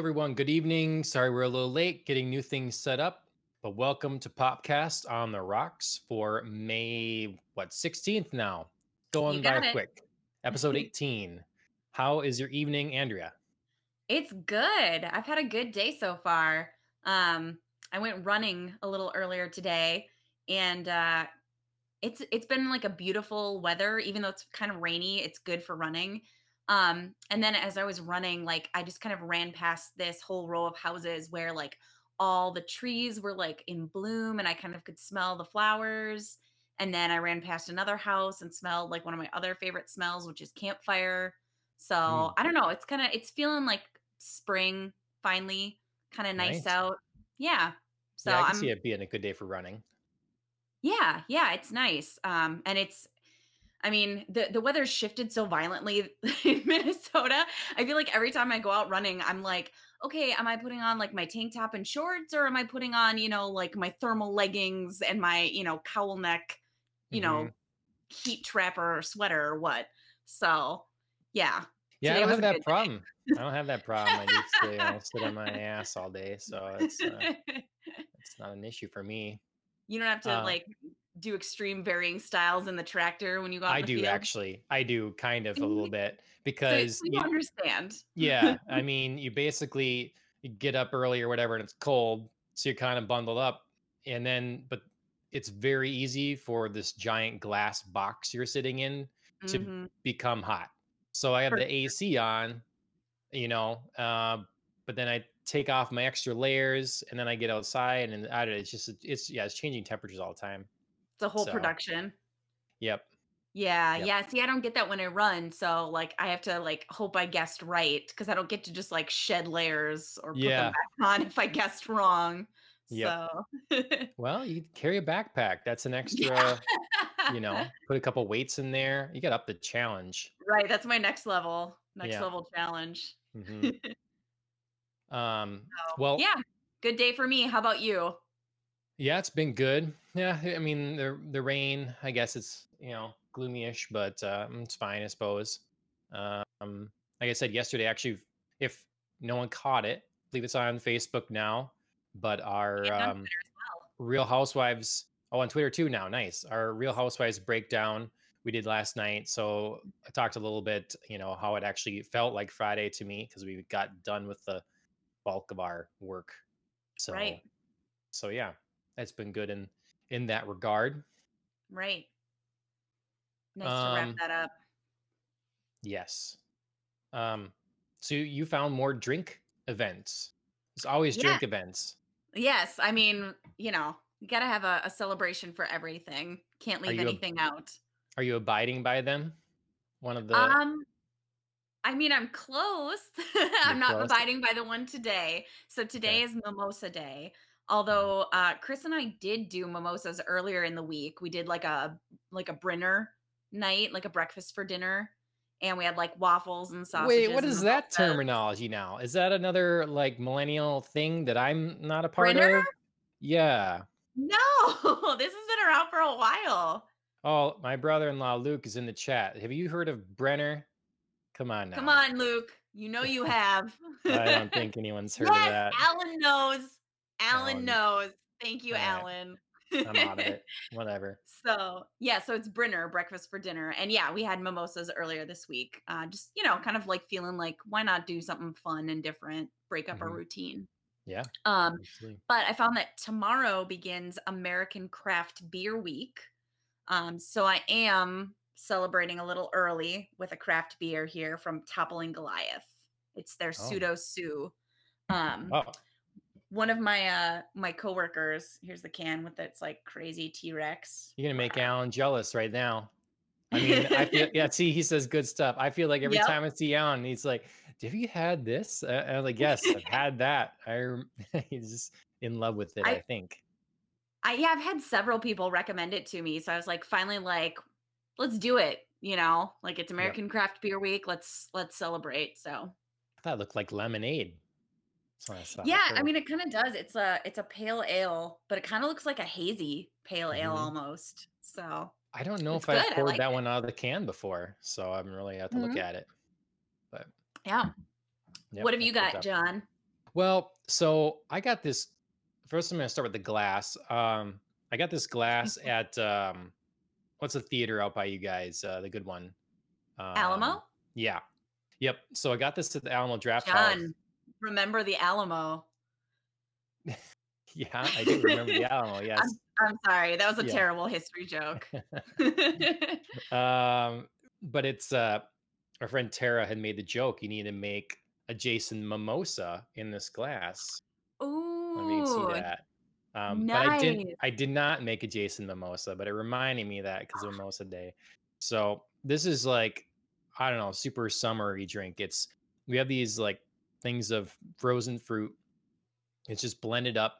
Everyone. Good evening. Sorry we're a little late getting new things set up, but welcome to Popcast on the Rocks for May, what, 16th now? Going by it. quick. Episode 18. How is your evening, Andrea? It's good. I've had a good day so far. Um, I went running a little earlier today, and uh, it's it's been like a beautiful weather. Even though it's kind of rainy, it's good for running. Um, and then as I was running, like I just kind of ran past this whole row of houses where like all the trees were like in bloom, and I kind of could smell the flowers. And then I ran past another house and smelled like one of my other favorite smells, which is campfire. So Mm, I don't know. It's kind of it's feeling like spring finally, kind of nice nice. out. Yeah. So Yeah, I can see I'm it being a good day for running. yeah, yeah, it's nice. Um and it's I mean, the the weather's shifted so violently in Minnesota. I feel like every time I go out running, I'm like, okay, am I putting on like my tank top and shorts or am I putting on, you know, like my thermal leggings and my, you know, cowl neck, you hmm know, heat trapper or sweater or what? So, yeah, Yeah, I don't have that problem. I don't have that problem. I you know, sit on my ass all day, so it's uh, it's not an issue for me. You don't have to Uh, like do extreme varying styles in the tractor when you go out I the do field. actually. I do kind of a little bit So, so because you you, understand. Yeah, I mean, you basically you get up early or whatever, and it's cold, so you're kind of bundled up, and then but it's very easy for this giant glass box you're sitting in to hmm become hot. So I have For the. AC on, you know, uh, but then I take off my extra layers, and then I get outside, and I don't, know, it's just it's yeah, it's changing temperatures all the time. A whole So production. yep, Yeah, yep, yeah. See, I don't get that when I run. So like I have to like hope I guessed right because I don't get to just like shed layers or put them yeah, back on if I guessed wrong. yep. So Well, you carry a backpack. That's an yeah. extra you know, put a couple weights in there. You get up the challenge. Right. That's my next level. Next Yeah. level challenge. hmm Um, So well, yeah. Good day for me. How about you? Yeah, it's been good. Yeah, I mean the the rain. I guess it's you know gloomy-ish, but uh, mm, it's fine, I suppose. Um, like I said yesterday, actually, if no one caught it, I believe it's on Facebook now. But our um, well. Real Housewives. Oh, on Twitter too now. Nice. Our Real Housewives breakdown we did last night. So I talked a little bit, you know, how it actually felt like Friday to me because we got done with the bulk of our work. So, Right. so yeah, it's been good in in that regard. Right. Nice to wrap Um, that up. yes. Um, so you found more drink events. It's always Yeah. drink events. Yes. I mean, you know, you got to have a, a celebration for everything. Can't leave anything out. are you abiding by them? One of the Um, I mean, I'm close. I'm not close. abiding by the one today. So today Okay. is mimosa day. Although uh Chris and I did do mimosas earlier in the week. We did like a like a Brinner night, like a breakfast for dinner, and we had like waffles and Wait, what sausages is that terminology now? Is that another like millennial thing that I'm not a part Brinner? of? Yeah. No, this has been around for a while. Oh, my brother-in-law Luke is in the chat. Have you heard of Brinner? Come on now. Come on, Luke. You know you have. I don't think anyone's heard of yes, that. Alan knows. Alan knows. Thank you, right. Alan. I'm out of it. Whatever. So yeah, so it's Brinner breakfast for dinner, and yeah, we had mimosas earlier this week. Uh, just you know, kind of like feeling like why not do something fun and different, break up our hmm routine. Yeah, Um, absolutely. but I found that tomorrow begins American Craft Beer Week. Um, so I am celebrating a little early with a craft beer here from Toppling Goliath. It's their Oh, PseudoSue. Um, oh, one of my uh my coworkers, here's the can with its like crazy T-Rex. you're gonna make Alan jealous right now. I mean, I feel yeah. See, he says good stuff. I feel like every Yep. time I see Alan, he's like, "Have you had this?" Uh, And I'm like, "Yes, I've had that." I he's just in love with it. I I think. I yeah, I've had several people recommend it to me. So I was like, finally, like, let's do it. You know, like it's Yep. American Craft Beer Week. Let's let's celebrate. So I thought it looked like lemonade. That's what I saw yeah, I mean, it kind of does. It's a it's a pale ale, but it kind of looks like a hazy pale ale hmm almost. So I don't know if I've good. I poured like that it. one out of the can before, so I'm really have to look Mhm. at it. But Yeah. Yep, What have you got. John? Well, so I got this. First, I'm going to start with the glass. Um, I got this glass at um, what's the theater out by you guys? Uh, the good one. Um, Alamo? Yeah. Yep. So I got this at the Alamo Drafthouse. Remember the Alamo. Yeah, I do remember the Alamo. Yes. I'm sorry. That was a Yeah. terrible history joke. um, but it's uh, our friend Tara had made the joke. You need to make a Jason mimosa in this glass. Let me see that. Um, but I did. nice. I did not make a Jason mimosa, but it reminded me of that because of Mimosa Day. So this is like, I don't know, super summery drink. It's we have these like things of frozen fruit. It's just blended up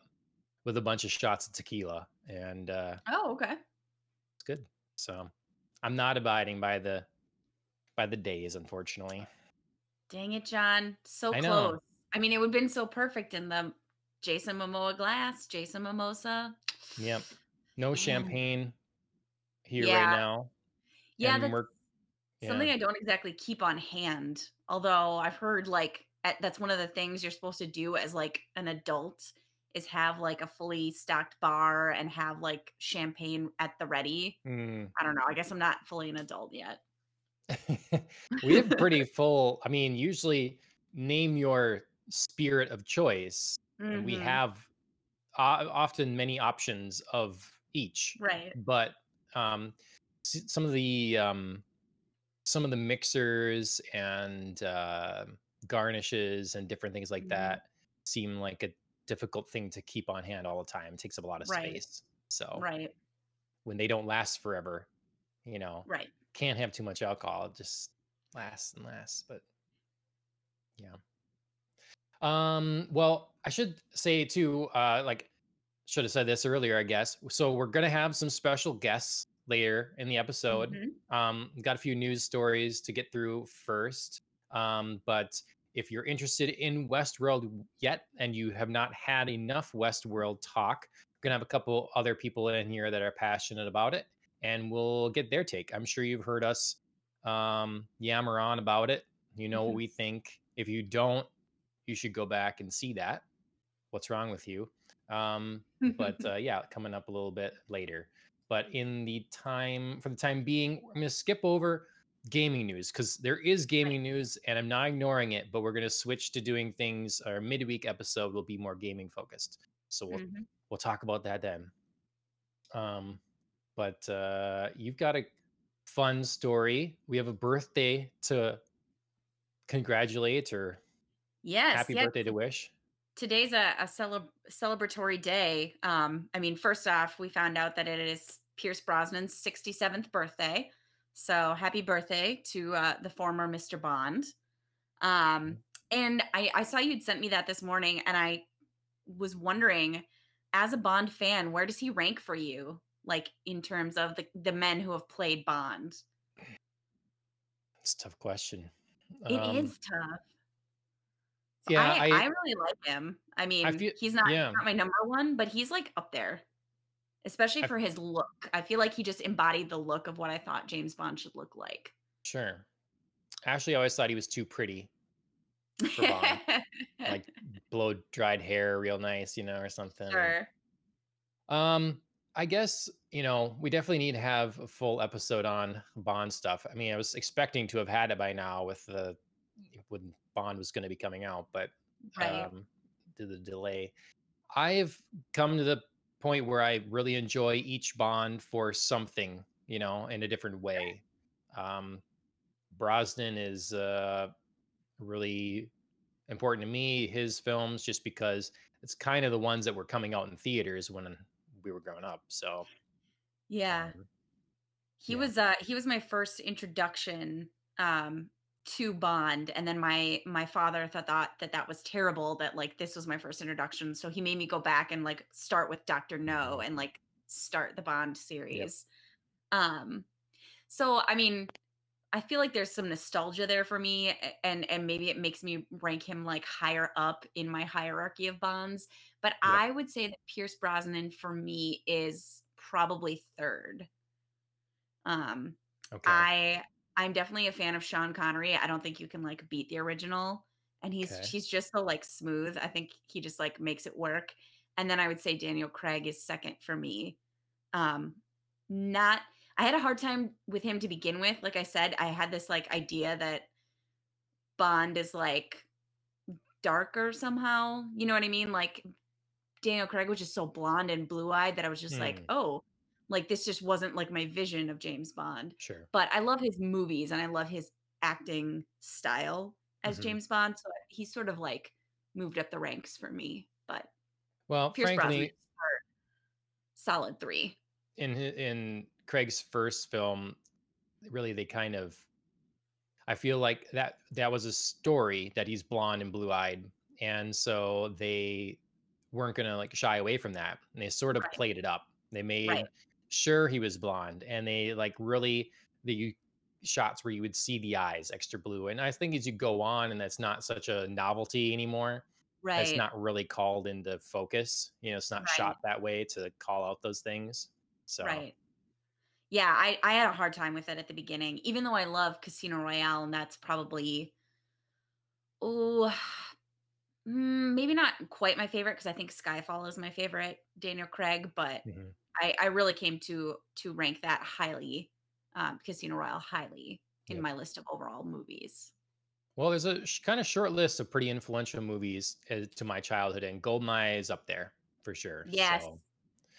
with a bunch of shots of tequila, and uh, Oh, okay. it's good. So I'm not abiding by the by the days, unfortunately. Dang it, John. So I know. close. I mean, it would have been so perfect in the Jason Momoa glass, Jason Mimosa. Yep. No Man. champagne here Yeah. right now. Yeah, we're something. I don't exactly keep on hand. Although I've heard like that's one of the things you're supposed to do as like an adult is have like a fully stocked bar and have like champagne at the ready. Mm. I don't know. I guess I'm not fully an adult yet. we have pretty full. I mean, usually name your spirit of choice, and we have uh, often many options of each. right. But um, some of the um, some of the mixers and uh, garnishes and different things like Mhm. that seem like a difficult thing to keep on hand all the time. It takes up a lot of Right. space. So Right. when they don't last forever, you know, Right. can't have too much alcohol. It just lasts and lasts. But yeah. Um, well, I should say too, uh, like should have said this earlier, I guess. So we're gonna have some special guests later in the episode. Mhm. Um, got a few news stories to get through first. Um, but if you're interested in Westworld yet and you have not had enough Westworld talk, we're gonna have a couple other people in here that are passionate about it, and we'll get their take. I'm sure you've heard us um, yammer on about it. You know what Mhm. we think. If you don't, you should go back and see that. What's wrong with you? Um, but uh, yeah, coming up a little bit later. But in the time, for the time being, I'm going to skip over gaming news because there is gaming news and I'm not ignoring it, but we're going to switch to doing things. Our midweek episode will be more gaming focused. So we'll, Mhm. we'll talk about that then. Um, but uh, you've got a fun story. We have a birthday to congratulate or Yes. happy yeah, birthday to wish. today's a, a celeb- celebratory day. Um, I mean, first off, we found out that it is Pierce Brosnan's 67th birthday. So happy birthday to uh, the former Mr. Bond. Um, and I, I saw you'd sent me that this morning, and I was wondering, as a Bond fan, where does he rank for you? Like in terms of the, the men who have played Bond? It's a tough question. It is Um, tough. So Yeah, I, I- I really like him. I mean, feel- he's not, yeah. not my number one, but he's like up there, especially I- for his look. I feel like he just embodied the look of what I thought James Bond should look like. Sure. Ashley always thought he was too pretty, For Bond. like blow dried hair, real nice, you know, or something. sure. Um, I guess you know we definitely need to have a full episode on Bond stuff. I mean, I was expecting to have had it by now with the when Bond was going to be coming out, but Right. um, to the delay. I've come to the point where I really enjoy each Bond for something, you know, in a different way. Um, Brosnan is uh, really important to me. His films, just because it's kind of the ones that were coming out in theaters when we were growing up. So yeah. um, He yeah. was uh he was my first introduction um to Bond and then my my father thought that that that was terrible that like this was my first introduction so he made me go back and like start with Dr. No and like start the Bond series. Um so I mean I feel like there's some nostalgia there for me and and maybe it makes me rank him like higher up in my hierarchy of bonds but Yep. I would say that Pierce Brosnan for me is probably third. Um okay. I I'm definitely a fan of Sean Connery. I don't think you can like beat the original. and he's Okay. he's just so like smooth. I think he just like makes it work. And then I would say Daniel Craig is second for me. Um, not I had a hard time with him to begin with. Like I said, I had this like idea that Bond is like darker somehow. You know what I mean? Like Daniel Craig was just so blonde and blue-eyed that I was just like, Hmm. "Oh, like this just wasn't like my vision of James Bond." Sure. But I love his movies and I love his acting style as hmm James Bond, so he's sort of like moved up the ranks for me. But Well, Pierce frankly, solid 3. in in Craig's first film, really they kind of I feel like that that was a story that he's blonde and blue eyed, and so they weren't gonna like shy away from that, and they sort of Right, played it up. They right, made sure he was blonde, and they like really the shots where you would see the eyes extra blue. And I think as you go on, and that's not such a novelty anymore. That's right, not really called into focus. You know, it's not right, shot that way to call out those things. So, right. Yeah, I I had a hard time with it at the beginning, even though I love Casino Royale, and that's probably oh, maybe not quite my favorite because I think Skyfall is my favorite Daniel Craig, but mhm, I I really came to to rank that highly, um, Casino Royale highly in yep. my list of overall movies. Well, there's a sh- kind of short list of pretty influential movies uh, to my childhood, and Goldeneye is up there for sure. Yes, So,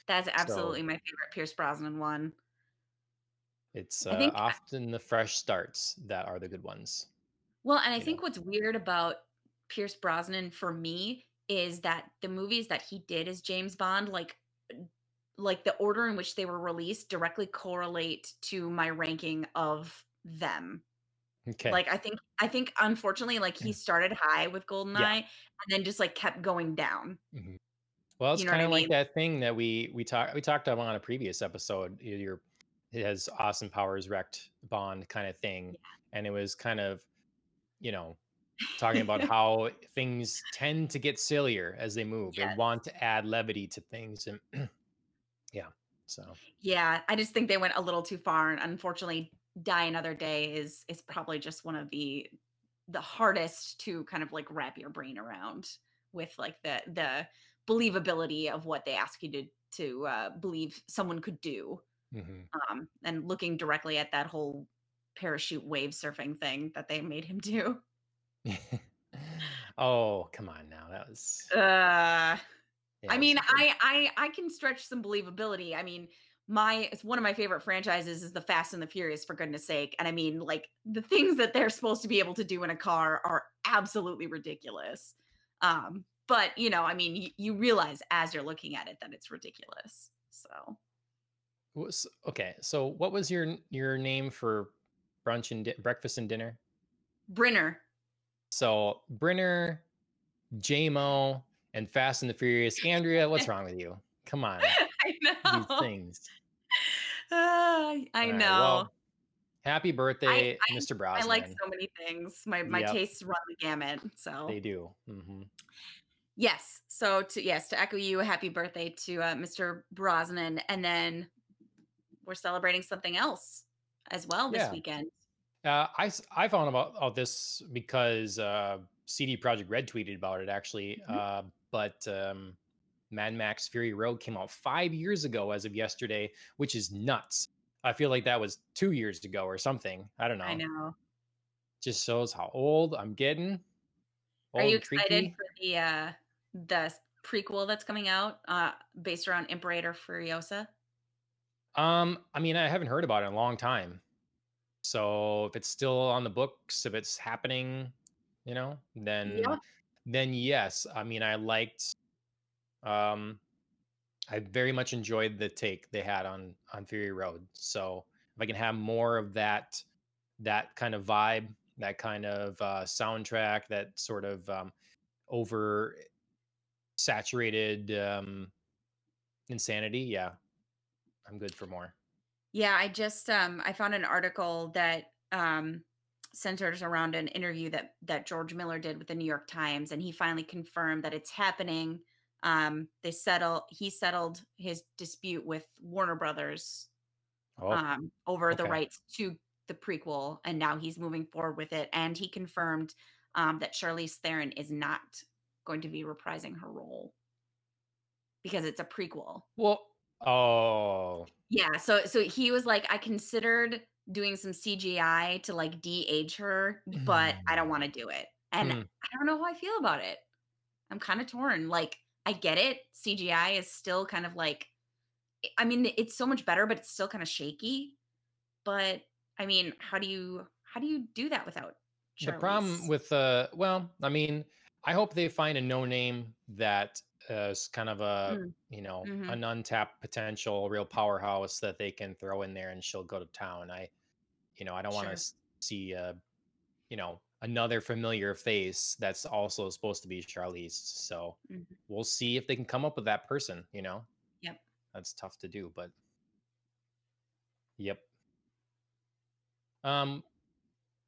that's so absolutely my favorite Pierce Brosnan one. it's uh, think often the fresh starts that are the good ones. well, and I You know. think what's weird about Pierce Brosnan for me is that the movies that he did as James Bond, like like the order in which they were released directly correlate to my ranking of them. Okay. Like I think I think unfortunately like he started high with Yeah. Goldeneye and then just like kept going down. mhm. Well, it's You know what kind I of like mean? that thing that we we talked we talked about on a previous episode. Your it has Austin Powers wrecked Bond kind of thing, and it was kind of you know talking about how things tend to get sillier as they move. They want to add levity to things, and yeah. So Yeah, I just think they went a little too far and unfortunately Die Another Day is is probably just one of the the hardest to kind of like wrap your brain around with like the the believability of what they ask you to to uh, believe someone could do mhm. um and looking directly at that whole parachute wave surfing thing that they made him do oh come on now, that was uh yeah, I mean. I I I can stretch some believability. I mean, my it's one of my favorite franchises is the Fast and the Furious for goodness sake. And I mean, like the things that they're supposed to be able to do in a car are absolutely ridiculous. Um, but you know, I mean, y- you realize as you're looking at it that it's ridiculous. So, okay, so what was your your name for brunch and di- breakfast and dinner? Brinner. So Brenner, JMO, and Fast and the Furious. Andrea, what's wrong with you? Come on, I these know. things. Ah, I right, know. well, happy birthday, I Mr. Brosnan. I like so many things. My my Yep, tastes run the gamut. So they do. Mm-hmm. Yes. So to yes, to echo you, happy birthday to uh, Mr. Brosnan, and then we're celebrating something else as well this Yeah, weekend. uh, I I found about all this because uh, CD Projekt Red tweeted about it actually. Mhm. But um, Mad Max Fury Road came out five years ago as of yesterday, which is nuts. I feel like that was two years ago or something. I don't know. I know. Just shows how old I'm getting. Are you excited for the uh the prequel that's coming out uh based around Imperator Furiosa? Um, I mean, I haven't heard about it in a long time. So if it's still on the books, if it's happening, you know, Yeah. Then yes. I mean, I liked um I very much enjoyed the take they had on on Fury Road. So if I can have more of that that kind of vibe, that kind of uh soundtrack, that sort of um over saturated um insanity, yeah, I'm good for more. Yeah, I just um I found an article that um centers around an interview that that George Miller did with the New York Times and he finally confirmed that it's happening. Um they settle he settled his dispute with Warner Brothers Oh, um over the rights to the prequel and now he's moving forward with it and he confirmed um, that Charlize Theron is not going to be reprising her role because it's a prequel. Well, oh, Yeah, so so he was like, I considered doing some CGI to like de-age her, but I don't want to do it. And Hmm. I don't know how I feel about it. I'm kind of torn. Like, I get it. CGI is still kind of like, I mean, it's so much better, but it's still kind of shaky. But I mean, how do you how do you do that without The problem with uh well, I mean, I hope they find a no name that is kind of a, Mm, you know, mhm, an untapped potential real powerhouse that they can throw in there and she'll go to town. I, you know, I don't want to see uh, you know, another familiar face that's also supposed to be Charlize. So mhm, we'll see if they can come up with that person, you know. Yep. That's tough to do, but yep. Um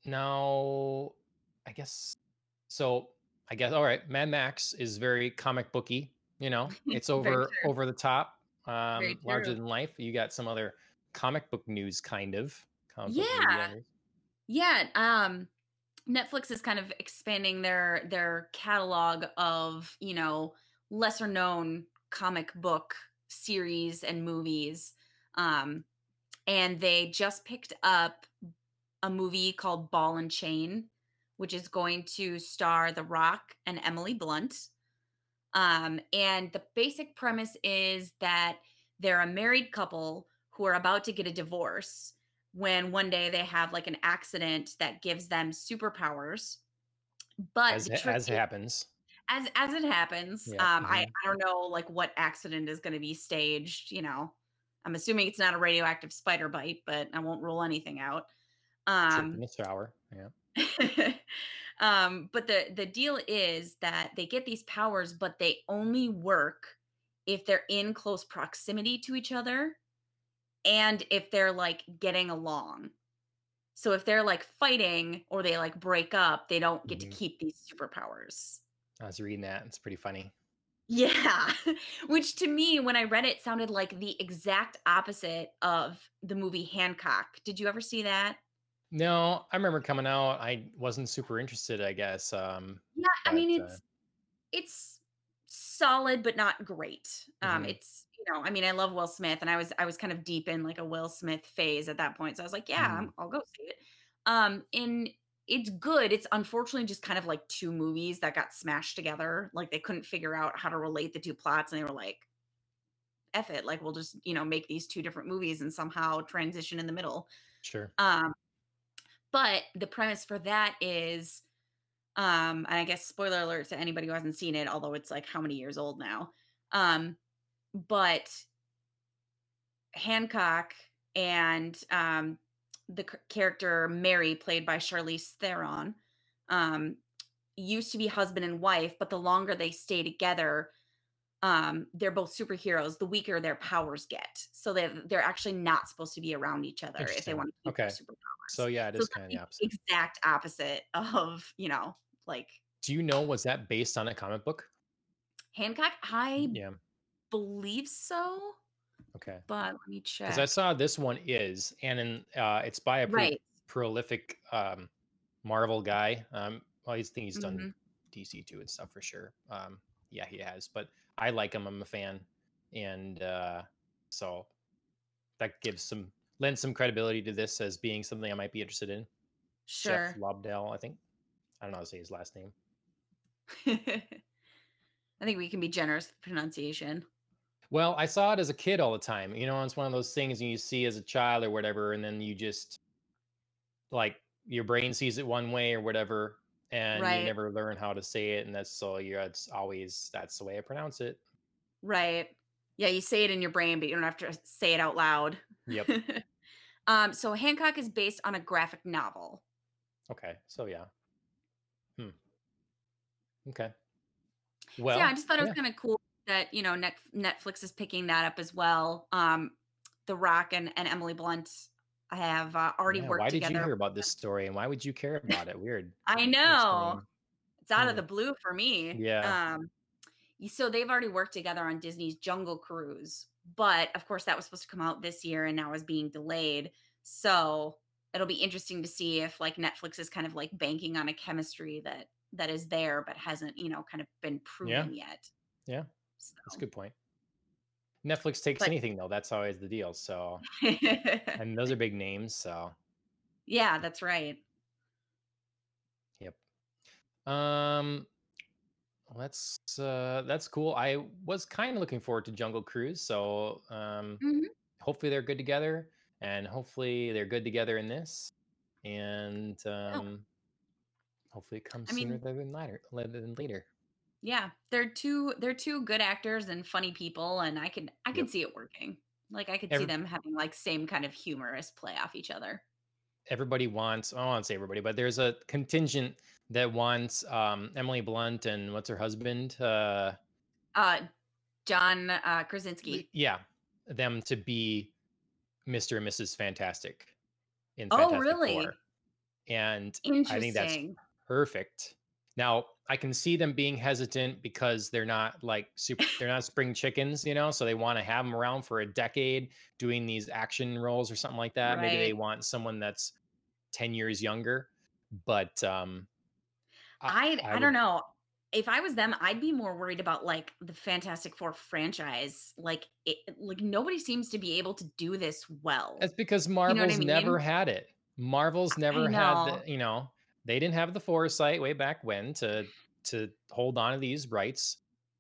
now I guess So I guess all right, Mad Max is very comic booky. You know, it's over over the top, um, larger than life. You got some other comic book news, kind of comic Yeah. Yeah. Um, Netflix is kind of expanding their their catalog of, you know, lesser known comic book series and movies. Um, and they just picked up a movie called Ball and Chain, which is going to star The Rock and Emily Blunt. Um, and the basic premise is that they're a married couple who are about to get a divorce when one day they have like an accident that gives them superpowers. But As trick as happens. as as it happens, Yeah. um, I mhm. I don't know like what accident is going to be staged. You know, I'm assuming it's not a radioactive spider bite, but I won't rule anything out. In Um, the shower. Yeah. um, but the the deal is that they get these powers, but they only work if they're in close proximity to each other and if they're like getting along. So if they're like fighting or they like break up, they don't get to mhm. keep these superpowers. I was reading that. It's pretty funny. Yeah. Which to me, when I read it, sounded like the exact opposite of the movie Hancock. Did you ever see that? No, I remember coming out. I wasn't super interested, I guess. Um, Yeah, I but mean uh, it's it's solid but not great. Um mhm, it's you know, I mean I love Will Smith and I was I was kind of deep in like a Will Smith phase at that point. So I was like, yeah, mhm, I'm, I'll go see it. Um and it's good. It's unfortunately just kind of like two movies that got smashed together. Like they couldn't figure out how to relate the two plots and they were like, F it, like we'll just, you know, make these two different movies and somehow transition in the middle. sure. Um but the premise for that is um, and I guess spoiler alert to anybody who hasn't seen it, although it's like how many years old now. Um, but Hancock and um, the c- character Mary, played by Charlize Theron, um, used to be husband and wife, but the longer they stay together, um, they're both superheroes. The weaker their powers get, so they they're actually not supposed to be around each other if they want to keep their Okay. So yeah, it So is kind of the opposite. exact opposite of you know like Do you know was that based on a comic book? Hancock? I Yeah. believe so, Okay. but let me check. Because I saw this one is, and in, uh, it's by a Right. prolific um, Marvel guy. Um, well, I think he's done Mhm. DC too and stuff for sure. Um, yeah, he has. But I like him. I'm a fan, and uh, so that gives some lends some credibility to this as being something I might be interested in. Jeff Lobdell, I think. I don't know how to say his last name. I think we can be generous with pronunciation. Well, I saw it as a kid all the time. You know, it's one of those things you see as a child or whatever, and then you just like your brain sees it one way or whatever, and you never learn how to say it, and that's so you're it's always that's the way I pronounce it. Right. Yeah, you say it in your brain, but you don't have to say it out loud. Yep. um, so Hancock is based on a graphic novel. Okay. So yeah. Hmm. Okay. So yeah, I just thought it was yeah. kind of cool that, you know, Net- Netflix is picking that up as well. Um, The Rock and, and Emily Blunt have uh, already Yeah. worked Why did you hear about this story, and why would you care about it? Weird. I know. It's out of the blue for me. Yeah. Um, so they've already worked together on Disney's Jungle Cruise, but of course that was supposed to come out this year and now is being delayed. So it'll be interesting to see if like Netflix is kind of like banking on a chemistry that that is there but hasn't, you know, kind of been Yeah. proven yet. Yeah. So, That's a good point. Netflix takes but anything though. That's always the deal. So, and those are big names. So, yeah, that's right. yep. Um, that's uh, that's cool. I was kind of looking forward to Jungle Cruise. So, um, Mhm. hopefully they're good together, and hopefully they're good together in this, and Yeah. um, hopefully it comes I sooner mean, than later. Than later. Yeah, they're two they're two good actors and funny people and I could I Yep. could see it working. Like I could see them having like same kind of humorous play off each other. everybody wants. I don't want to say everybody, but there's a contingent that wants um, Emily Blunt and what's her husband. Uh, Uh John uh Krasinski. Yeah, them to be Mr. and Mrs. Fantastic in Oh, Fantastic Four. really? And I think that's perfect. Now, I can see them being hesitant because they're not like super, they're not spring chickens, you know, so they want to have them around for a decade doing these action roles or something like that. Maybe they want someone that's 10 years younger, but um I I I I don't would know. If I was them, I'd be more worried about like the Fantastic Four franchise. Like it, like nobody seems to be able to do this well. That's because You know I Marvel's never had it. Marvel's never had the, you know, they didn't have the foresight way back when to to hold on to these rights.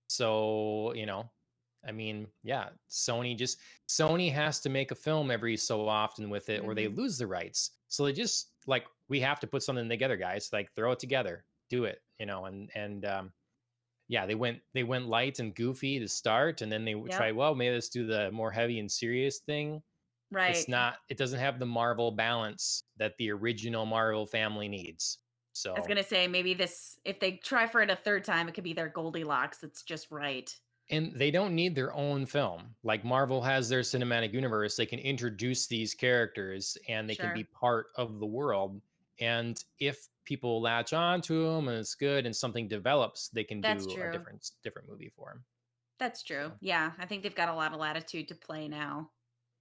So, you know, I mean, yeah, Sony just Sony has to make a film every so often with it or they hmm lose the rights. So they just like we have to put something together, guys. Like throw it together. Do it, you know, and and um yeah, they went they went light and goofy to start and then they Yep. tried, well, maybe let's do the more heavy and serious thing it's not it doesn't have the marvel balance that the original marvel family needs So I was gonna say maybe this if they try for it a third time, it could be their Goldilocks. It's just right. and they don't need their own film like marvel has their cinematic universe they can introduce these characters and they can be part of the world and if people latch on to them and it's good and something develops they can That's do a different different movie for them That's true. so Yeah, I think they've got a lot of latitude to play now.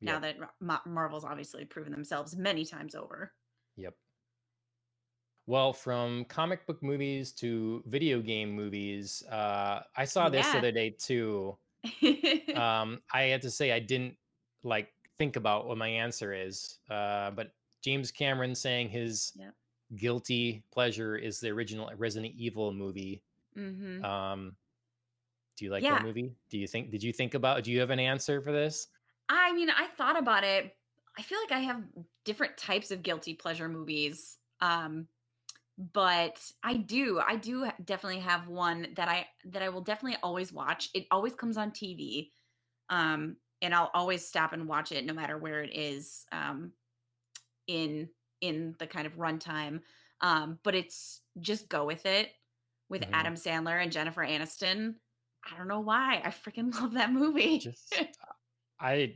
Now yep. that Ma- Marvel's obviously proven themselves many times over. yep. Well from comic book movies to video game movies uh i saw this the other day too. Um i had to say i didn't like think about what my answer is uh but james cameron saying his yep. guilty pleasure is the original resident evil movie. Hmm um do you like that movie? Do you think did you think about do you have an answer for this I mean, I thought about it. I feel like I have different types of guilty pleasure movies. Um, but I do, I do definitely have one that I that I will definitely always watch. It always comes on TV. Um, and I'll always stop and watch it no matter where it is um in in the kind of runtime. Um, but it's just go with it with hmm Adam Sandler and Jennifer Aniston. I don't know why. I freaking love that movie. just i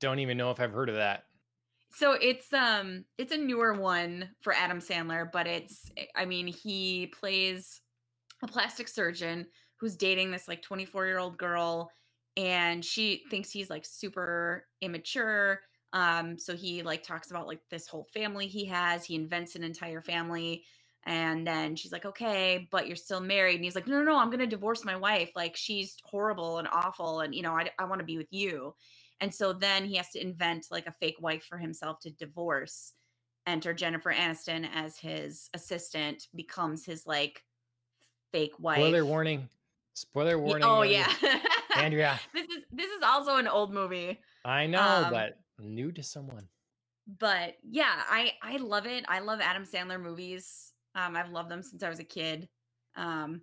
don't even know if i've heard of that So it's um it's a newer one for Adam Sandler, but it's eh, I mean, he plays a plastic surgeon who's dating this like 24-year-old girl and she thinks he's like super immature. Um so he like talks about like this whole family he has. He invents an entire family and then she's like, "Okay, but you're still married." And he's like, "No, no, no, I'm going to divorce my wife. Like she's horrible and awful and you know, I I want to be with you." And so then he has to invent like a fake wife for himself to divorce. Enter Jennifer Aniston as his assistant, becomes his like fake wife. spoiler warning spoiler warning Oh yeah. andrea this is this is also an old movie. i know Um but new to someone but yeah, I I love it. I love Adam Sandler movies. Um I've loved them since I was a kid. Um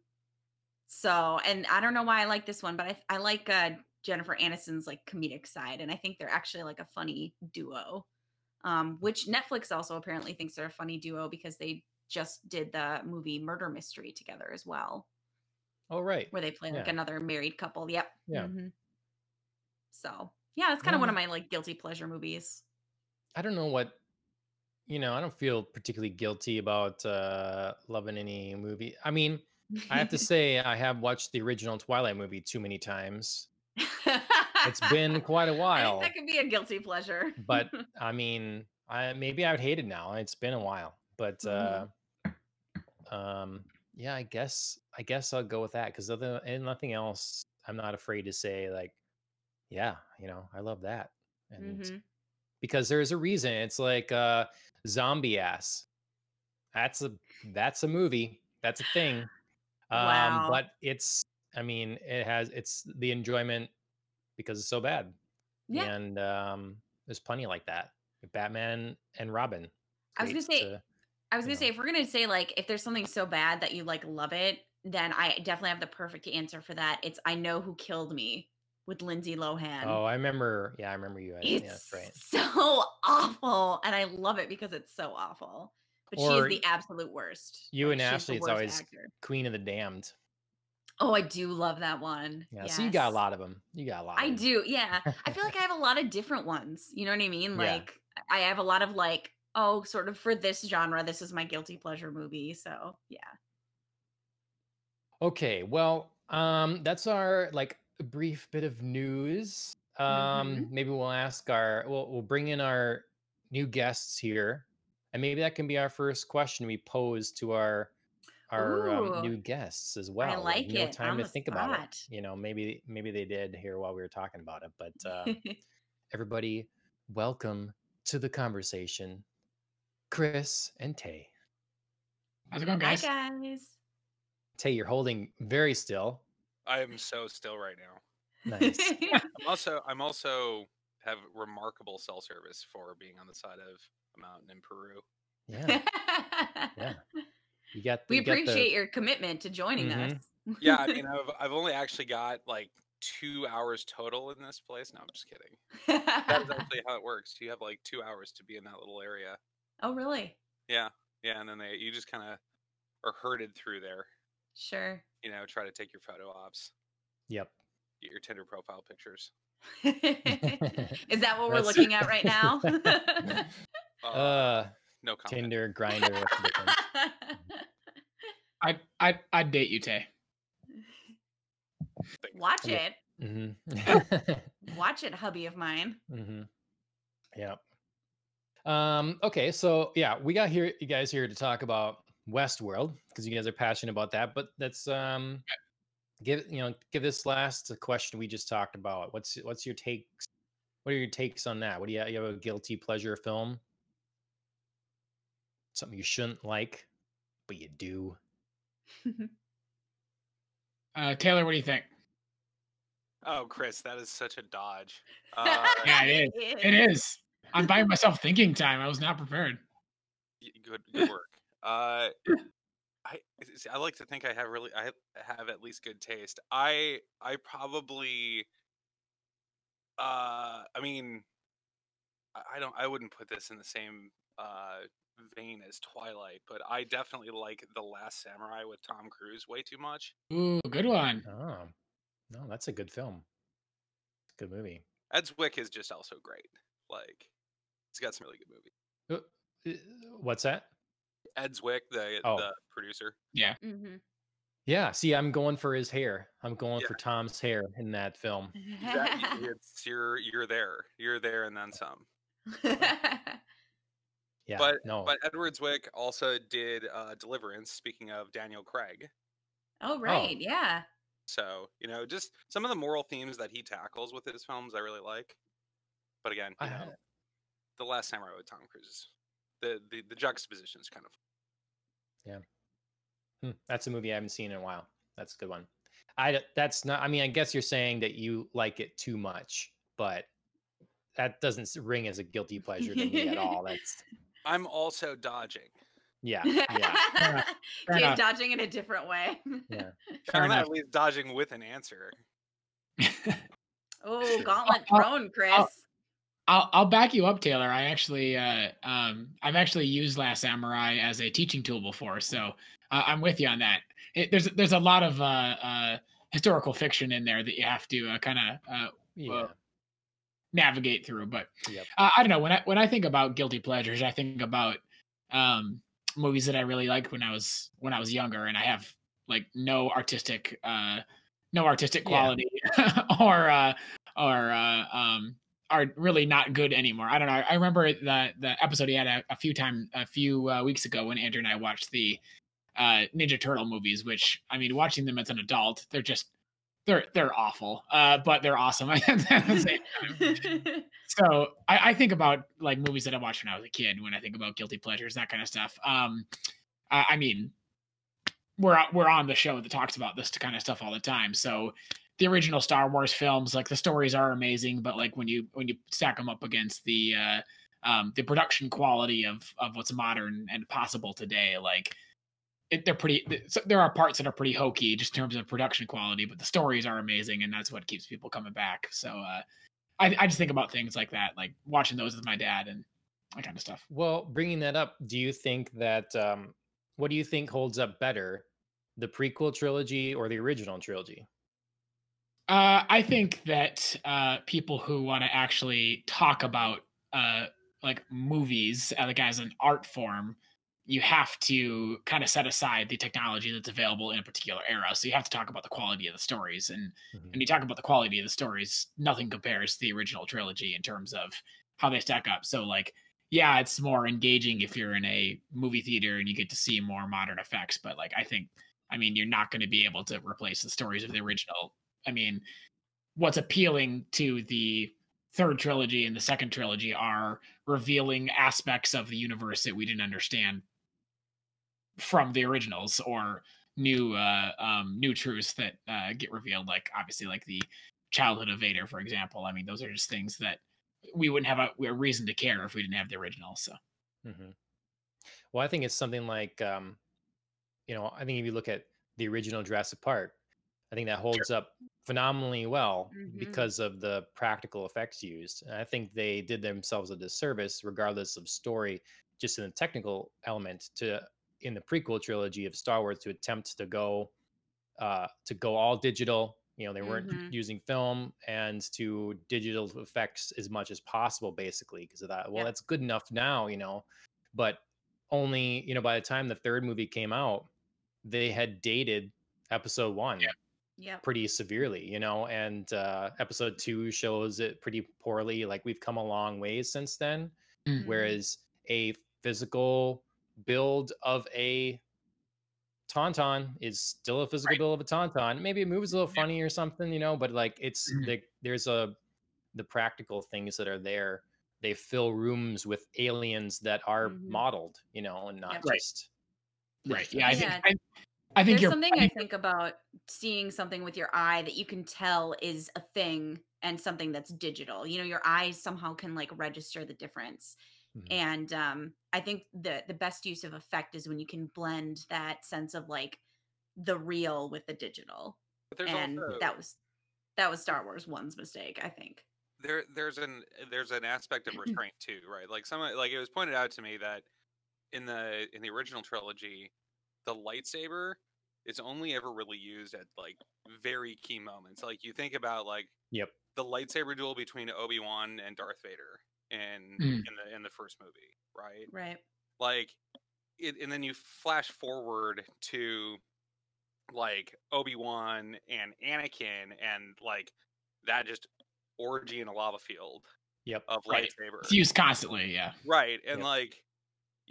so and I don't know why I like this one, but I I like uh Jennifer Aniston's like comedic side and I think they're actually like a funny duo. um, which Netflix also apparently thinks they're a funny duo because they just did the movie Murder Mystery together as well, oh right where they play like yeah another married couple. Yep. yeah hmm So yeah, it's kind of one of my like guilty pleasure movies. I don't know what you know, I don't feel particularly guilty about uh loving any movie. I mean, I have to say I have watched the original Twilight movie too many times. It's been quite a while, that could be a guilty pleasure. but I mean, I maybe I would hate it now. It's been a while. But hmm uh um yeah, I guess I guess I'll go with that because other and nothing else, I'm not afraid to say like, yeah, you know, I love that, and hmm because there's a reason. It's like uh, zombie ass. That's a that's a movie. That's a thing. Um, Wow. but it's I mean, it has it's the enjoyment because it's so bad, Yeah. and um, there's plenty like that. Batman and Robin, I was gonna say to I was gonna say if we're gonna say like if there's something so bad that you like love it, then I definitely have the perfect answer for that. It's I know who killed me with Lindsay Lohan. Oh, I remember. Yeah, I remember you. Yeah, It's right. so awful, and I love it because it's so awful. But she is the absolute worst. you Like, and she's Ashley, it's always actor. Queen of the Damned. Oh, I do love that one. Yeah, Yes. so you got a lot of them. You got a lot. I do, yeah. I feel like I have a lot of different ones. You know what I mean? Yeah. Like I have a lot of like, oh, sort of for this genre, this is my guilty pleasure movie. So yeah. Okay, well, um, that's our like brief bit of news. Um, Mhm. maybe we'll ask our we'll we'll bring in our new guests here, and maybe that can be our first question we pose to our our um, new guests as well. I like no it. time On to the think about it. You know, maybe maybe they did here while we were talking about it. But um, everybody, welcome to the conversation, Chris and Tay. How's it going, guys? Hi guys? guys. Tay, you're holding very still. I am so still right now. Nice. I'm also I'm also have remarkable cell service for being on the side of a mountain in Peru. Yeah, yeah. You got. we you got the- appreciate your commitment to joining Mhm. us. Yeah, I mean I've I've only actually got like two hours total in this place. No, I'm just kidding. That is actually how it works. You have like two hours to be in that little area. oh, really? Yeah, yeah, and then they you just kind of are herded through there. Sure. You know, try to take your photo ops, Yep. get your Tinder profile pictures. is that what we're looking at right now? Uh, Uh, no comment. Tinder, Grindr. what's the difference? I I I'd date you, Tay. Watch Yeah. it. mm-hmm. Watch it, hubby of mine. mm-hmm. Yep. Um. Okay. So yeah, we got here, you guys here to talk about Westworld because you guys are passionate about that. But that's um, give you know, give this last question we just talked about. What's what's your takes? What are your takes on that? What do you, you have a guilty pleasure film? Something you shouldn't like, but you do. Uh, Taylor, what do you think? Oh, Chris, that is such a dodge. Uh, Yeah, it is. It is. I'm buying myself thinking time. I was not prepared. good, good work. Uh, I see, I like to think I have really I have at least good taste. I I probably uh I mean I I don't I wouldn't put this in the same uh vein as Twilight, but I definitely like The Last Samurai with Tom Cruise way too much. Ooh, good one. Oh, no, that's a good film. It's a good movie. Ed Zwick is just also great. Like he's got some really good movies. Uh, uh, What's that? Ed Zwick, the Oh. the producer. hmm Yeah, see, I'm going for his hair. I'm going Yeah. for Tom's hair in that film. That, it's you're you're there. You're there and then some. Yeah, But- no, But Edward Zwick also did uh, Deliverance. Speaking of Daniel Craig, oh, right. Yeah. so you know, just some of the moral themes that he tackles with his films, I really like. But again, I you know, had- the Last Samurai with Tom Cruise, is- the the the juxtaposition is kind of Hmm, that's a movie I haven't seen in a while. That's a good one. i that's not. I mean, I guess you're saying that you like it too much, but that doesn't ring as a guilty pleasure to me at all. That's I'm also dodging. yeah, yeah, Fair He's dodging in a different way. yeah. Fair I'm enough. at least dodging with an answer. Oh, gauntlet I'll- thrown, Chris. I'll I'll I'll back you up, Taylor. I actually uh, um I've actually used Last Samurai as a teaching tool before, so uh, I'm with you on that. It, there's there's a lot of uh, uh, historical fiction in there that you have to uh, kind of uh, yeah. navigate through. But Yep. uh, I don't know when I when I think about guilty pleasures, I think about um, movies that I really liked when I was when I was younger, and I have like no artistic uh, no artistic Yeah. quality or uh, or uh, um, are really not good anymore. I don't know. I remember the the episode he had a, a few time a few uh, weeks ago when Andrew and I watched the uh, Ninja Turtle movies, which I mean, watching them as an adult, they're just they're they're awful, uh, but they're awesome. so I, I, think about like movies that I watched when I was a kid. When I think about guilty pleasures, that kind of stuff. Um, I, I mean, we're we're on the show that talks about this kind of stuff all the time. So the original Star Wars films, like the stories are amazing, but like when you when you stack them up against the uh, um, the production quality of of what's modern and possible today, like it, they're pretty. There are parts that are pretty hokey just in terms of production quality, but the stories are amazing, and that's what keeps people coming back. So uh, I, I just think about things like that, like watching those with my dad and that kind of stuff. Well, bringing that up, do you think that um, what do you think holds up better, the prequel trilogy or the original trilogy? Uh, I think that uh, people who want to actually talk about uh, like movies, uh, like as an art form, you have to kind of set aside the technology that's available in a particular era. So you have to talk about the quality of the stories, and mm-hmm. when you talk about the quality of the stories, nothing compares to the original trilogy in terms of how they stack up. So like, yeah, it's more engaging if you're in a movie theater and you get to see more modern effects. But like, I think, I mean, you're not going to be able to replace the stories of the original. I mean, what's appealing to the third trilogy and the second trilogy are revealing aspects of the universe that we didn't understand from the originals or new uh um new truths that uh get revealed like obviously like the childhood of vader for example i mean those are just things that we wouldn't have a, a reason to care if we didn't have the original so mm-hmm. well i think it's something like um you know i think if you look at the original jurassic park i think that holds sure. up phenomenally well mm-hmm. because of the practical effects used and i think they did themselves a disservice regardless of story just in the technical element to in the prequel trilogy of Star Wars to attempt to go uh, to go all digital. You know, they weren't mm-hmm. using film and to digital effects as much as possible, basically, because of that. Well, yeah. that's good enough now, you know, but only you know by the time the third movie came out, they had dated Episode One. Yeah. Yeah. pretty severely, you know, and uh, episode two shows it pretty poorly. Like we've come a long ways since then. Mm-hmm. Whereas a physical build of a tauntaun is still a physical right. build of a tauntaun. Maybe it moves a little funny yeah. or something, you know, but like it's mm-hmm. the, there's a the practical things that are there. They fill rooms with aliens that are mm-hmm. modeled, you know, and not yeah. just right. Yeah, I think I, I think there's something I think about seeing something with your eye that you can tell is a thing and something that's digital. You know, your eyes somehow can like register the difference. Mm-hmm. And um, I think the the best use of effect is when you can blend that sense of like the real with the digital. and also, that was that was Star Wars One's mistake, I think. There there's an there's an aspect of restraint too, right? Like some like it was pointed out to me that in the in the original trilogy, the lightsaber is only ever really used at like very key moments. Like you think about like yep the lightsaber duel between Obi Wan and Darth Vader in mm. in the in the first movie, right? Right. Like it, and then you flash forward to like Obi-Wan and Anakin and like that just orgy in a lava field yep of right. lightsaber. It's used constantly, yeah. Right. And yep. like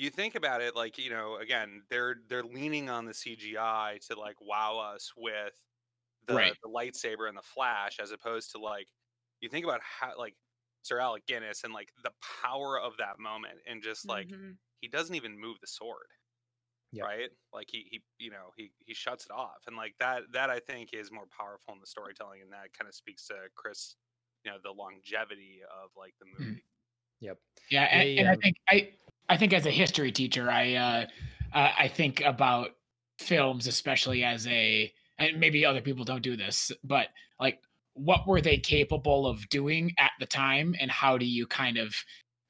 you think about it like, you know, again, they're they're leaning on the CGI to like wow us with the, right. the lightsaber and the flash as opposed to like you think about how like Sir Alec Guinness and like the power of that moment and just like mm-hmm. he doesn't even move the sword. Yep. Right? Like he he you know, he he shuts it off. And like that that I think is more powerful in the storytelling and that kind of speaks to Chris, you know, the longevity of like the mm. movie. Mm. Yep. Yeah, and, and um, I think I I think as a history teacher, I uh, I think about films especially as a and maybe other people don't do this, but like what were they capable of doing at the time and how do you kind of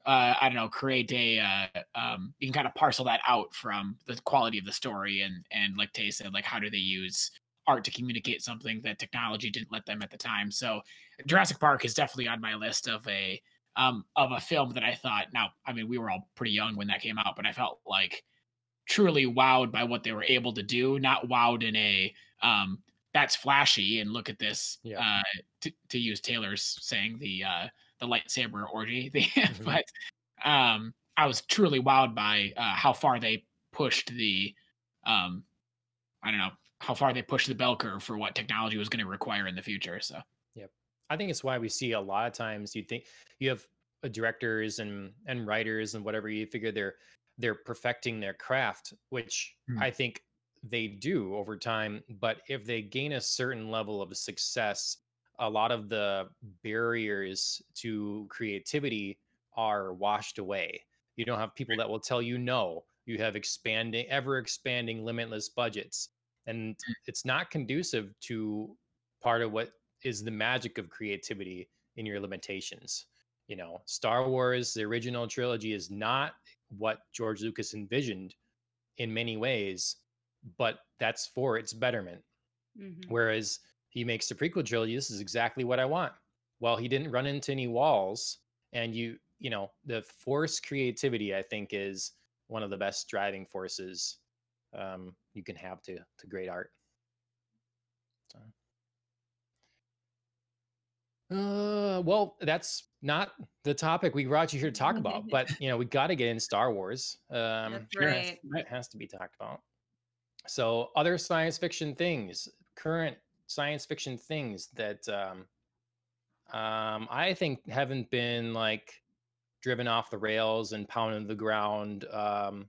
uh, I don't know, create a uh, um, you can kind of parcel that out from the quality of the story and and like Tay said, like how do they use art to communicate something that technology didn't let them at the time. So Jurassic Park is definitely on my list of a um of a film that I thought now I mean we were all pretty young when that came out, but I felt like truly wowed by what they were able to do, not wowed in a um that's flashy and look at this yeah. uh, to, to use taylor's saying the uh, the lightsaber orgy mm-hmm. but um, i was truly wowed by uh, how far they pushed the um, I don't know how far they pushed the bell curve for what technology was going to require in the future. So, I think it's why we see a lot of times you think you have uh, directors and and writers and whatever you figure they're they're perfecting their craft, which mm. I think they do over time. But if they gain a certain level of success, a lot of the barriers to creativity are washed away. You don't have people that will tell you no. You have expanding, ever expanding, limitless budgets. And mm. it's not conducive to part of what is the magic of creativity in your limitations. You know, Star Wars, the original trilogy, is not what George Lucas envisioned in many ways, but that's for its betterment. Mm-hmm. Whereas he makes the prequel trilogy, this is exactly what I want. Well, he didn't run into any walls, and you, you know, the force creativity, I think, is one of the best driving forces um, you can have to to great art. So. Uh, well, that's not the topic we brought you here to talk about, but you know, we got to get in Star Wars. Um, that's right. It has to be talked about. So, other science fiction things, current science fiction things that um, um, I think haven't been like driven off the rails and pounded the ground um,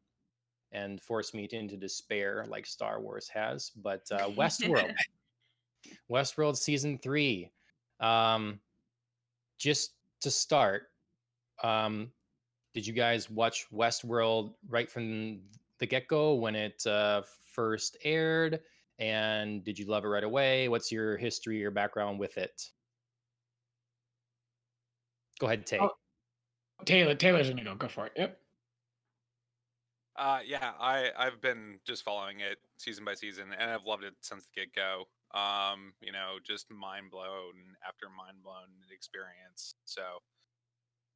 and forced me into despair like Star Wars has. But uh, Westworld, Westworld season three. Um, just to start, um, did you guys watch Westworld right from the get go when it uh, first aired? And did you love it right away? What's your history or background with it? Go ahead, Tay. Oh, Taylor, Taylor's gonna go. Go for it. Yep. Uh, yeah, I I've been just following it season by season, and I've loved it since the get go. Um, you know, just mind blown after mind blown experience. So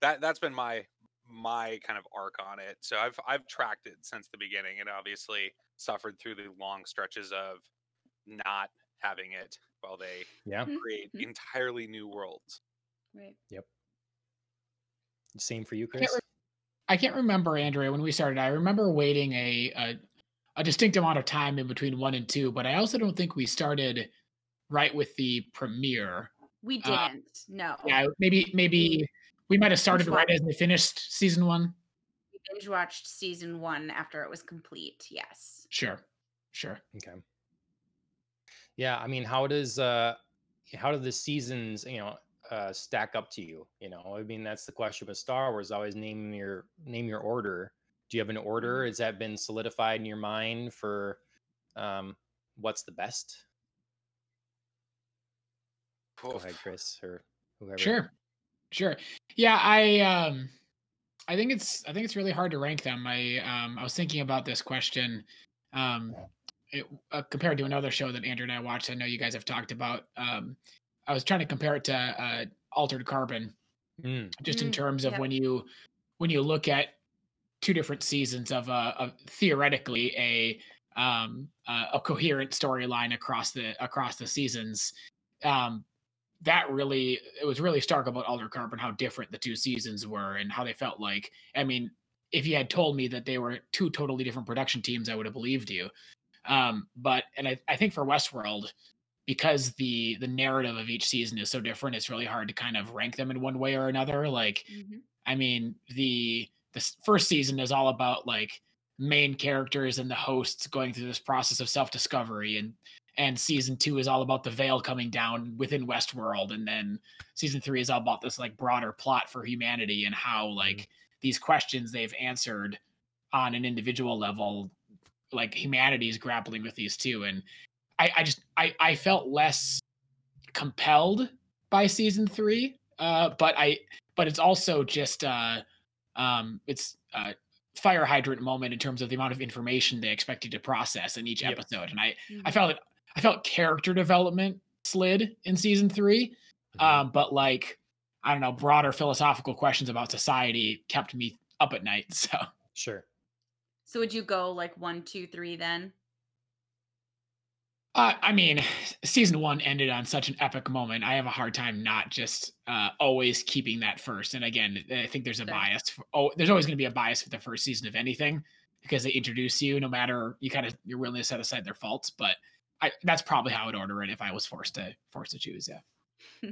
that that's been my my kind of arc on it. So I've I've tracked it since the beginning, and obviously suffered through the long stretches of not having it while they yeah create mm-hmm. entirely new worlds. Right. Yep. Same for you, Chris. I can't, re- I can't remember, Andrea, when we started. I remember waiting a, a a distinct amount of time in between one and two, but I also don't think we started right with the premiere. We uh, didn't. Uh, no. Yeah, maybe maybe we might have started right as they finished season one. We binge watched season one after it was complete. Yes. Sure. Sure. Okay. Yeah, I mean, how does uh how do the seasons, you know, uh stack up to you? You know, I mean, that's the question with Star Wars. Always name your name your order. Do you have an order? Mm-hmm. Has that been solidified in your mind for um what's the best? Go ahead, Chris, or whoever. Sure, sure. Yeah, I um, I think it's I think it's really hard to rank them. I um, I was thinking about this question, um, it, uh, compared to another show that Andrew and I watched. I know you guys have talked about. Um, I was trying to compare it to uh, Altered Carbon, mm. just in mm, terms of yep. when you when you look at two different seasons of a uh, of theoretically a um, uh, a coherent storyline across the across the seasons. Um, that really it was really stark about Altered Carbon how different the two seasons were and how they felt like. I mean, if you had told me that they were two totally different production teams, I would have believed you. Um, but and I, I think for Westworld, because the the narrative of each season is so different, it's really hard to kind of rank them in one way or another. Like, mm-hmm. I mean, the the first season is all about like main characters and the hosts going through this process of self discovery and and season two is all about the veil coming down within Westworld, and then season three is all about this like broader plot for humanity and how mm-hmm. like these questions they've answered on an individual level, like humanity is grappling with these too. And I, I just I I felt less compelled by season three, uh, but I but it's also just uh, um, it's uh, fire hydrant moment in terms of the amount of information they expect you to process in each yep. episode. And I, mm-hmm. I felt it I felt character development slid in season 3 mm-hmm. um, but like I don't know, broader philosophical questions about society kept me up at night. So sure. So would you go like one, two, three then? Uh, I mean, season one ended on such an epic moment. I have a hard time not just uh, always keeping that first. And again, I think there's a bias. For, oh, there's always going to be a bias for the first season of anything. because they introduce you no matter you kind of you're willing to set aside their faults but I, that's probably how I would order it if I was forced to forced to choose. Yeah.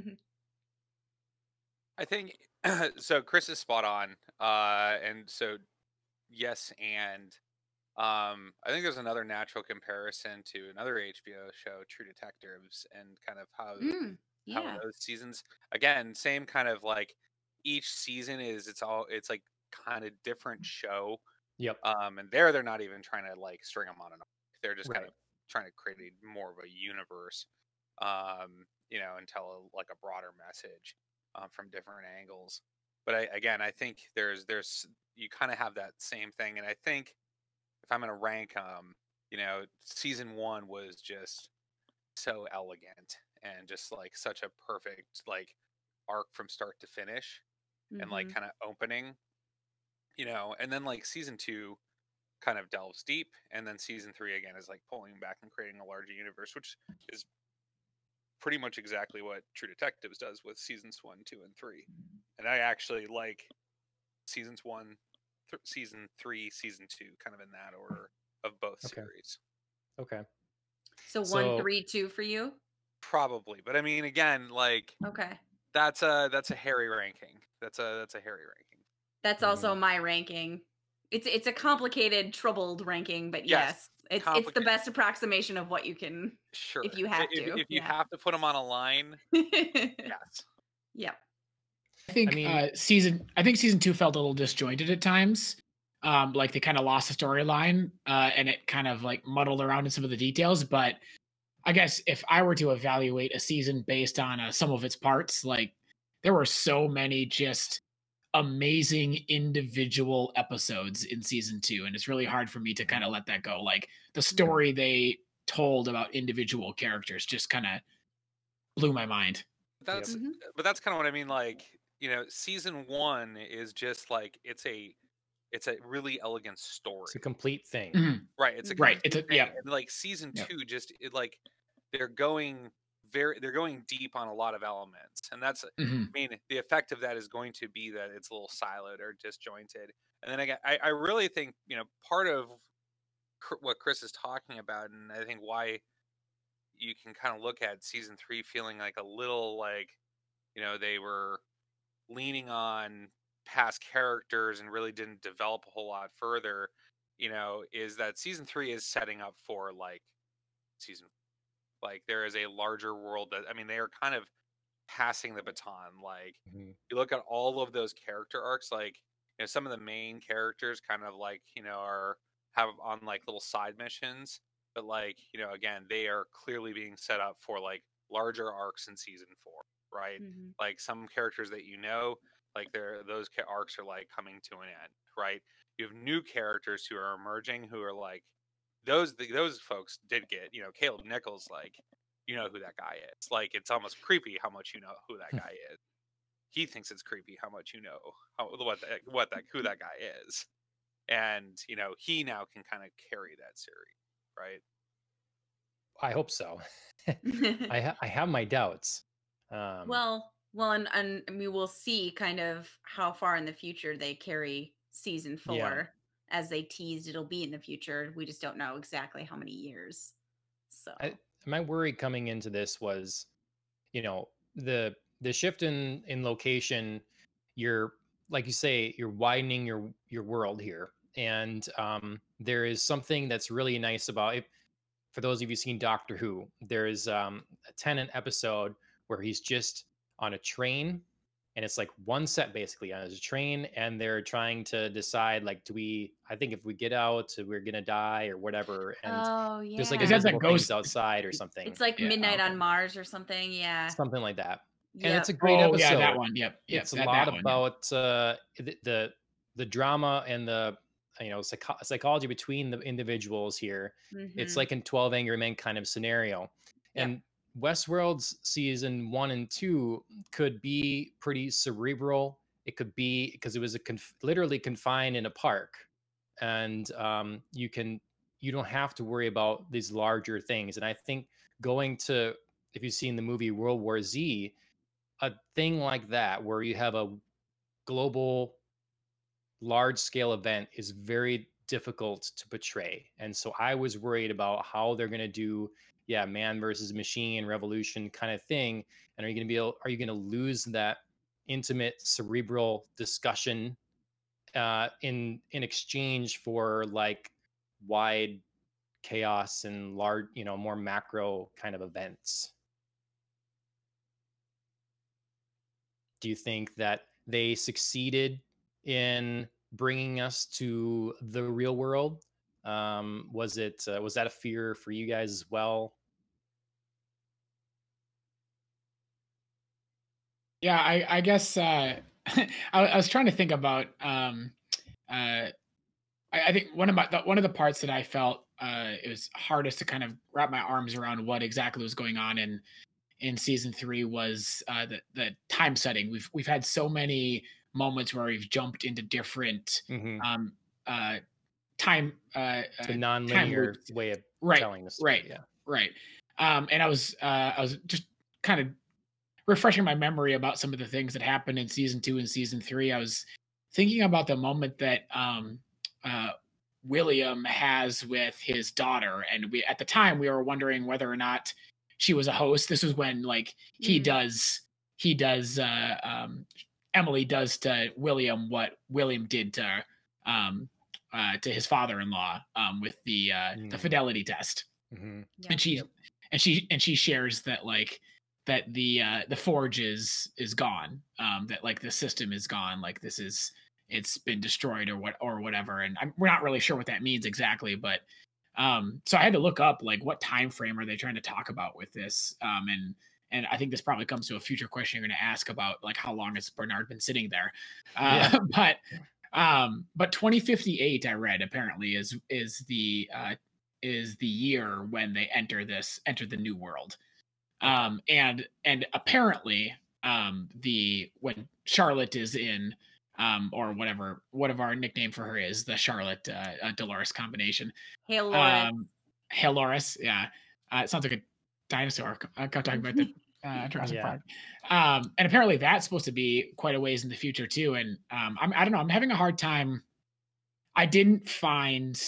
I think so. Chris is spot on, uh, and so yes, and um, I think there's another natural comparison to another HBO show, True Detectives, and kind of how Mm, how those seasons again, same kind of like each season is it's all it's like kind of different show. Yep. Um, and there they're not even trying to like string them on and off. They're just kind of trying to create a, more of a universe, um, you know, and tell a, like a broader message um, from different angles. But I, again, I think there's there's you kind of have that same thing, and I think if I'm gonna rank, um, you know, season one was just so elegant and just like such a perfect like arc from start to finish and like Mhm. kind of opening, you know, and then like season two kind of delves deep, and then season three again is like pulling back and creating a larger universe, which is pretty much exactly what True Detectives does with seasons one, two, and three. And I actually like seasons one, th- season three, season two, kind of in that order of both Okay. series. Okay. So one, So- three, two for you. Probably, but I mean, again, like Okay. that's a that's a hairy ranking. That's a that's a hairy ranking. That's Mm-hmm. also my ranking. It's it's a complicated, troubled ranking, but Yes, yes, it's it's the best approximation of what you can. Sure, if you have if, to, if you yeah. have to put them on a line, yes. yep. I think mean- uh, season I think season two felt a little disjointed at times. Um, like they kind of lost the storyline, uh, and it kind of like muddled around in some of the details. But I guess if I were to evaluate a season based on uh, some of its parts, like there were so many just amazing individual episodes in season two, and it's really hard for me to kind of let that go. Like the story they told about individual characters just kind of blew my mind. That's Mhm. but that's kind of what I mean. Like you know, season one is just like it's a it's a really elegant story, It's a complete thing. Mhm. right? It's a Right, it's a- thing, yeah. And like season Yep. two, just it like they're going very they're going deep on a lot of elements, and that's Mhm. I mean, the effect of that is going to be that it's a little siloed or disjointed. And then again, I, I really think you know part of cr- what Chris is talking about, and I think why you can kind of look at season three feeling like a little like you know they were leaning on past characters and really didn't develop a whole lot further. You know, is that season three is setting up for like season like there is a larger world that I mean they are kind of passing the baton like Mhm. you look at all of those character arcs like you know some of the main characters kind of like you know are have on like little side missions but like you know again they are clearly being set up for like larger arcs in season four right Mhm. like some characters that you know like they're those arcs are like coming to an end right you have new characters who are emerging who are like those th- those folks did get you know caleb nichols like you know who that guy is like it's almost creepy how much you know who that guy is he thinks it's creepy how much you know how, what that what that who that guy is and you know he now can kind of carry that series right I hope so. I ha- I have my doubts. Um, well, well, and and we will see kind of how far in the future they carry season four. Yeah. As they teased, it'll be in the future. We just don't know exactly how many years. So I- my worry coming into this was, you know, the the shift in in location. You're like you say, you're widening your your world here, and um, there is something that's really nice about it. For those of you seen Doctor Who, there is um, a Tennant episode where he's just on a train, and it's like one set basically on a train, and they're trying to decide like, do we? I think if we get out, we're gonna die or whatever, and oh yeah, there's like Is that the invisible ghost- outside or something. it's like Yeah, oh, Midnight okay. on Mars or something. Yeah, something like that. And Yep. it's a great oh episode. yeah, that one. Yep. Yep. it's a lot that one, yeah. about uh, the, the the drama and the you know psycho- psychology between the individuals here. It's Mhm. like in Twelve Angry Men kind of scenario, Yeah. and Westworld's season one and two could be pretty cerebral. It could be because it was a conf- literally confined in a park, and um, you can you don't have to worry about these larger things. And I think going to if you've seen the movie World War Z, a thing like that where you have a global large scale event is very difficult to portray. And so I was worried about how they're going to do, yeah, man versus machine revolution kind of thing. And are you going to be able, are you going to lose that intimate cerebral discussion uh, in in exchange for like wide chaos and large, you know, more macro kind of events? Do you think that they succeeded in bringing us to the real world? Um, was it uh, was that a fear for you guys as well? Yeah, I, I guess uh, I, I, was trying to think about. Um, uh, I, I, think one of my the, one of the parts that I felt uh, it was hardest to kind of wrap my arms around what exactly was going on in in season three was uh, the the time setting. We've we've had so many moments where we've jumped into different mm-hmm. um, uh, time uh, the uh, non-linear way of right, telling the story. Right, yeah, right. Um, and I was uh, I was just kind of refreshing my memory about some of the things that happened in season two and season three. I was thinking about the moment that um, uh, William has with his daughter, and we at the time we were wondering whether or not she was a host. This was when like he mm. does he does uh, um, Emily does to William what William did to um, uh, to his father-in-law um, with the uh, mm. the fidelity test, mm-hmm. yeah. and she and she and she shares that like that the uh, the forge is is gone, um, that like the system is gone, like this is it's been destroyed or what or whatever, and I'm, we're not really sure what that means exactly, but um, so I had to look up like what time frame are they trying to talk about with this, um, and and I think this probably comes to a future question you're going to ask about like how long has Bernard been sitting there, uh, yeah. but um, but 2058 I read apparently is is the uh, is the year when they enter this enter the new world, um, and and apparently um, the when Charlotte is in um, or whatever whatever our nickname for her is the Charlotte uh, uh, Dolores combination. Halores. Um, Halores, yeah. Uh, it sounds like a dinosaur. I'm talking about the uh, Jurassic yeah. Park. Um, and apparently that's supposed to be quite a ways in the future too. And um, I'm, I don't know. I'm having a hard time. I didn't find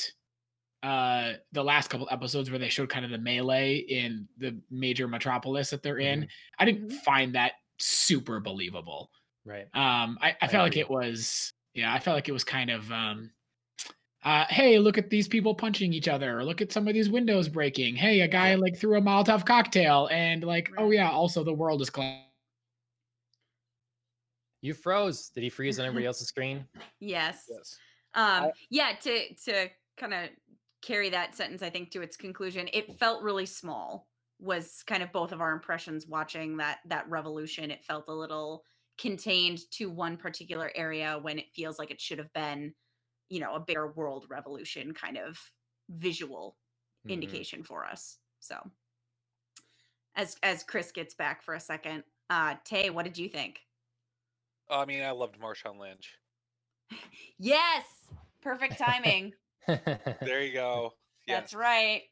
uh, the last couple episodes where they showed kind of the melee in the major metropolis that they're in. Mm-hmm. I didn't mm-hmm. find that super believable. Right. Um, I, I, I felt agree. like it was. Yeah, I felt like it was kind of. Um, uh, hey, look at these people punching each other. Look at some of these windows breaking. Hey, a guy like threw a Molotov cocktail, and like, oh yeah, also the world is collapsing. You froze. Did he freeze on everybody else's screen? Yes. Yes. Um, I, yeah. To to kind of carry that sentence, I think to its conclusion, it felt really small. Was kind of both of our impressions watching that that revolution. It felt a little contained to one particular area when it feels like it should have been you know a bigger world revolution kind of visual mm-hmm. indication for us so. As as chris gets back for a second uh tay what did you think? I mean i loved marshawn lynch. Yes! Perfect timing. There you go. That's right.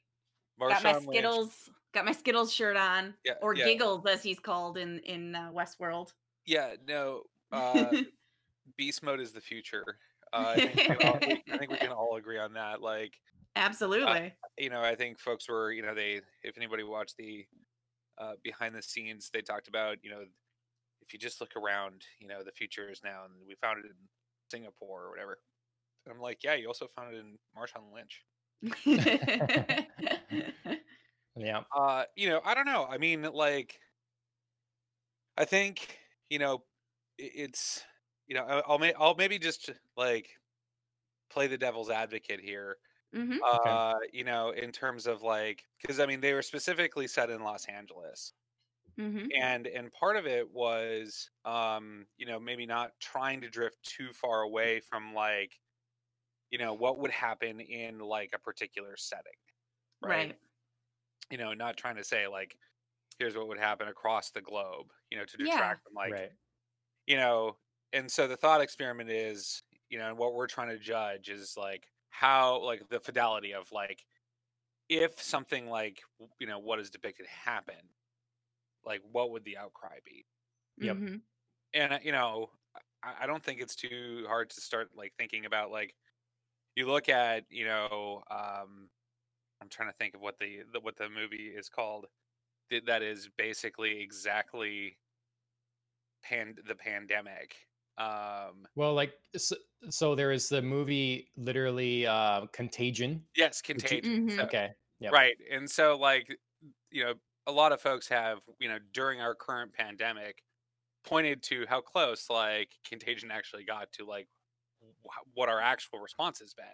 Marshawn got my skittles lynch. got my skittles shirt on yeah, or yeah. giggles as he's called in in uh, westworld. Yeah no uh beast mode is the future uh, I, think all, I, think we can all agree on that. Like, absolutely. Uh, you know, I think folks were, you know, they if anybody watched the uh, behind the scenes, they talked about, you know, if you just look around, you know, the future is now, and we found it in Singapore or whatever. And I'm like, yeah, you also found it in Marshawn Lynch. yeah. Uh, you know, I don't know. I mean, like, I think you know, it's you know, I'll may I'll maybe just like play the devil's advocate here. Mm-hmm. Uh, okay. you know, in terms of like, because I mean, they were specifically set in Los Angeles, mm-hmm. and and part of it was, um, you know, maybe not trying to drift too far away from like, you know, what would happen in like a particular setting, right? right. You know, not trying to say like, here's what would happen across the globe, you know, to detract yeah. from like, right. you know, and so the thought experiment is you know and what we're trying to judge is like how like the fidelity of like if something like you know what is depicted happened like what would the outcry be yep mm-hmm. and uh, you know I, I don't think it's too hard to start like thinking about like you look at you know um, I'm trying to think of what the, the what the movie is called that is basically exactly pan the pandemic um well like so, so there is the movie literally uh contagion yes contagion Mhm. okay Yep. right and so like you know a lot of folks have you know during our current pandemic pointed to how close like contagion actually got to like wh- what our actual response has been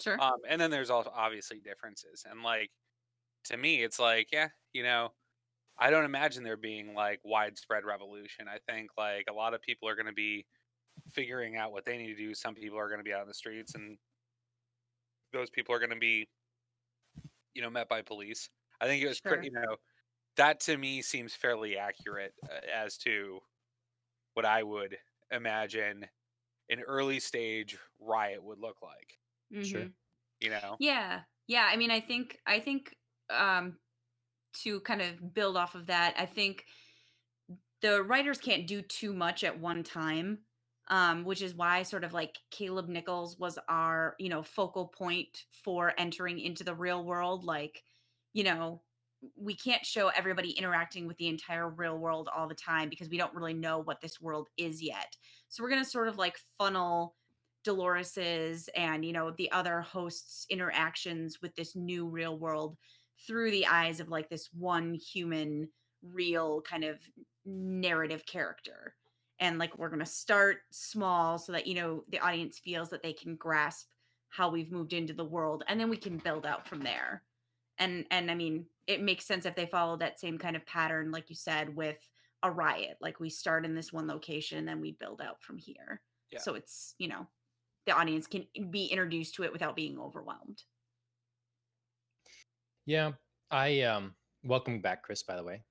Sure. um and then there's also obviously differences and like to me it's like yeah you know i don't imagine there being like widespread revolution i think like a lot of people are going to be figuring out what they need to do some people are going to be out in the streets and those people are going to be you know met by police i think it was pretty you know that to me seems fairly accurate uh, as to what i would imagine an early stage riot would look like Sure. Mhm. you know Yeah. Yeah, I mean I think I think um to kind of build off of that, I think the writers can't do too much at one time. Um, which is why sort of like Caleb Nichols was our, you know, focal point for entering into the real world. Like, you know, we can't show everybody interacting with the entire real world all the time because we don't really know what this world is yet. So we're gonna sort of like funnel Dolores's and you know the other hosts' interactions with this new real world through the eyes of like this one human real kind of narrative character. And like we're going to start small so that you know the audience feels that they can grasp how we've moved into the world and then we can build out from there. And and i mean it makes sense if they follow that same kind of pattern like you said with a riot. Like we start in this one location and then we build out from here. Yeah. so it's you know the audience can eh, be introduced to it without being overwhelmed Yeah, I um welcome back, Chris. By the way,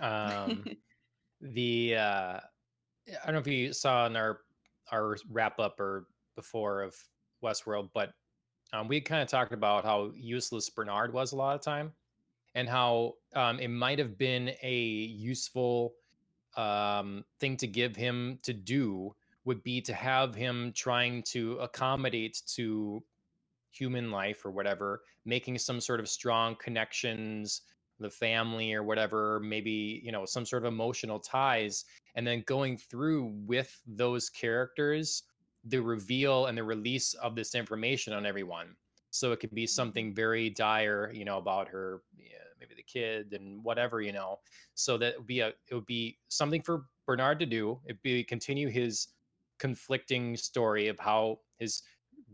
um, the uh, I don't know if you saw in our our wrap up or before of Westworld, but um, we kind of talked about how useless Bernard was a lot of time, and how um, it might have been a useful um, thing to give him to do would be to have him trying to accommodate to human life or whatever, making some sort of strong connections, the family or whatever, maybe, you know, some sort of emotional ties, and then going through with those characters the reveal and the release of this information on everyone. So it could be mm-hmm. something very dire, you know, about her, yeah, maybe the kid and whatever, you know. So that would be a it would be something for Bernard to do. It'd be continue his conflicting story of how his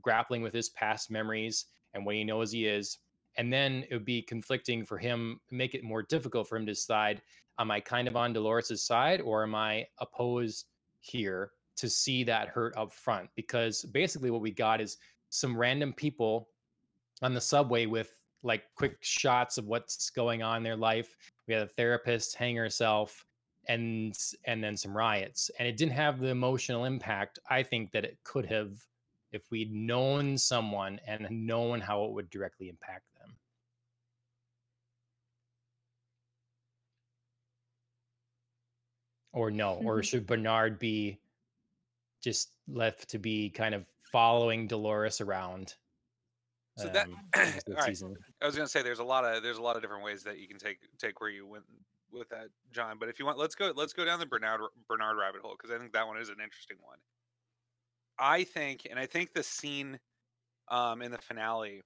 grappling with his past memories and what he knows he is. And then it would be conflicting for him, make it more difficult for him to decide am I kind of on Dolores' side or am I opposed here to see that hurt up front? Because basically, what we got is some random people on the subway with like quick shots of what's going on in their life. We had a therapist hang herself and and then some riots and it didn't have the emotional impact i think that it could have if we'd known someone and known how it would directly impact them. Or no, or Mhm. should Bernard be just left to be kind of following Dolores around? So that- um, the rest of the all right. I was gonna say there's a lot of there's a lot of different ways that you can take take where you went with that, John. But if you want, let's go let's go down the Bernard Bernard rabbit hole because I think that one is an interesting one. I think, and I think the scene um, in the finale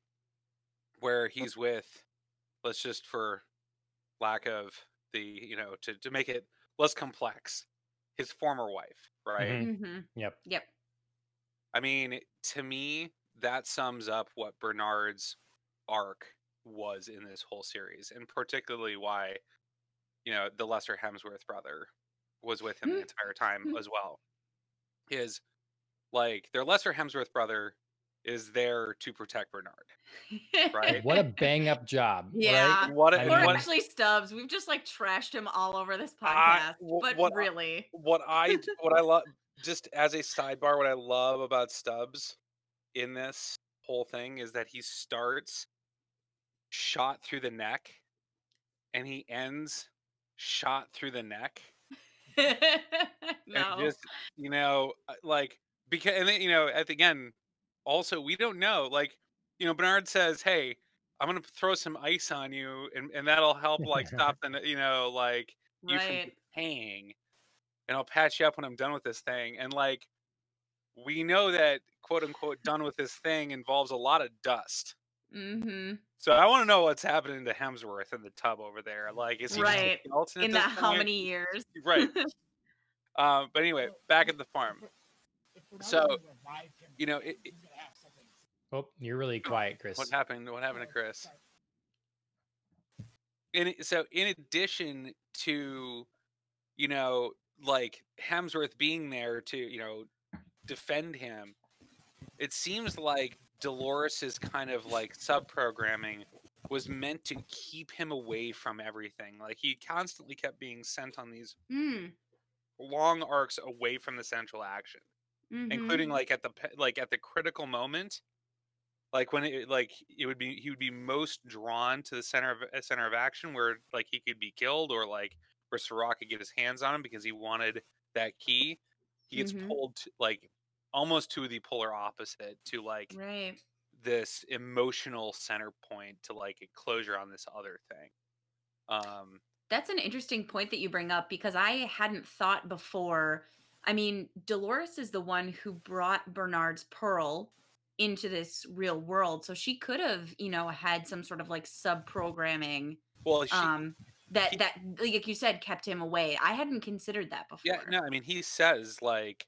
where he's with, let's just for lack of the you know to to make it less complex, his former wife, right? Mhm. hmm Yep. Yep. I mean, to me, that sums up what Bernard's arc was in this whole series, and particularly why, you know, the lesser Hemsworth brother was with him the Mm. entire time Mm. as well. Is like their lesser Hemsworth brother is there to protect Bernard. Right. What a bang up job. Yeah. Right? What? I Or mean- what? actually Stubbs. We've just like trashed him all over this I- podcast. wh- but what I- really. what I what I love just as a sidebar, what I love about Stubbs in this whole thing is that he starts shot through the neck and he ends shot through the neck. no. Just you know, uh, like because and then you know, at the again, also we don't know. Like, you know, Bernard says, "Hey, I'm gonna throw some ice on you, and and that'll help like stop the you know like you Right. from paying, and I'll patch you up when I'm done with this thing." And like, we know that quote unquote done with this thing involves a lot of dust. Mm-hmm. So I want to know what's happening to Hemsworth in the tub over there. Like, is he Right. In that how many years? Right. Um, but anyway, back at the farm. So, you know, it- it- Oh, you're really quiet, Chris. What happened? What happened to Chris? In it- so, in addition to, you know, like Hemsworth being there to, you know, defend him, it seems like Dolores's kind of like sub programming was meant to keep him away from everything. Like he constantly kept being sent on these Mm. long arcs away from the central action. Mhm. including like at the like at the critical moment like when it like it would be he would be most drawn to the center of uh, center of action where like he could be killed or like where Serac could get his hands on him because he wanted that key he gets Mhm. pulled to, like almost to the polar opposite to like Right. this emotional center point to like a closure on this other thing um That's an interesting point that you bring up because I hadn't thought before. I mean, Dolores is the one who brought Bernard's pearl into this real world. So she could have, you know, had some sort of like sub programming well she, um that he- that like you said kept him away. I hadn't considered that before. Yeah, no, I mean he says like,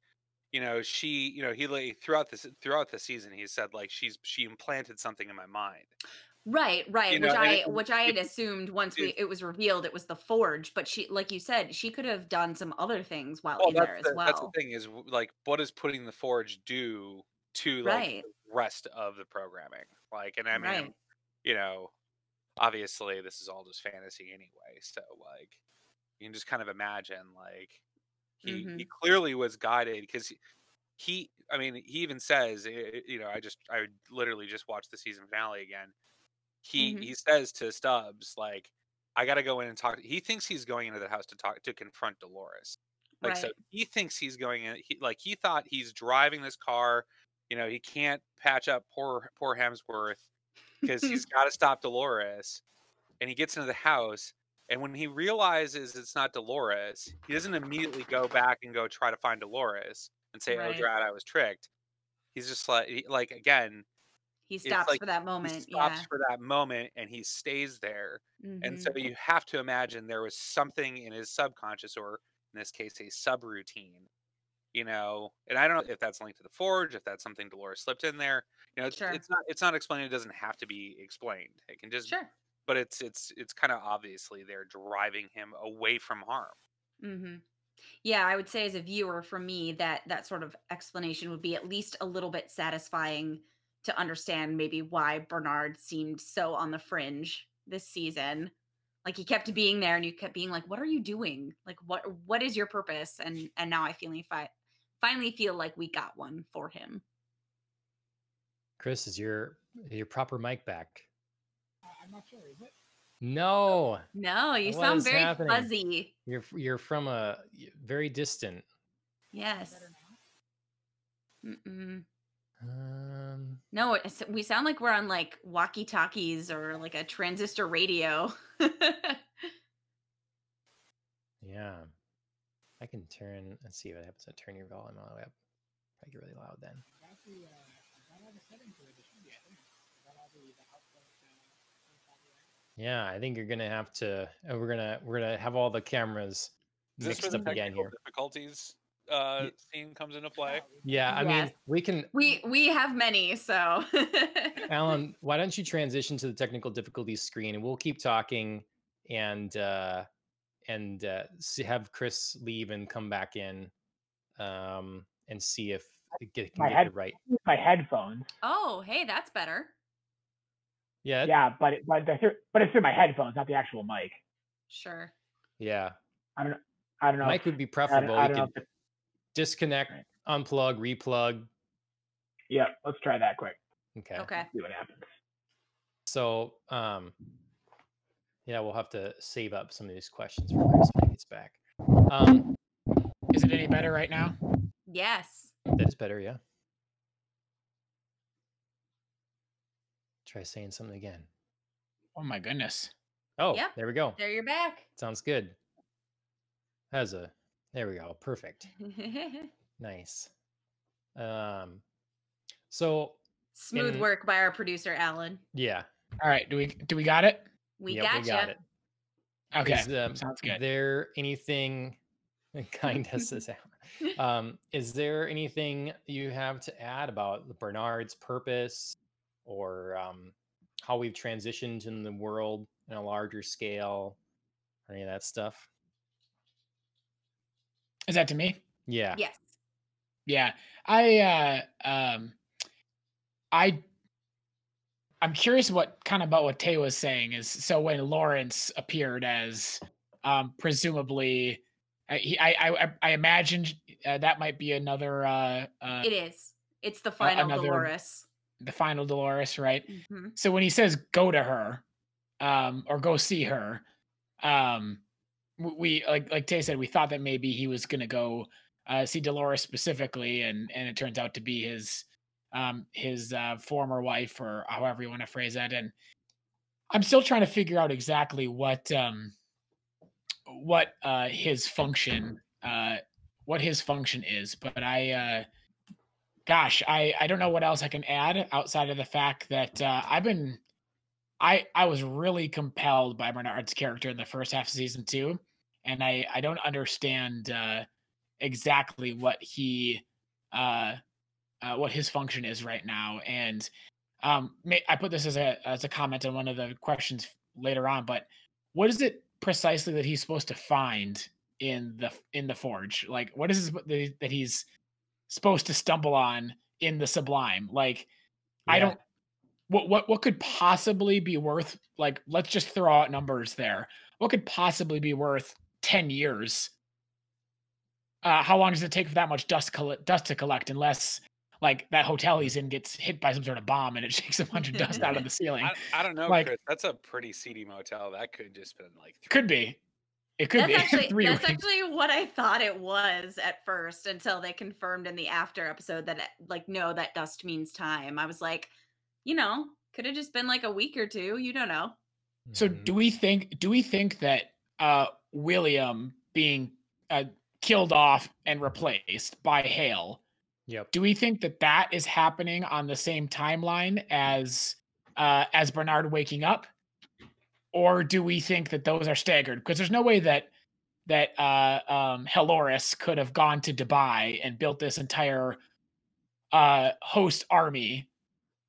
you know, she, you know, he like throughout this throughout the season he said like she's she implanted something in my mind. Right, right. You which know, I it- which I had it- assumed once we it- was revealed it was the forge, but she like you said, she could have done some other things while Well, in there as the, that's the well. thing is like what does putting the forge do to like Right. the rest of the programming? Like, and I mean, Right. you know, obviously this is all just fantasy anyway, so like you can just kind of imagine like he he Mm-hmm. clearly was guided because he, he I mean he even says eh, eh, you know I just I literally just watched the season finale again. He Mhm. he says to Stubbs like I got to go in and talk. He thinks he's going into the house to talk to confront Dolores. Like so he thinks he's going in. He, like he thought he's driving this car. You know he can't patch up poor poor Hemsworth because he's got to stop Dolores. And he gets into the house, and when he realizes it's not Dolores, he doesn't immediately go back and go try to find Dolores and say, "Oh, Right. Drat, I was tricked." He's just like, he- like again, He stops like for that moment. he stops yeah. for that moment and he stays there. And Mhm. so you have to imagine there was something in his subconscious, or in this case, a subroutine. You know, and I don't know if that's linked to the forge, if that's something Dolores slipped in there. You know, it's, Sure. it's not it's not explained. It doesn't have to be explained. It can just, Sure. but it's it's it's kind of obviously they're driving him away from harm. hmm Yeah, I would say as a viewer, for me, that that sort of explanation would be at least a little bit satisfying to understand maybe why Bernard seemed so on the fringe this season. Like he kept being there, and you kept being like, "What are you doing? Like, what what is your purpose?" And and now I finally fi- finally feel like we got one for him. Chris, is your your proper mic back? Uh, I'm not sure. Is it? No, No, you What sound very happening? fuzzy. you're you're from a very distant. Yes. Mm-mm. Um, No, it's, we sound like we're on like walkie talkies or like a transistor radio. yeah, I can turn. Let's see what happens. I turn your volume all the way up. Probably get really loud then. I got the, I got all the settings where they should be, I think. I got all the, the output, copyright. Yeah, I think you're gonna have to. uh, we're gonna we're gonna have all the cameras Is mixed up again here. difficulties uh, scene comes into play? Yeah, I Yes. mean we can. we we have many, so Alan, why don't you transition to the technical difficulties screen and we'll keep talking and uh and uh have Chris leave and come back in um and see if it get, can My get head- it right. My headphones. oh, hey, that's better. Yeah, Yeah, but it, but they're through, but it's through my headphones, not the actual mic. Sure. yeah. I don't know. I don't know. Mic would be I don't, preferable. I don't could If it, disconnect, Right. unplug, replug. yeah, let's try that quick. Okay. Okay. See what happens. So um yeah, we'll have to save up some of these questions for Chris when he gets back. Um Is it any better right now? Yes. that is better, yeah. Try saying something again. Oh my goodness. Oh, Yep. there we go. There you're back. Sounds good. Has a there we go. Perfect. Nice. Um so Smooth In- work by our producer Alan. yeah. All right. Do we do we got it? We yep, gotcha. we got it. Okay. Is, um, Sounds good. there anything kind of says Alan. um is there anything you have to add about Bernard's purpose or um how we've transitioned in the world in a larger scale or any of that stuff? Is that to me? Yeah. Yes. Yeah. I uh um I I'm curious what kind of about what Tay was saying is so when Lawrence appeared as um presumably I I, I I imagined uh, that might be another uh uh It is. It's the final another- Dolores. the final Dolores, right? hmm So when he says go to her, um, or go see her, um, w- we like like Tay said, we thought that maybe he was gonna go uh, see Dolores specifically, and and it turns out to be his um his uh, former wife, or however you want to phrase that. And I'm still trying to figure out exactly what um what uh his function uh what his function is, but I uh gosh, I I don't know what else I can add outside of the fact that uh, I've been I I was really compelled by Bernard's character in the first half of season two, and I I don't understand uh, exactly what he uh, uh, what his function is right now, and um I put this as a as a comment on one of the questions later on, but what is it precisely that he's supposed to find in the in the forge? Like, what is it that he's supposed to stumble on in the sublime? Like i don't what what what could possibly be worth like let's just throw out numbers there what could possibly be worth 10 years uh how long does it take for that much dust coll- dust to collect unless like that hotel he's in gets hit by some sort of bomb and it shakes a bunch of dust out of the ceiling I, I don't know, Like- Chris. That's a pretty seedy motel. That could just been like three could be it could That's be actually three that's weeks. actually what I thought it was at first until they confirmed in the after episode that it, like no, that dust means time. I was like, you know, could have just been like a week or two. You don't know. So Mhm. do we think do we think that uh William being uh, killed off and replaced by Hale Yep. do we think that that is happening on the same timeline as uh as Bernard waking up or do we think that those are staggered because there's no way that that uh um Heloris could have gone to Dubai and built this entire uh host army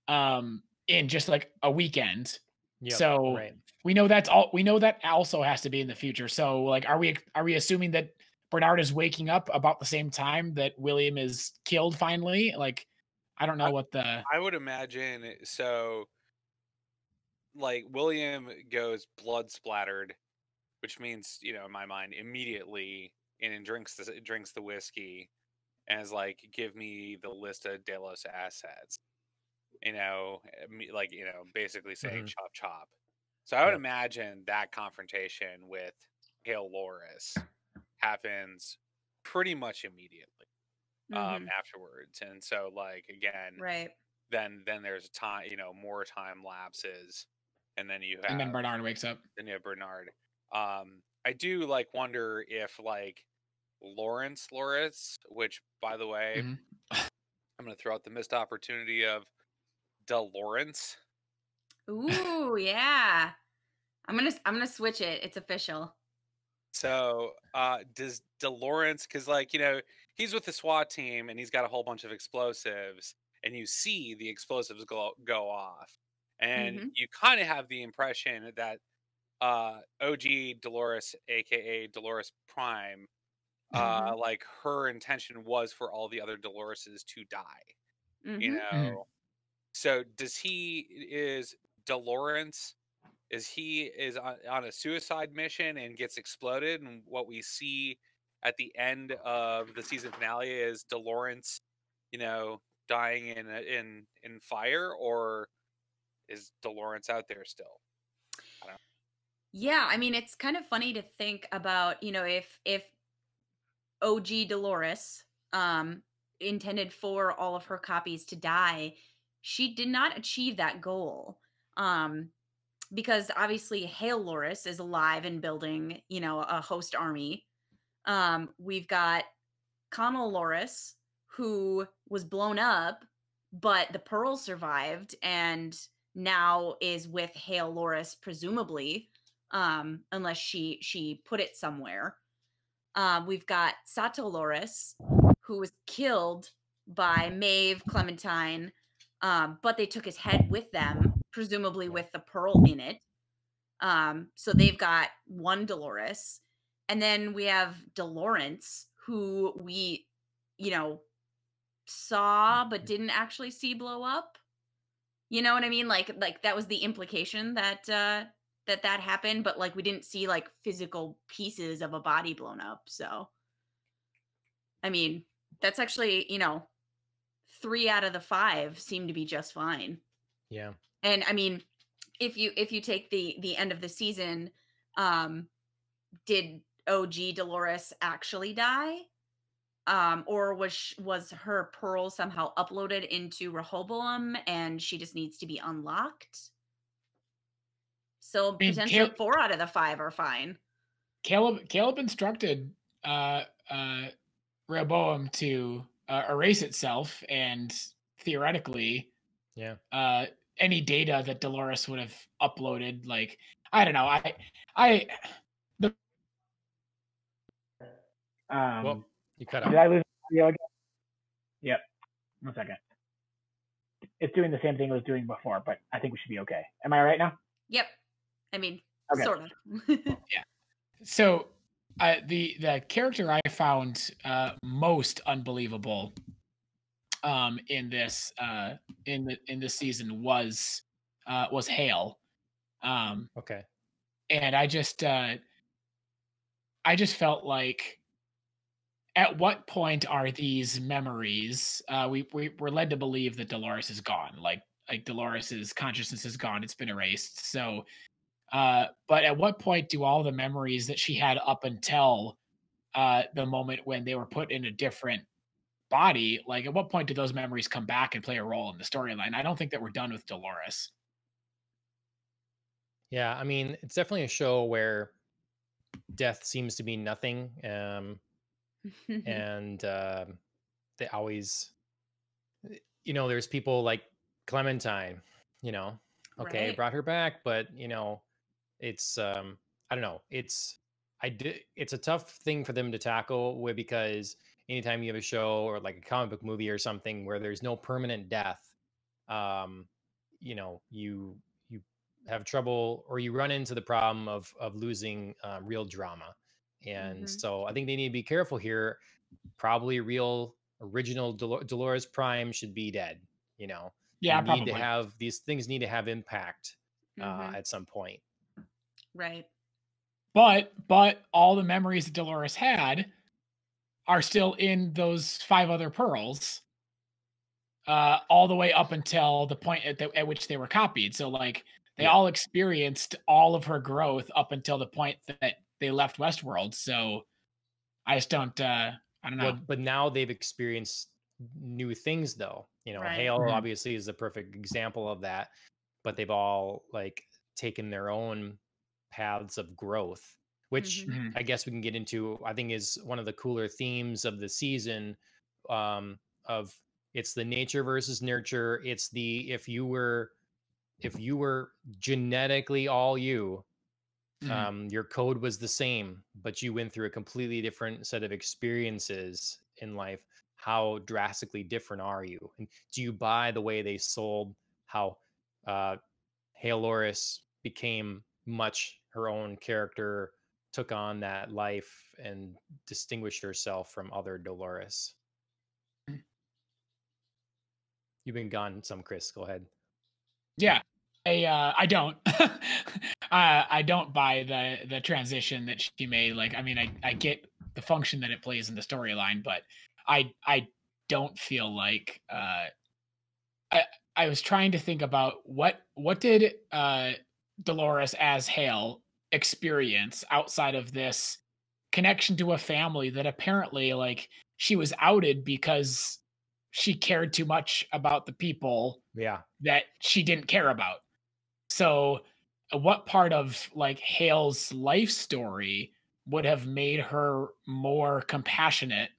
um in just like a weekend Yep. so right. we know that's all we know that also has to be in the future so like are we are we assuming that bernard is waking up about the same time that william is killed finally like i don't know what the I would imagine so. Like William goes blood splattered, which means you know in my mind immediately, and then drinks the drinks the whiskey, and is like, "Give me the list of Delos assets." You know, eh, like you know, basically saying Mhm. chop chop. So I would Yep. imagine that confrontation with Hale Loris happens pretty much immediately um, Mhm, afterwards, and so like again, right. then then there's a time you know more time lapses and then you have and then bernard wakes up then you have bernard um i do like wonder if like lawrence loris which by the way Mhm. i'm gonna throw out the missed opportunity of delawrence Ooh, yeah. I'm gonna I'm gonna switch it. It's official. so uh does delawrence because like you know he's with the swat team and he's got a whole bunch of explosives and you see the explosives go go off and Mhm. you kind of have the impression that uh og dolores aka dolores prime uh like her intention was for all the other doloreses to die you Mhm. know so does he is delawrence is he is on, on a suicide mission and gets exploded? And what we see at the end of the season finale is delawrence you know dying in in in fire or is delawrence out there still? Yeah, I mean it's kind of funny to think about, you know, if if OG Dolores um intended for all of her copies to die, she did not achieve that goal. Um, because obviously Hale Loris is alive and building, you know, a host army. Um, we've got Connell Loris, who was blown up, but the Pearl survived and now is with Hale Loris, presumably, um, unless she she put it somewhere. Um, we've got Sato Loris, who was killed by Maeve Clementine, um, but they took his head with them, presumably with the pearl in it. Um, so they've got one Dolores. And then we have Dolorence, who we, you know, saw but didn't actually see blow up. You know what I mean? Like like that was the implication that uh that that happened, but like we didn't see like physical pieces of a body blown up. So I mean, that's actually, you know, 3 out of the 5 seem to be just fine. Yeah. And I mean, if you if you take the the end of the season, um did OG Dolores actually die? Um, or was was her pearl somehow uploaded into Rehoboam and she just needs to be unlocked? So mean, potentially four out of the five are fine. Caleb Caleb instructed uh, uh, Rehoboam to uh, erase itself, and theoretically, Yeah. uh, any data that Dolores would have uploaded, like I don't know, I I Um, Well, you cut did out. I lose audio again? Yep. One second. It's doing the same thing it was doing before, but I think we should be okay. Am I right now? Yep. I mean, Okay. sort of. Yeah, so uh, the the character I found uh, most unbelievable um, in this uh, in the in this season was uh, was Hale, um, Okay. and I just uh, I just felt like at what point are these memories? Uh, we we we're led to believe that Dolores is gone, like like Dolores's consciousness is gone; it's been erased. So, uh, but at what point do all the memories that she had up until uh, the moment when they were put in a different body, like at what point do those memories come back and play a role in the storyline? I don't think that we're done with Dolores. Yeah, I mean, it's definitely a show where death seems to be nothing. Um, and um they always you know there's people like clementine you know okay Right. brought her back but you know it's um i don't know it's i did it's a tough thing for them to tackle with because anytime you have a show or like a comic book movie or something where there's no permanent death um you know you you have trouble or you run into the problem of of losing uh, real drama and Mhm. so i think they need to be careful here probably real original Dolo- dolores prime should be dead you know Yeah, You probably. need to have these things need to have impact uh, Mhm. at some point Right. But but all the memories that Dolores had are still in those five other pearls. Uh, all the way up until the point at, the, at which they were copied. So like they Yeah. all experienced all of her growth up until the point that they left Westworld. So I just don't. uh I don't know. Well, but now they've experienced new things though. You know, Right. Hale Mhm. obviously is a perfect example of that, but they've all like taken their own paths of growth, which Mhm. Mhm. I guess we can get into. I think is one of the cooler themes of the season. Um, of it's the nature versus nurture. It's the if you were if you were genetically all you, Mhm. um, your code was the same, but you went through a completely different set of experiences in life. How drastically different are you? And do you buy the way they sold how uh, Haloris became much her own character, took on that life, and distinguished herself from other Dolores? Mm. You've been gone some, Chris. Go ahead. Yeah, I uh, I don't. uh, I don't buy the the transition that she made. Like, I mean, I I get the function that it plays in the storyline, but I I don't feel like uh, I I was trying to think about what what did uh, Dolores as Hale experience outside of this connection to a family that apparently like she was outed because she cared too much about the people Yeah. that she didn't care about. So, uh, what part of like Hale's life story would have made her more compassionate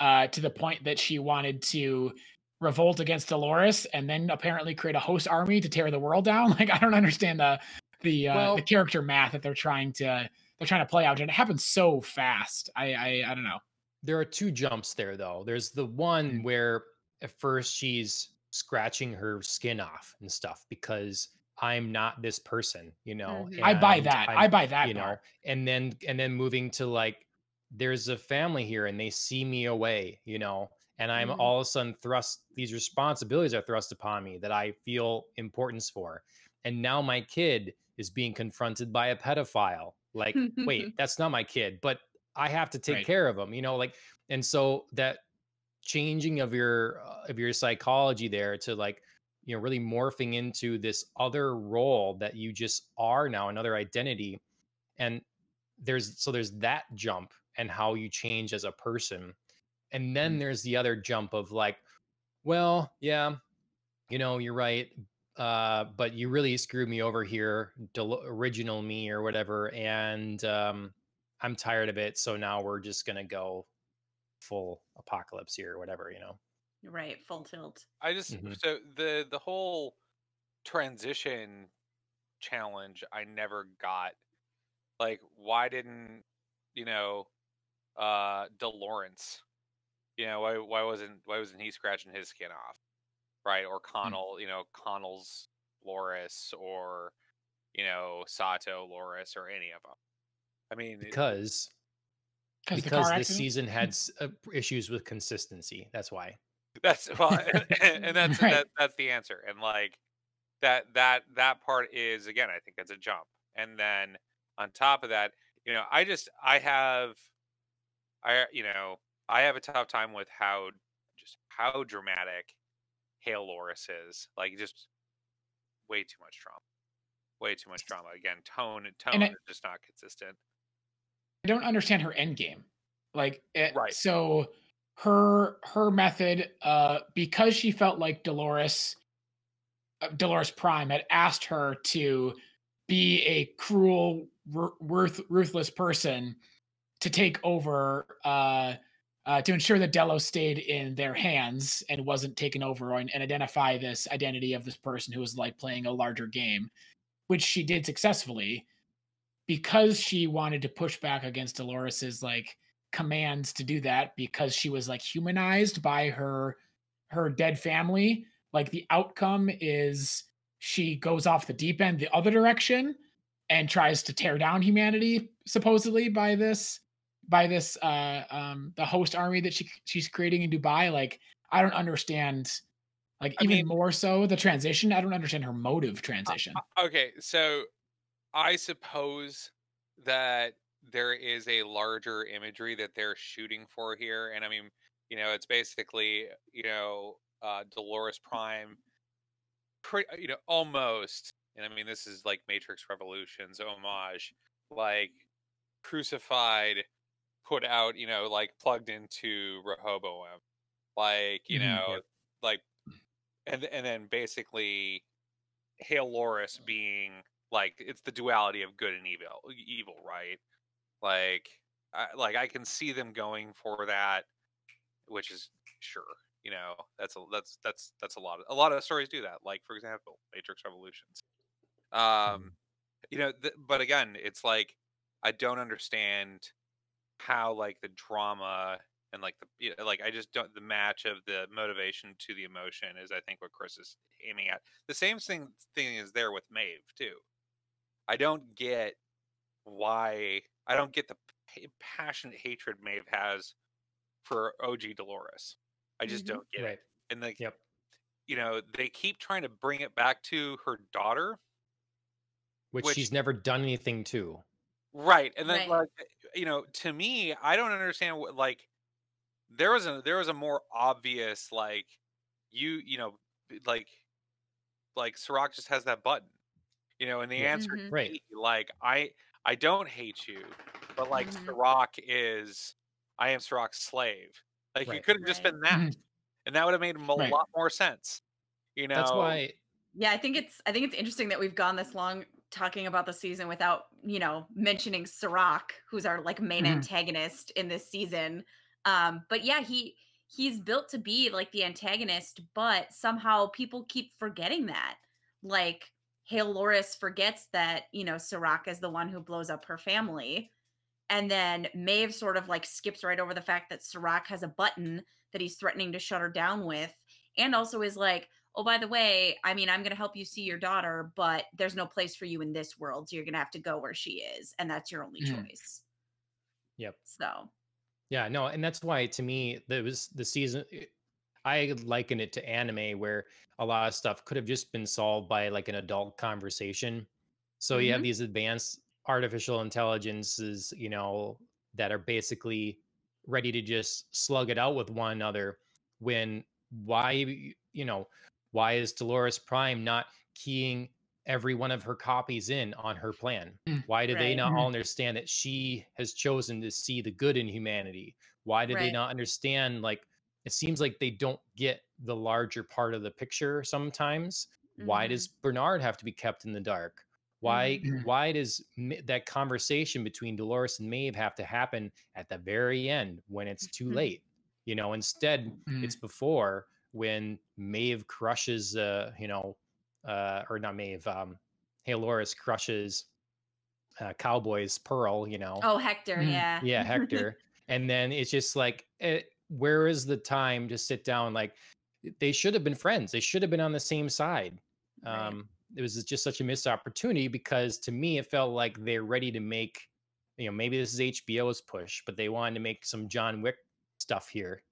uh, to the point that she wanted to revolt against Dolores and then apparently create a host army to tear the world down? Like, I don't understand the the uh, well, the character math that they're trying to they're trying to play out, and it happens so fast. I I, I don't know. There are two jumps there though. There's the one mm-hmm. where at first she's scratching her skin off and stuff because I'm not this person, you know. Mm-hmm. I buy that. I'm, i buy that, you know. And then and then moving to like there's a family here and they see me away, you know, and I'm mm-hmm. all of a sudden thrust these responsibilities are thrust upon me that I feel importance for. And now my kid is being confronted by a pedophile. Like, wait, that's not my kid, but I have to take right. care of him, you know, like and so that changing of your uh, of your psychology there to like you know really morphing into this other role that you just are now another identity and there's so there's that jump and how you change as a person and then mm. there's the other jump of like well yeah you know you're right uh but you really screwed me over here del- original me or whatever and um i'm tired of it so now we're just gonna go full apocalypse here or whatever, you know. Right, full tilt. I just mm-hmm. so the the whole transition challenge I never got. Like, why didn't you know uh DeLawrence? You know, why why wasn't why wasn't he scratching his skin off? Right? Or hmm. Connell, mm-hmm. you know, Connell's Loris or you know, Sato Loris or any of them. I mean, because because this season had uh, issues with consistency. That's why. That's well, and, and that's right. that, that's the answer. And like that that that part is again, I think that's a jump. And then on top of that, you know, I just I have I you know I have a tough time with how just how dramatic Hale Loris is. Like just way too much drama. Way too much drama. Again, tone tone is just not consistent. I don't understand her end game. Like, it, eh, right. So her her method, uh, because she felt like Dolores, uh, Dolores Prime had asked her to be a cruel, worth, ruthless person to take over, uh, uh, to ensure that Delos stayed in their hands and wasn't taken over, and, and identify this identity of this person who was like playing a larger game, which she did successfully. Because she wanted to push back against Dolores's like commands to do that because she was like humanized by her her dead family like the outcome is she goes off the deep end the other direction and tries to tear down humanity supposedly by this by this uh um the host army that she she's creating in Dubai like I don't understand like I even mean, more so the transition. I don't understand her motive transition. Okay so I suppose that there is a larger imagery that they're shooting for here, and I mean, you know, it's basically you know uh, Dolores Prime, pre- you know, almost, and I mean, this is like Matrix Revolutions homage, like crucified, put out, you know, like plugged into Rehoboam, like you mm-hmm. know, yeah. like, and and then basically Hale Loris being like it's the duality of good and evil evil right like I, like i can see them going for that which is sure you know that's a that's that's that's a lot of a lot of stories do that like for example matrix revolutions um mm-hmm. you know th- but again it's like i don't understand how like the drama and like the you know, like I just don't the match of the motivation to the emotion is I think what Chris is aiming at. The same thing thing is there with Maeve too. I don't get why I don't get the passionate hatred Maeve has for OG Dolores. I just mm-hmm. don't get right. it. And like, yep. you know, they keep trying to bring it back to her daughter, which, which she's never done anything to. Right, and then right. like, you know, to me, I don't understand what like there was a there was a more obvious like you you know like like Serac just has that button you know and the answer mm-hmm. right like i i don't hate you but like mm-hmm. Serac is i am Serac's slave like right. you could have right. just been that mm-hmm. and that would have made a right. lot more sense you know that's why Yeah, I think it's I think it's interesting that we've gone this long talking about the season without, you know, mentioning Serac, who's our like main Mhm. antagonist in this season. Um, but yeah, he he's built to be like the antagonist, but somehow people keep forgetting that. Like Hale Loris forgets that, you know, Serac is the one who blows up her family. And then Maeve sort of like skips right over the fact that Serac has a button that he's threatening to shut her down with, and also is like, oh, by the way, I mean, I'm going to help you see your daughter, but there's no place for you in this world. So you're going to have to go where she is. And that's your only Mhm. choice. Yep. So, Yeah, no, and that's why to me there was the season. I liken it to anime where a lot of stuff could have just been solved by like an adult conversation. So you have Mhm. these advanced artificial intelligences, you know, that are basically ready to just slug it out with one another. When why, you know, why is Dolores Prime not keying every one of her copies in on her plan? Mm. Why do they not Mhm. all understand that she has chosen to see the good in humanity? Why do they not understand? Like, it seems like they don't get the larger part of the picture sometimes. Why mhm, does Bernard have to be kept in the dark? Why Mhm. why does that conversation between Dolores and Maeve have to happen at the very end when it's too Mhm. late? You know, instead it's before when Maeve crushes uh, you know, uh or not Maeve, um Halores crushes uh, Cowboy's Pearl, you know. oh, Hector. Mhm. Yeah. Yeah, Hector. and then it's just like, eh, where is the time to sit down? Like, they should have been friends. They should have been on the same side. Right. Um, it was just such a missed opportunity because to me, it felt like they're ready to make, you know, maybe this is HBO's push, but they wanted to make some John Wick stuff here.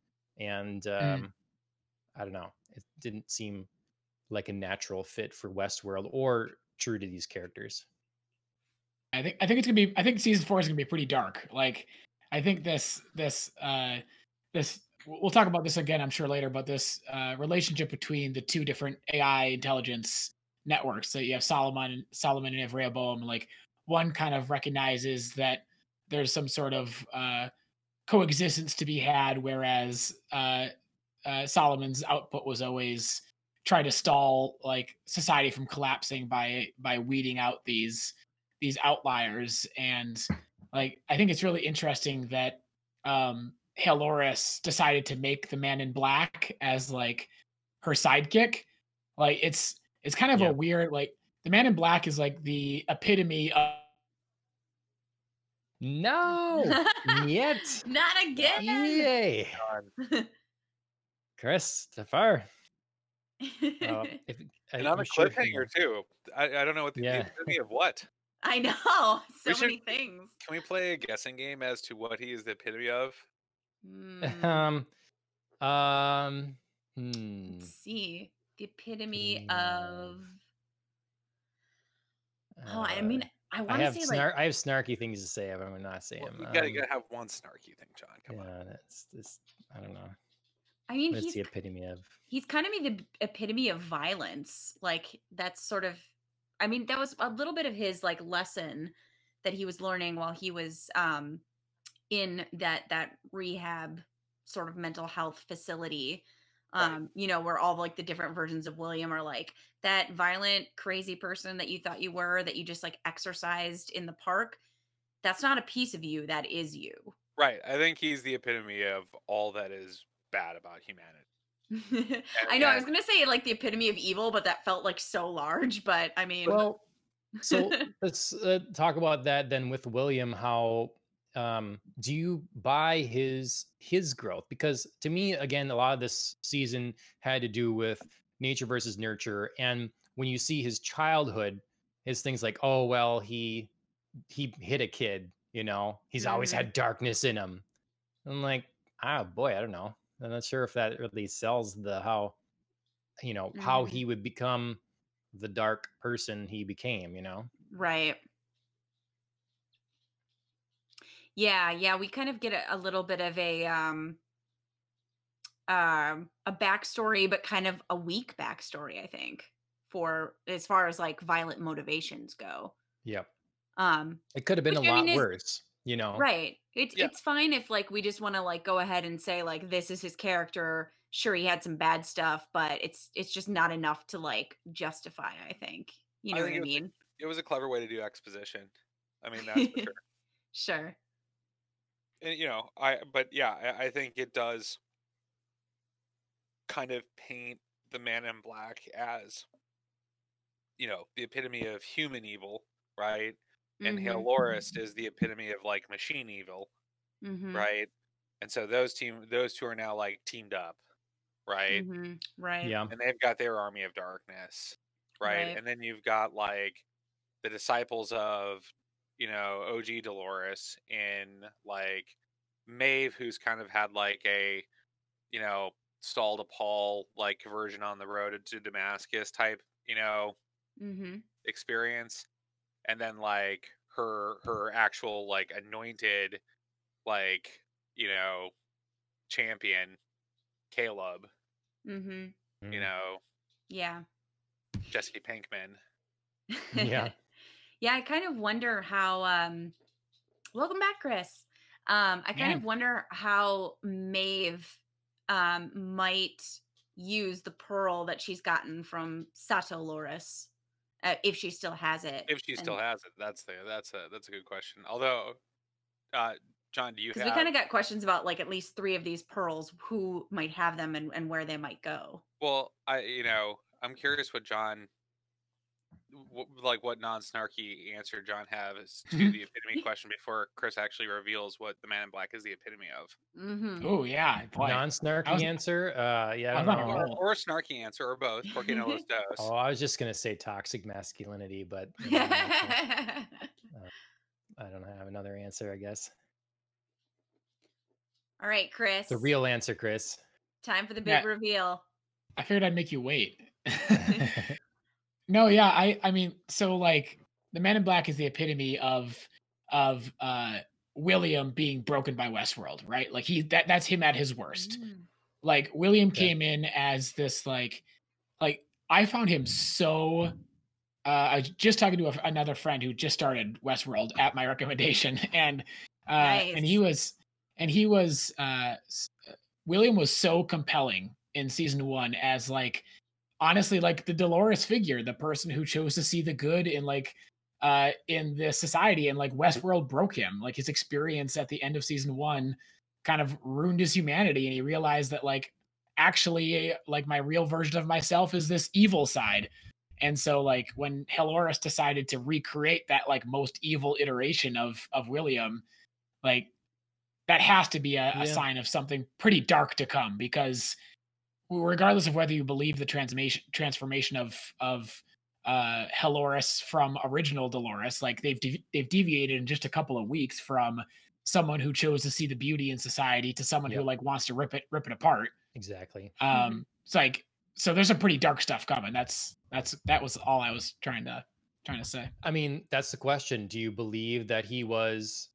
And um, I don't know, it didn't seem like a natural fit for Westworld or true to these characters. I think I think it's gonna be I think season four is gonna be pretty dark. Like I think this this uh this we'll talk about this again I'm sure later, but this uh relationship between the two different AI intelligence networks. So you have Solomon Solomon and have like one kind of recognizes that there's some sort of uh coexistence to be had, whereas uh uh Solomon's output was always try to stall like society from collapsing by by weeding out these these outliers and like i think it's really interesting that um Haloris decided to make the man in black as like her sidekick like it's it's kind of Yeah. a weird like the man in black is like the epitome of No, yet. Not again. Yay. Christopher. Uh, if, and I- on I'm a sure cliffhanger too. I, I don't know what the, Yeah. epitome of what. I know. So We should- many things. Can we play a guessing game as to what he is the epitome of? Hmm, um, um, hmm. Let's see. The epitome Epitome of. Oh, I mean, uh, I I want to have say snar- like. I have snarky things to say. but I'm not say Well, them. you gotta, Um, gotta have one snarky thing, John. Come on. yeah, that's this. I don't know. I mean, What's he's the epitome of? he's kind of the epitome of violence. Like that's sort of. I mean, that was a little bit of his like lesson that he was learning while he was um in that that rehab sort of mental health facility Right. um you know where all like the different versions of william are like that violent crazy person that you thought you were that you just like exercised in the park that's not a piece of you that is you Right. I think he's the epitome of all that is bad about humanity. i know i was gonna say like the epitome of evil but that felt like so large but i mean Well, so let's uh, talk about that then with William. How um, do you buy his his growth? Because to me, again, a lot of this season had to do with nature versus nurture, and when you see his childhood, his things like, oh well, he he hit a kid, you know, he's always Mhm. had darkness in him. I'm like, ah, boy, I don't know. I'm not sure if that really sells the how, you know, how Mhm. he would become the dark person he became, you know? Right. Yeah, yeah, we kind of get a, a little bit of a um um a backstory, but kind of a weak backstory, I think, for as far as like violent motivations go. Yep. Um, It could have been Which, a I lot mean, worse, you know? right. It's Yeah. it's fine if like we just want to like go ahead and say like this is his character sure he had some bad stuff, but it's it's just not enough to like justify. I think you know I what I it was a- mean. It was a clever way to do exposition. I mean, that's for sure. Sure. And, you know, I but yeah, I, I think it does kind of paint the Man in Black as you know the epitome of human evil, right? And Mhm, Halorist is the epitome of like machine evil, mhm, right? And so those team those two are now like teamed up, right? mhm, Right. Yeah. And they've got their army of darkness, right? Right. And then you've got like the disciples of you know OG Dolores in like Maeve, who's kind of had like a you know Saul to Paul like conversion on the road to Damascus type you know Mhm. experience, and then like her her actual like anointed like you know champion Caleb, Mm-hmm. you Mm. know Yeah. Jesse Pinkman. Yeah. yeah, I kind of wonder how um welcome back, Chris. Um, I kind Yeah. of wonder how Maeve um might use the pearl that she's gotten from Sato Loris. Uh, if she still has it. If she still has it, that's the that's a that's a good question. Although, uh, John, do you because have? we kind of got questions about like at least three of these pearls who might have them and, and where they might go Well, I you know I'm curious what John, like what non-snarky answer John has to the epitome question before Chris actually reveals what the Man in Black is the epitome of, mm-hmm. Oh yeah. Non-snarky was- answer. Uh, yeah, I I don't know. or, or a snarky answer, or both. Porque no los dos. Oh, I was just gonna say toxic masculinity, but you know, I don't have another answer. I guess all right chris the real answer, Chris. time for the big Yeah. reveal I figured I'd make you wait. no, yeah, I I mean, so like the Man in Black is the epitome of of uh William being broken by Westworld, right? Like he that that's him at his worst. Mm. Like William Okay. came in as this like like I found him so uh I was just talking to a, another friend who just started Westworld at my recommendation and uh and he was and he was uh William was so compelling in season 1 as like honestly like the Dolores figure, the person who chose to see the good in like uh in this society and like Westworld broke him. Like his experience at the end of season 1 kind of ruined his humanity and he realized that like actually like my real version of myself is this evil side. And so like when Heloris decided to recreate that like most evil iteration of of William, like that has to be a, Yeah. a sign of something pretty dark to come because regardless of whether you believe the transformation transformation of of uh Heloris from original Dolores, like they've de- they've deviated in just a couple of weeks from someone who chose to see the beauty in society to someone who like wants to rip it rip it apart. Exactly. Um Mhm. it's like so there's some pretty dark stuff coming. That's that's that was all I was trying to trying to say. I mean, that's the question. Do you believe that he was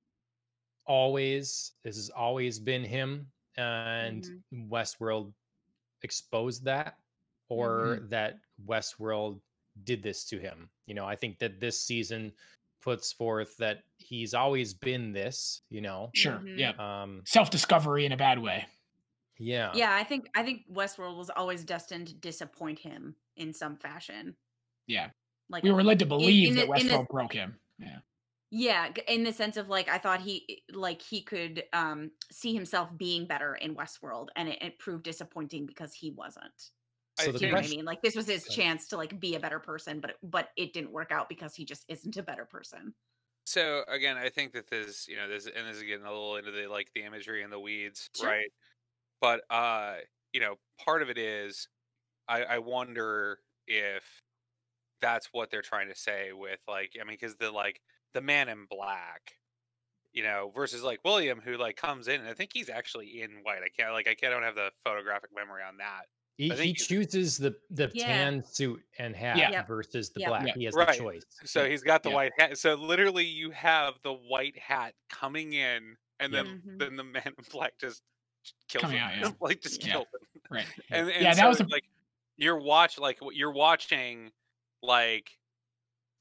always this has always been him and Westworld exposed that or that Westworld did this to him? You know, I think that this season puts forth that he's always been this, you know. Sure. Mhm. Yeah. Um Self-discovery in a bad way. yeah. yeah i think i think westworld was always destined to disappoint him in some fashion Yeah. like We were led to believe in that the- in the- Westworld broke him. Yeah. Yeah, in the sense of like I thought he like he could um see himself being better in Westworld and it, it proved disappointing because he wasn't. I So Do the you know what I mean? Like this was his Right. chance to like be a better person, but but it didn't work out because he just isn't a better person. So again, I think that this, you know, this and this is getting a little into the like the imagery and the weeds, Sure. right? But uh, you know, part of it is I, I wonder if that's what they're trying to say with like I mean, because the like the man in black, you know, versus like William who like comes in and I think he's actually in white. I can't like I can't I don't have the photographic memory on that. He, he chooses the the Yeah. tan suit and hat Yep. versus the Yep. black. Yep. He has Right. the choice. So he's got the Yeah. white hat. So literally, you have the white hat coming in, and Yep. then Mhm. then the man in black just kills Coming him. out, yeah. like just Yeah. kills him. Right. And, and Yeah, that was a- like you're watch like you're watching like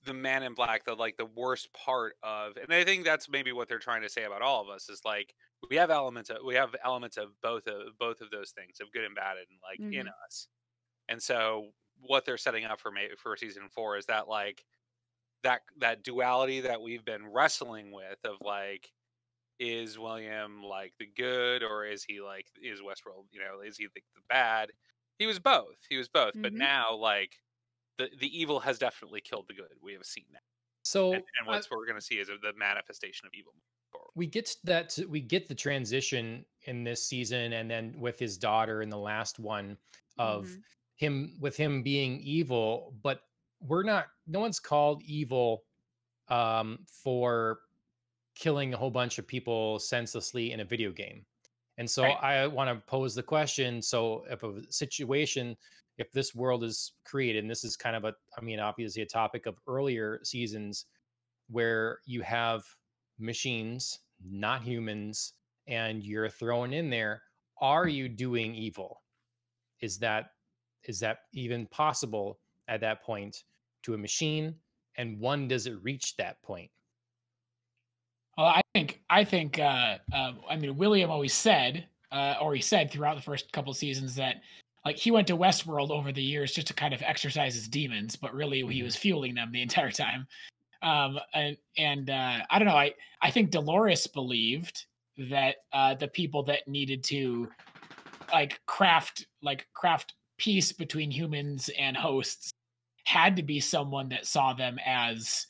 the man in black the like the worst part of and i think that's maybe what they're trying to say about all of us is like we have elements of we have elements of both of both of those things of good and bad and like mm-hmm. in us and so what they're setting up for maybe for season four is that like that that duality that we've been wrestling with of like is william like the good or is he like is westworld you know is he the, the bad he was both he was both mm-hmm. but now like the the evil has definitely killed the good. We have seen that. So, and, and what we're going to see is the manifestation of evil. We get that we get the transition in this season, and then with his daughter in the last one of mm-hmm. him with him being evil, but we're not. No one's called evil um, for killing a whole bunch of people senselessly in a video game. And so right. I want to pose the question. So if a situation if this world is created, and this is kind of a, I mean, obviously a topic of earlier seasons where you have machines, not humans, and you're thrown in there, are you doing evil? Is that is that even possible at that point to a machine? And one does it reach that point? Well, I think I think uh, uh, I mean William always said, uh, or he said throughout the first couple seasons that like he went to Westworld over the years just to kind of exercise his demons, but really he mm-hmm. was fueling them the entire time. Um, and and uh, I don't know. I I think Dolores believed that uh, the people that needed to like craft like craft peace between humans and hosts had to be someone that saw them as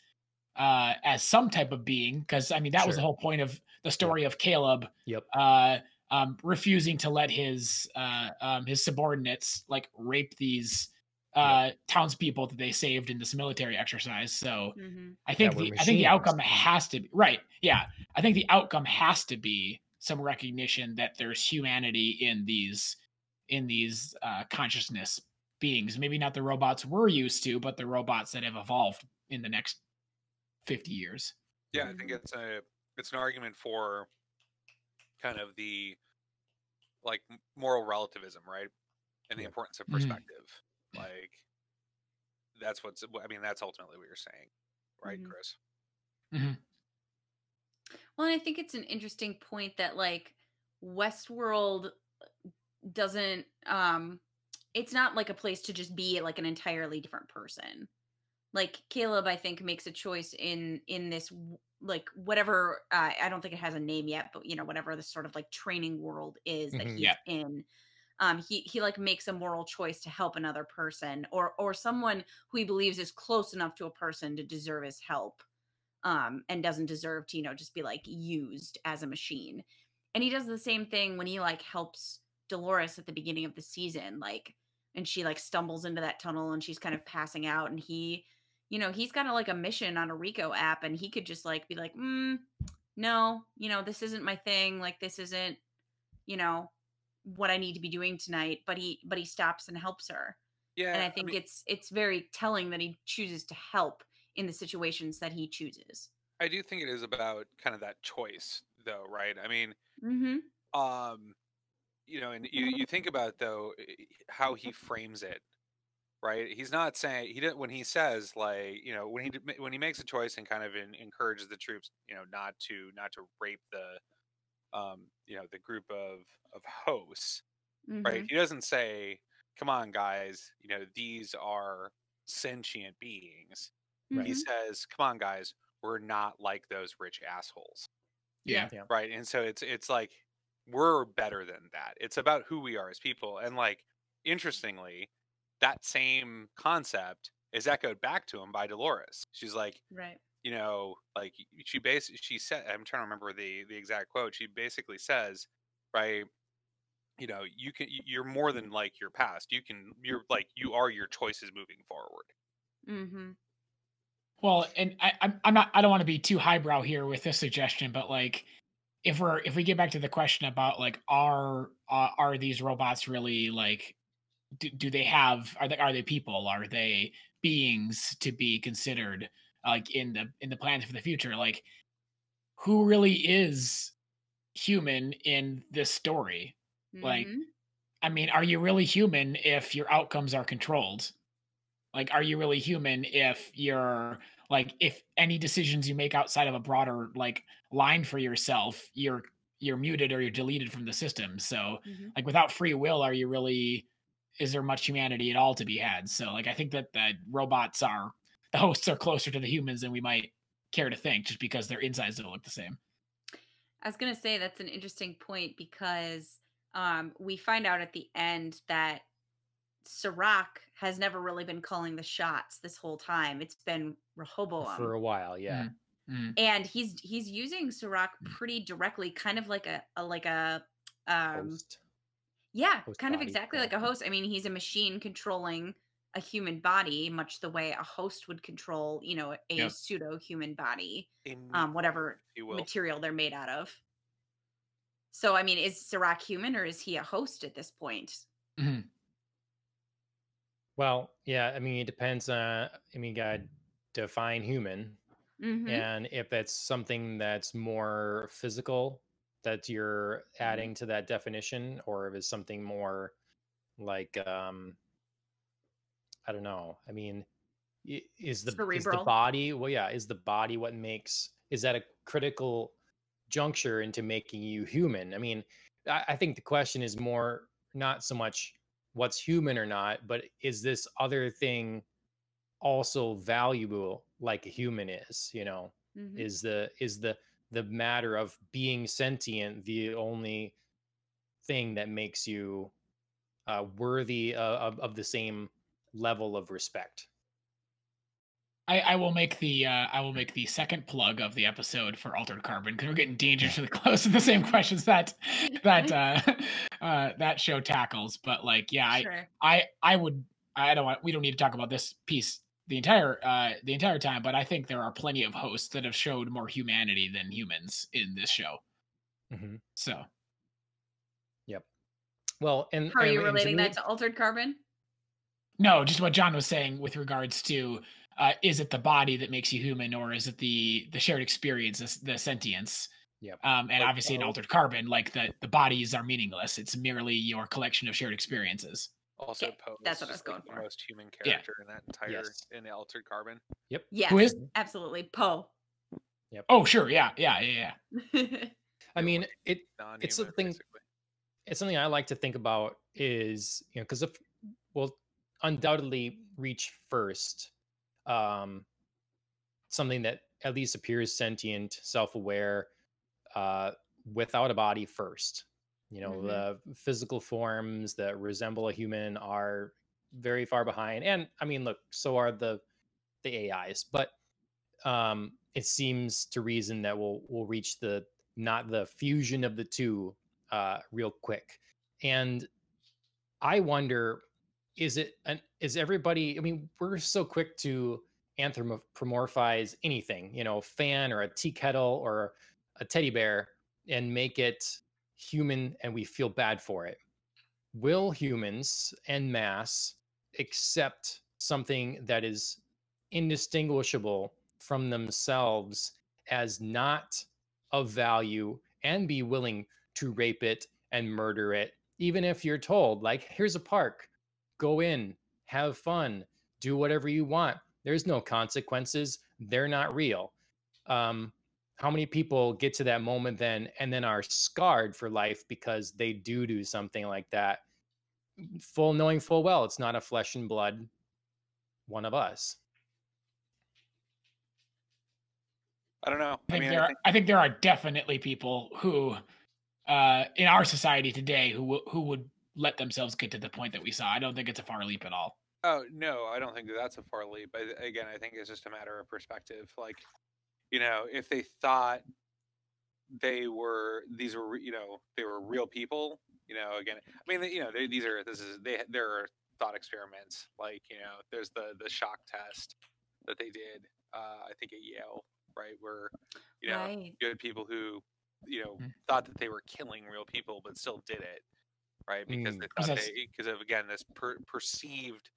uh as some type of being because i mean that sure. was the whole point of the story yep. of caleb yep uh um, refusing to let his uh, um, his subordinates like rape these uh, yeah. townspeople that they saved in this military exercise. So mm-hmm. I think the I think the outcome has to be right. Yeah, I think the outcome has to be some recognition that there's humanity in these in these uh, consciousness beings. Maybe not the robots we're used to, but the robots that have evolved in the next fifty years. Yeah, I think mm-hmm. it's a it's an argument for kind of the like moral relativism, right? And the importance of mm-hmm. perspective. Mm-hmm. Like that's what's I mean, that's ultimately what you're saying, right, mm-hmm. Chris? Mm-hmm. Well, I think it's an interesting point that like Westworld doesn't um it's not like a place to just be like an entirely different person. Like Caleb I think makes a choice in in this like whatever uh, I don't think it has a name yet, but you know whatever the sort of like training world is that mm-hmm, he's yeah. in. Um, he he like makes a moral choice to help another person or or someone who he believes is close enough to a person to deserve his help, um, and doesn't deserve to you know just be like used as a machine. And he does the same thing when he like helps Dolores at the beginning of the season, like, and she like stumbles into that tunnel and she's kind of passing out, and he you know, he's got a, like a mission on a Rico app and he could just like be like, mm, no, you know, this isn't my thing. Like this isn't, you know, what I need to be doing tonight. But he, but he stops and helps her. Yeah. And I think I mean, it's, it's very telling that he chooses to help in the situations that he chooses. I do think it is about kind of that choice though, right? I mean, mm-hmm. um, you know, and you, you think about though how he frames it right? He's not saying he didn't when he says like you know when he when he makes a choice and kind of in, encourages the troops you know not to not to rape the um you know the group of of hosts, mm-hmm. right? He doesn't say, "Come on, guys, you know these are sentient beings." Mm-hmm. He says, "Come on, guys, we're not like those rich assholes." Yeah. yeah. Right. And so it's it's like we're better than that. It's about who we are as people. And like interestingly, that same concept is echoed back to him by Dolores. She's like, right. You know, like she basically she said, I'm trying to remember the the exact quote. She basically says, right, you know, you can you're more than like your past. You can you're like you are your choices moving forward. Mm-hmm. Well, and I, I'm I'm not I don't want to be too highbrow here with this suggestion, but like if we're if we get back to the question about like are uh, are these robots really like do, do they have are they are they people are they beings to be considered like in the in the plans for the future like who really is human in this story mm-hmm. like i mean are you really human if your outcomes are controlled Like, are you really human if you're like if any decisions you make outside of a broader like line for yourself, you're you're muted or you're deleted from the system. So mm-hmm. like without free will, are you really is there much humanity at all to be had? So like I think that that robots are the hosts are closer to the humans than we might care to think just because their insides don't look the same. I was gonna say that's an interesting point because um, we find out at the end that Serac has never really been calling the shots this whole time. It's been Rehoboam for a while, yeah. Mm. And he's he's using Serac mm. pretty directly, kind of like a, a like a um host. Yeah, host kind of exactly yeah. like a host. I mean, he's a machine controlling a human body, much the way a host would control, you know, a yep. pseudo human body, um, whatever material they're made out of. So, I mean, is Serac human or is he a host at this point? Mm-hmm. Well, yeah, I mean, it depends. Uh, I mean, God, define human, mm-hmm. and if that's something that's more physical that you're mm-hmm. adding to that definition, or if it's something more like, um, I don't know. I mean, is the Cerebral. is the body? Well, yeah, is the body what makes? Is that a critical juncture into making you human? I mean, I, I think the question is more not so much what's human or not, but is this other thing also valuable like a human is? You know, mm-hmm. is the is the the matter of being sentient the only thing that makes you uh, worthy of, of the same level of respect? I, I, will make the uh, I will make the second plug of the episode for Altered Carbon because we're getting dangerously close to the same questions that that uh, uh, that show tackles. But like, yeah, sure. I I I would I don't want we don't need to talk about this piece the entire uh, the entire time, but I think there are plenty of hosts that have showed more humanity than humans in this show. Mm-hmm. So, yep. Well, and how are and, you relating that to Altered Carbon? No, just what John was saying with regards to uh, is it the body that makes you human or is it the the shared experience the, the sentience Yep. Um, and obviously in altered carbon, like the the bodies are meaningless. It's merely your collection of shared experiences. Also, yeah, Poe. That's what I was going for. Most human character yeah. in that entire yes. in the altered carbon. Yep. Yeah. Who is absolutely Poe. Yep. Oh sure, yeah, yeah, yeah, yeah. I mean, it it's something. Basically. It's something I like to think about is you know because if we'll undoubtedly reach first um, something that at least appears sentient, self-aware, uh, without a body first. You know, mm-hmm. the physical forms that resemble a human are very far behind, and I mean, look, so are the the AIs. But um, it seems to reason that we'll we'll reach the not the fusion of the two uh, real quick. And I wonder is it an is everybody i mean we're so quick to anthropomorphize anything you know a fan or a tea kettle or a teddy bear and make it human and we feel bad for it will humans en masse accept something that is indistinguishable from themselves as not of value and be willing to rape it and murder it even if you're told like here's a park go in, have fun, do whatever you want. There's no consequences. They're not real. Um, how many people get to that moment then and then are scarred for life because they do do something like that, full knowing full well it's not a flesh and blood one of us. I don't know. I, I think there I think... Are, I think there are definitely people who uh, in our society today who who would let themselves get to the point that we saw. I don't think it's a far leap at all. Oh no, I don't think that that's a far leap. But again, I think it's just a matter of perspective. Like, you know, if they thought they were these were you know they were real people, you know, again, I mean, you know, they, these are this is they there are thought experiments. Like, you know, there's the the shock test that they did. Uh, I think at Yale, right, where you know right. you had people who you know mm-hmm. thought that they were killing real people but still did it right? Because mm, they thought they because of again this per, perceived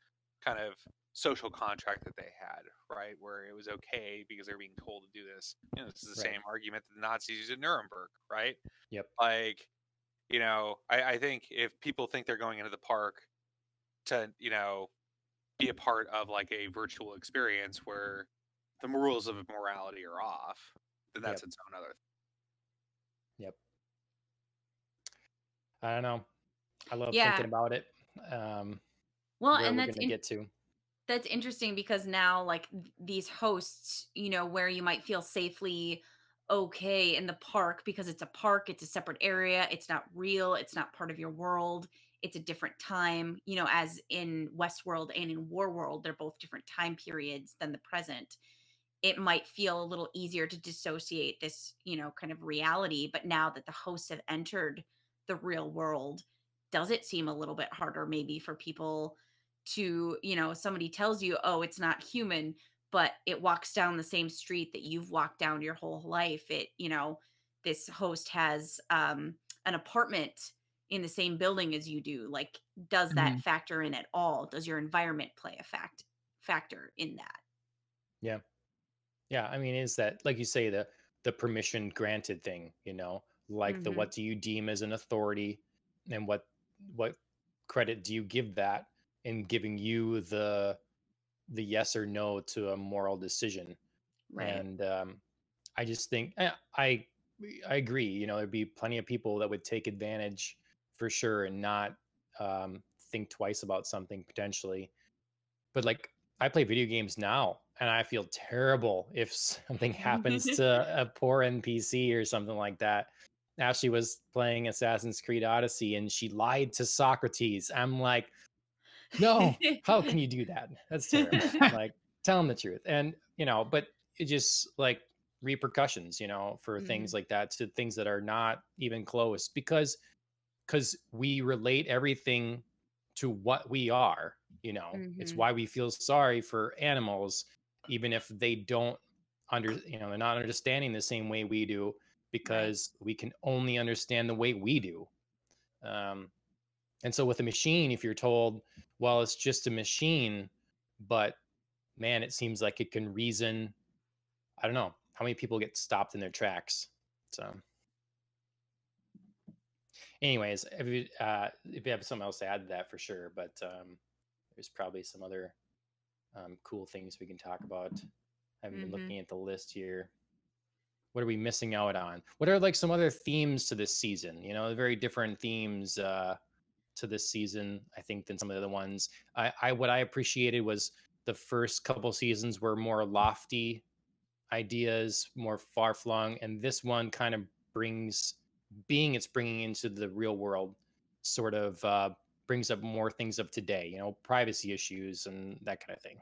kind of social contract that they had, right, where it was okay because they're being told to do this. You know, this is the right. same argument that the Nazis used at Nuremberg, right? Yep. Like, you know, I, I think if people think they're going into the park to, you know, be a part of like a virtual experience where the rules of morality are off, then that's Yep. its own other. Thing. Yep. I don't know. I love Yeah. thinking about it. Um, Well, where and that's gonna in- get to. That's interesting because now like these hosts you know where you might feel safely okay in the park because it's a park it's a separate area it's not real it's not part of your world it's a different time you know as in westworld and in war world they're both different time periods than the present it might feel a little easier to dissociate this you know kind of reality but now that the hosts have entered the real world does it seem a little bit harder maybe for people to you know somebody tells you oh it's not human but it walks down the same street that you've walked down your whole life it you know this host has um an apartment in the same building as you do like does that Mhm. factor in at all does your environment play a fact factor in that Yeah, Yeah. I mean, is that like you say the the permission granted thing, you know, like the Mhm. what do you deem as an authority, and what what credit do you give that in giving you the the yes or no to a moral decision? right And um, I just think eh, I I agree. You know, there'd be plenty of people that would take advantage for sure and not um, think twice about something potentially. But like, I play video games now, and I feel terrible if something happens to a poor NPC or something like that. Ashley was playing Assassin's Creed Odyssey, and she lied to Socrates. I'm like, no, how can you do that? That's terrible. like, tell him the truth. And, you know, but it just like repercussions, you know, for things like that to things that are not even close because because we relate everything to what we are, you know. It's Mhm. why we feel sorry for animals, even if they don't under you know, they're not understanding the same way we do, because we can only understand the way we do. Um and so with a machine, if you're told, well, it's just a machine, but man, it seems like it can reason. I don't know how many people get stopped in their tracks. So, anyways, if you, uh, if you have something else to add to that, for sure. But um, there's probably some other um, cool things we can talk about. I haven't been Mhm. looking at the list here. What are we missing out on? What are like some other themes to this season? You know, very different themes uh, to this season, I think, than some of the other ones. I, I what I appreciated was the first couple seasons were more lofty ideas, more far flung, and this one kind of brings, being it's bringing into the real world, sort of uh, brings up more things of today. You know, privacy issues and that kind of thing.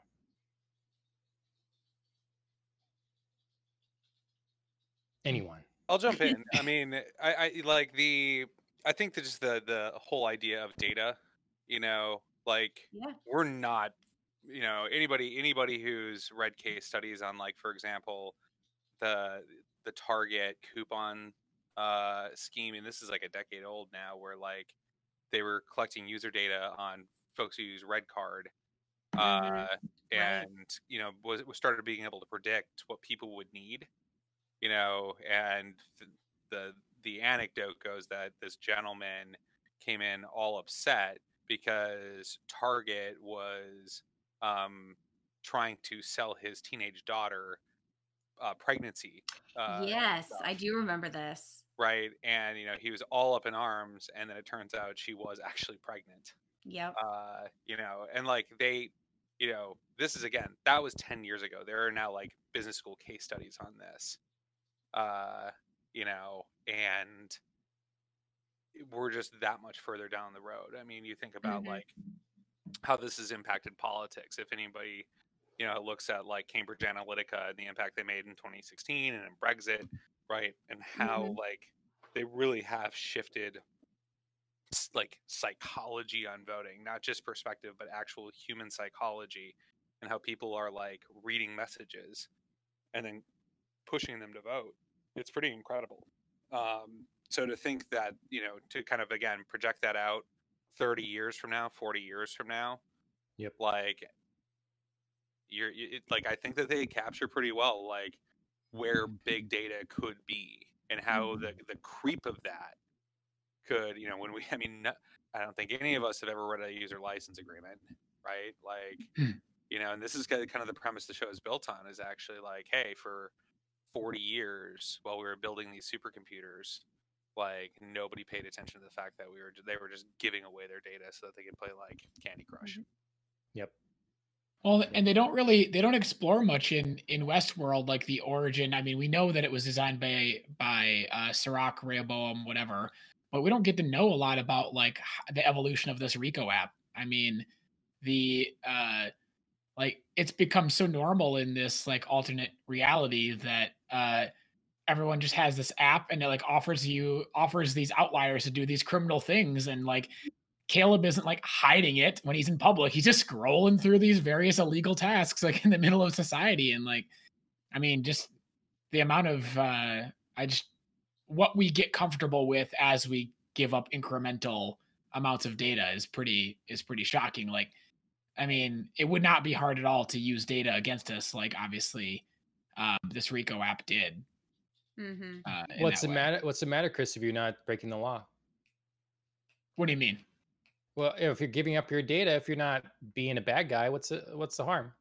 Anyone? I'll jump in. I mean, I, I like the. I think that just the the whole idea of data. You know, like yeah we're not. You know, anybody anybody who's read case studies on like, for example, the the Target coupon uh scheme, and this is like a decade old now, where like they were collecting user data on folks who use Red Card, uh, Mhm. Right. and you know was, was started being able to predict what people would need you know and the the anecdote goes that this gentleman came in all upset because target was um trying to sell his teenage daughter uh pregnancy uh yes stuff, i do remember this. Right? And you know he was all up in arms and then it turns out she was actually pregnant yep. uh you know and like they you know this is again that was 10 years ago. There are now like business school case studies on this uh you know and we're just that much further down the road i mean you think about Mhm. like how this has impacted politics if anybody you know looks at like cambridge analytica and the impact they made in 2016 and in brexit right and how Mhm. like they really have shifted like psychology on voting not just perspective but actual human psychology and how people are like reading messages and then pushing them to vote it's pretty incredible um, so to think that you know to kind of again project that out 30 years from now 40 years from now Yep. like you're it, like i think that they capture pretty well like where big data could be and how the the creep of that could you know when we i mean no- i don't think any of us have ever read a user license agreement right? Like, Hmm. you know, and this is kind of the premise the show is built on is actually like, hey, for 40 years while we were building these supercomputers, like nobody paid attention to the fact that we were they were just giving away their data so that they could play like Candy Crush. Yep. Well, and they don't really they don't explore much in in Westworld like the origin. I mean, we know that it was designed by by uh Serac, Rehoboam, whatever, but we don't get to know a lot about like the evolution of this Rico app. I mean, the uh like it's become so normal in this like alternate reality that uh everyone just has this app and it like offers you offers these outliers to do these criminal things and like Caleb isn't like hiding it when he's in public. He's just scrolling through these various illegal tasks like in the middle of society and like I mean just the amount of uh I just what we get comfortable with as we give up incremental amounts of data is pretty is pretty shocking like I mean, it would not be hard at all to use data against us like obviously um, this Rico app did. Mm-hmm. Uh, What's the way. matter? What's the matter, Chris? If you're not breaking the law? What do you mean? Well, if you're giving up your data, if you're not being a bad guy, what's the, what's the harm?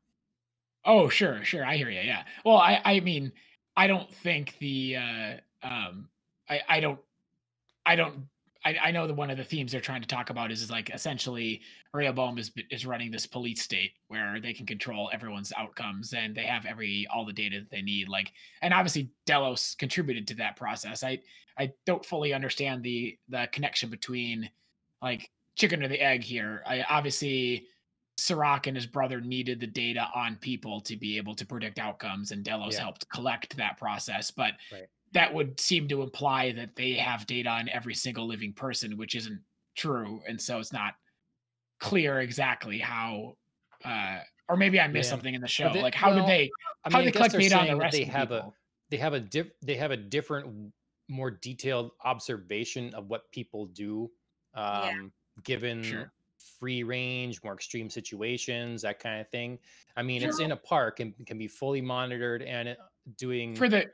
Oh, sure, sure. I hear you. Yeah. Well, I, I mean, I don't think the, uh, um, I, I don't, I don't, I, I know that one of the themes they're trying to talk about is, is like essentially Rehoboam is is running this police state where they can control everyone's outcomes and they have every all the data that they need. Like, and obviously Delos contributed to that process. I, I don't fully understand the the connection between like chicken or the egg here. I obviously Serac and his brother needed the data on people to be able to predict outcomes, and Delos Yeah. helped collect that process. But Right. That would seem to imply that they have data on every single living person, which isn't true, and so it's not clear exactly how. Uh, or maybe I missed Yeah. something in the show. they- like, how well, did they? How mean, they I guess collect they're data on the rest they of the have a they have a diff they have a different, more detailed observation of what people do, um, Yeah. given Sure. free range, more extreme situations, that kind of thing. I mean, it's in a park and can be fully monitored and it- doing for the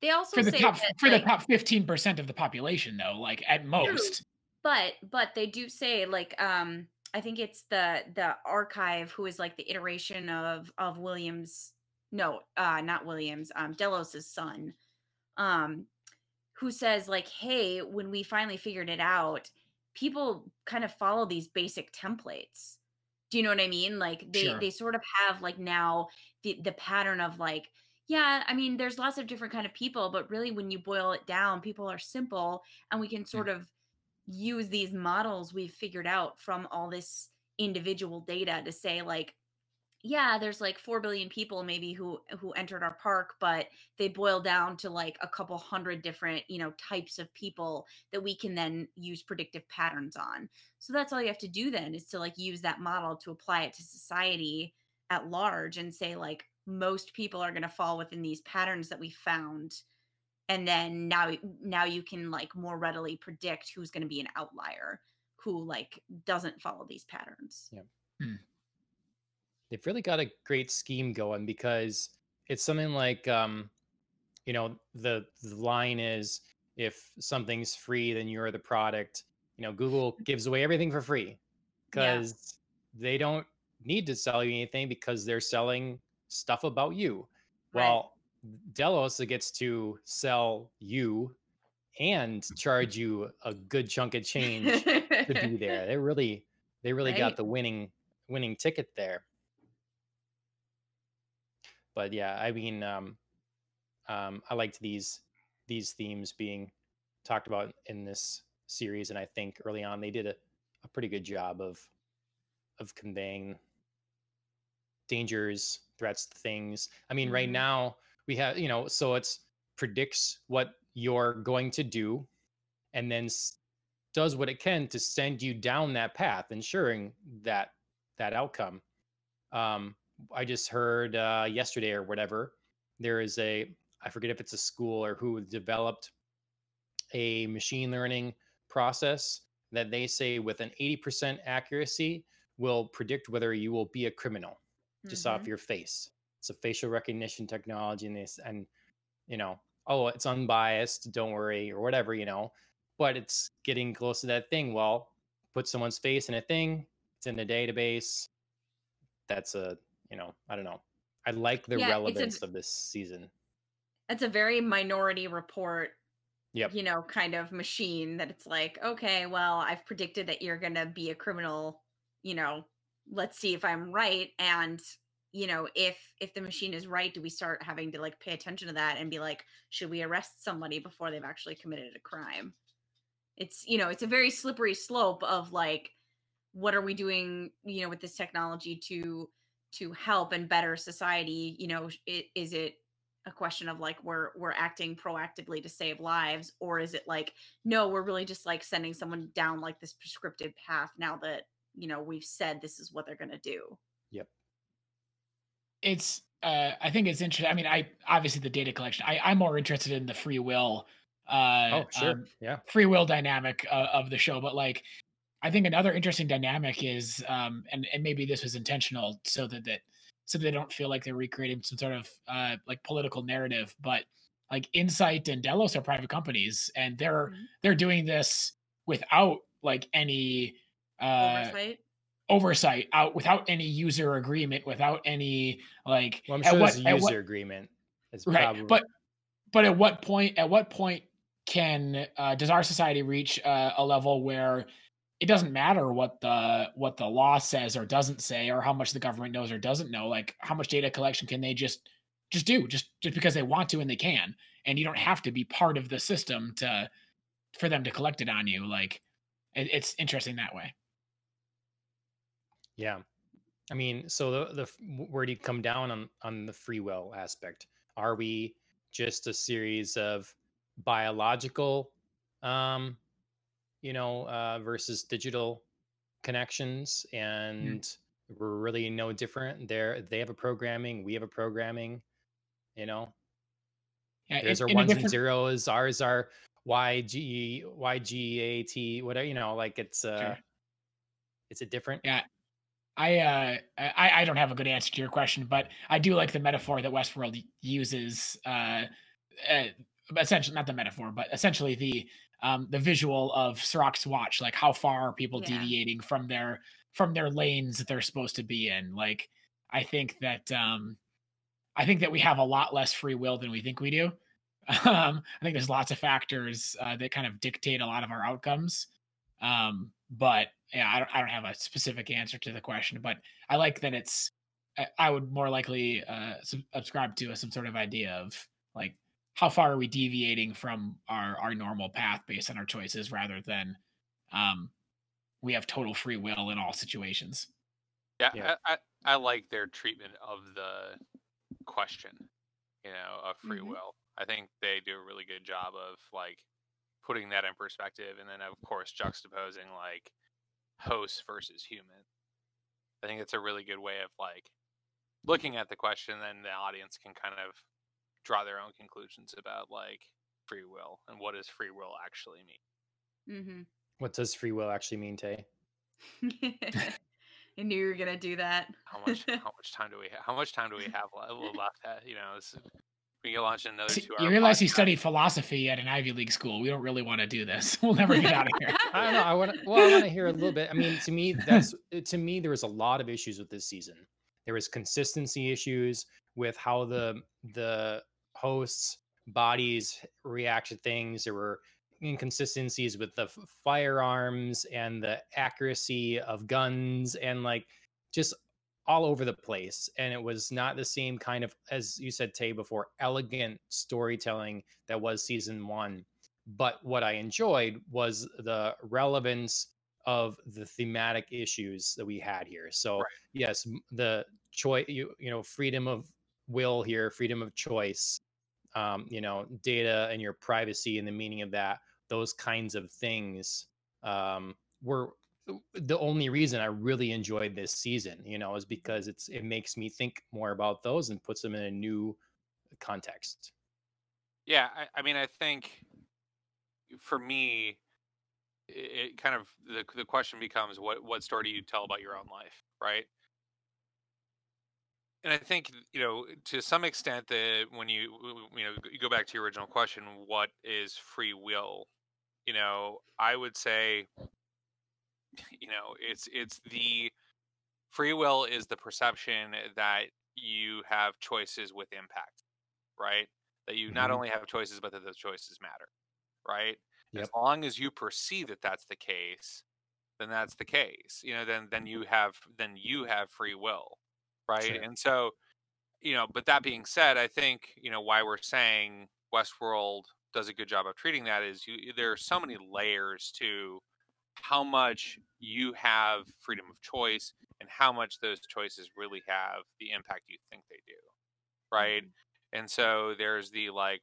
They also for the say top that, for like, the top fifteen percent of the population, though, like at most. but but they do say like um i think it's the the archive who is like the iteration of of williams no uh not williams um delos's son um who says like hey when we finally figured it out people kind of follow these basic templates do you know what i mean like they Sure. they sort of have like now the the pattern of like yeah i mean there's lots of different kind of people but really when you boil it down people are simple and we can sort of use these models we've figured out from all this individual data to say like yeah there's like 4 billion people maybe who who entered our park but they boil down to like a couple hundred different you know types of people that we can then use predictive patterns on. So that's all you have to do then is to like use that model to apply it to society at large and say like most people are going to fall within these patterns that we found and then now now you can like more readily predict who's going to be an outlier who like doesn't follow these patterns. Yeah, they've really got a great scheme going because it's something like um you know the the line is if something's free then you're the product. You know google gives away everything for free Yeah. because they don't need to sell you anything because they're selling stuff about you Right. well delos gets to sell you and charge you a good chunk of change to be there they really they really Right. got the winning winning ticket there but yeah i mean um um i liked these these themes being talked about in this series and i think early on they did a, a pretty good job of of conveying dangers threats things. I mean right Mhm. now we have you know so it's predicts what you're going to do and then s- does what it can to send you down that path ensuring that that outcome. Um i just heard uh yesterday or whatever there is a i forget if it's a school or who developed a machine learning process that they say with an 80% accuracy will predict whether you will be a criminal just off Mhm. your face it's a facial recognition technology and this and you know oh it's unbiased don't worry or whatever you know but it's getting close to that thing well put someone's face in a thing it's in a database that's a you know I don't know. I like the Yeah, it's a relevance of this season. it's a very minority report Yep. you know, kind of machine that it's like, okay, well, I've predicted that you're going to be a criminal, you know, let's see if I'm right and you know, if if the machine is right, do we start having to like pay attention to that and be like, should we arrest somebody before they've actually committed a crime? It's, you know, it's a very slippery slope of like what are we doing, you know, with this technology to to help and better society, you know, it, is it a question of like we're we're acting proactively to save lives or is it like no we're really just like sending someone down like this prescriptive path now that you know we've said this is what they're going to do Yep. it's uh i think it's interesting i mean i obviously the data collection i i'm more interested in the free will uh Oh, sure. um, yeah. free will dynamic uh, of the show but like i think another interesting dynamic is um and and maybe this was intentional so that that so they don't feel like they're recreating some sort of uh like political narrative but like Incite and delos are private companies and they're Mhm. they're doing this without like any uh oversight oversight out without any user agreement without any like Well, I'm at sure what- there's a at user what- agreement. It's right probably, but but at what point at what point can uh, does our society reach uh, a level where it doesn't matter what the what the law says or doesn't say or how much the government knows or doesn't know like how much data collection can they just just do just just because they want to and they can and you don't have to be part of the system to for them to collect it on you like it, it's interesting that way Yeah. I mean, so the the where do you come down on on the free will aspect? Are we just a series of biological um you know uh versus digital connections and we're really no different. They're they have a programming, we have a programming, you know. yeah, Theirs in- are in a ones and zeros, ours are Y G Y G A T whatever, you know, like it's uh Sure. it's a different Yeah. I uh I, I don't have a good answer to your question, but I do like the metaphor that Westworld uses. Uh, uh essentially not the metaphor, but essentially the um the visual of Serac's watch, like how far are people Yeah. deviating from their from their lanes that they're supposed to be in. Like I think that um I think that we have a lot less free will than we think we do. Um, I think there's lots of factors uh, that kind of dictate a lot of our outcomes. Um, but yeah, I don't, I don't have a specific answer to the question, but I like that it's. I- I would more likely uh, subscribe to some sort of idea of like how far are we deviating from our our normal path based on our choices, rather than um, we have total free will in all situations. Yeah, Yeah. I, I, I like their treatment of the question, you know, of free Mhm. will. I think they do a really good job of like putting that in perspective, and then of course juxtaposing like hosts versus human. I think it's a really good way of like looking at the question, then the audience can kind of draw their own conclusions about like free will and what does free will actually mean. Mm-hmm. what does free will actually mean, Tay? i knew you were going to do that How much how much time do we have? How much time do we have le- left? At, you know, this, we can launch another See, two hour. you realize he studied philosophy at an Ivy League school. We don't really want to do this. We'll never get out of here. I don't know. I want to. Well, I want to hear a little bit. I mean, to me, that's to me there was a lot of issues with this season. There was consistency issues with how the the hosts' bodies react to things. There were inconsistencies with the firearms and the accuracy of guns and like just all over the place and it was not the same kind of as you said tay before elegant storytelling that was season one but what I enjoyed was the relevance of the thematic issues that we had here. So Right. yes, the choice, you you know, freedom of will here, freedom of choice, um, you know, data and your privacy and the meaning of that, those kinds of things um, were the only reason I really enjoyed this season. You know, is because it's it makes me think more about those and puts them in a new context. Yeah, I, I mean, I think for me, it, it kind of the the question becomes what what story do you tell about your own life, right? And I think you know to some extent that when you you know you go back to your original question, what is free will? You know, I would say, you know, it's it's the free will is the perception that you have choices with impact, right? That you not Mhm. only have choices, but that those choices matter, right? As long as you perceive that that's the case, then that's the case. You know, then then you have then you have free will, right? Sure. And so, you know, but that being said, I think you know why we're saying Westworld does a good job of treating that is you there are so many layers to how much you have freedom of choice and how much those choices really have the impact you think they do right? Mm-hmm. And so there's the like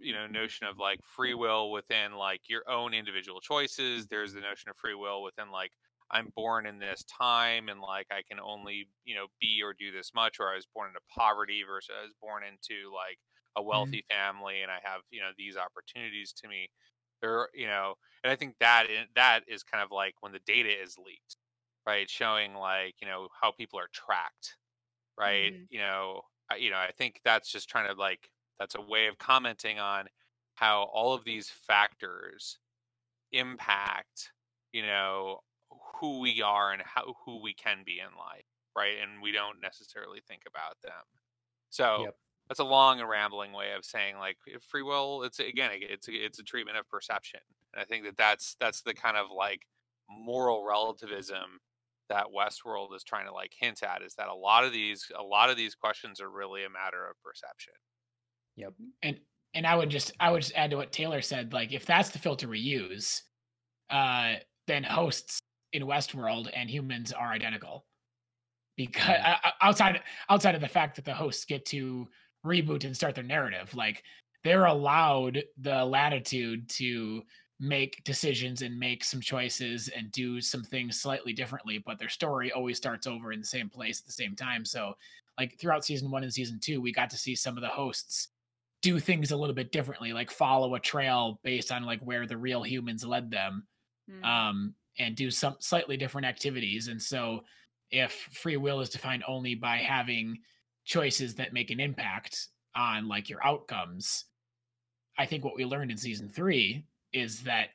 you know notion of like free will within like your own individual choices. There's the notion of free will within like i'm born in this time and like i can only you know be or do this much or i was born into poverty versus i was born into like a mm-hmm. wealthy family and i have you know these opportunities to me there you know and i think that that is kind of like when the data is leaked right showing like you know how people are tracked right Mhm. you know I, you know i think that's just trying to like that's a way of commenting on how all of these factors impact you know who we are and how who we can be in life right and we don't necessarily think about them so Yep. That's a long and rambling way of saying like free will it's again it's a, it's a treatment of perception and i think that that's that's the kind of like moral relativism that westworld is trying to like hint at is that a lot of these a lot of these questions are really a matter of perception Yep. and and I would just I would just add to what Taylor said. Like, if that's the filter we use, uh, then hosts in Westworld and humans are identical. Because Mhm. uh, outside outside of the fact that the hosts get to reboot and start their narrative, like they're allowed the latitude to make decisions and make some choices and do some things slightly differently, but their story always starts over in the same place at the same time. So, like throughout season one and season two, we got to see some of the hosts do things a little bit differently, like follow a trail based on like where the real humans led them, Mhm. um, and do some slightly different activities. And so, if free will is defined only by having choices that make an impact on like your outcomes, I think what we learned in season three is that,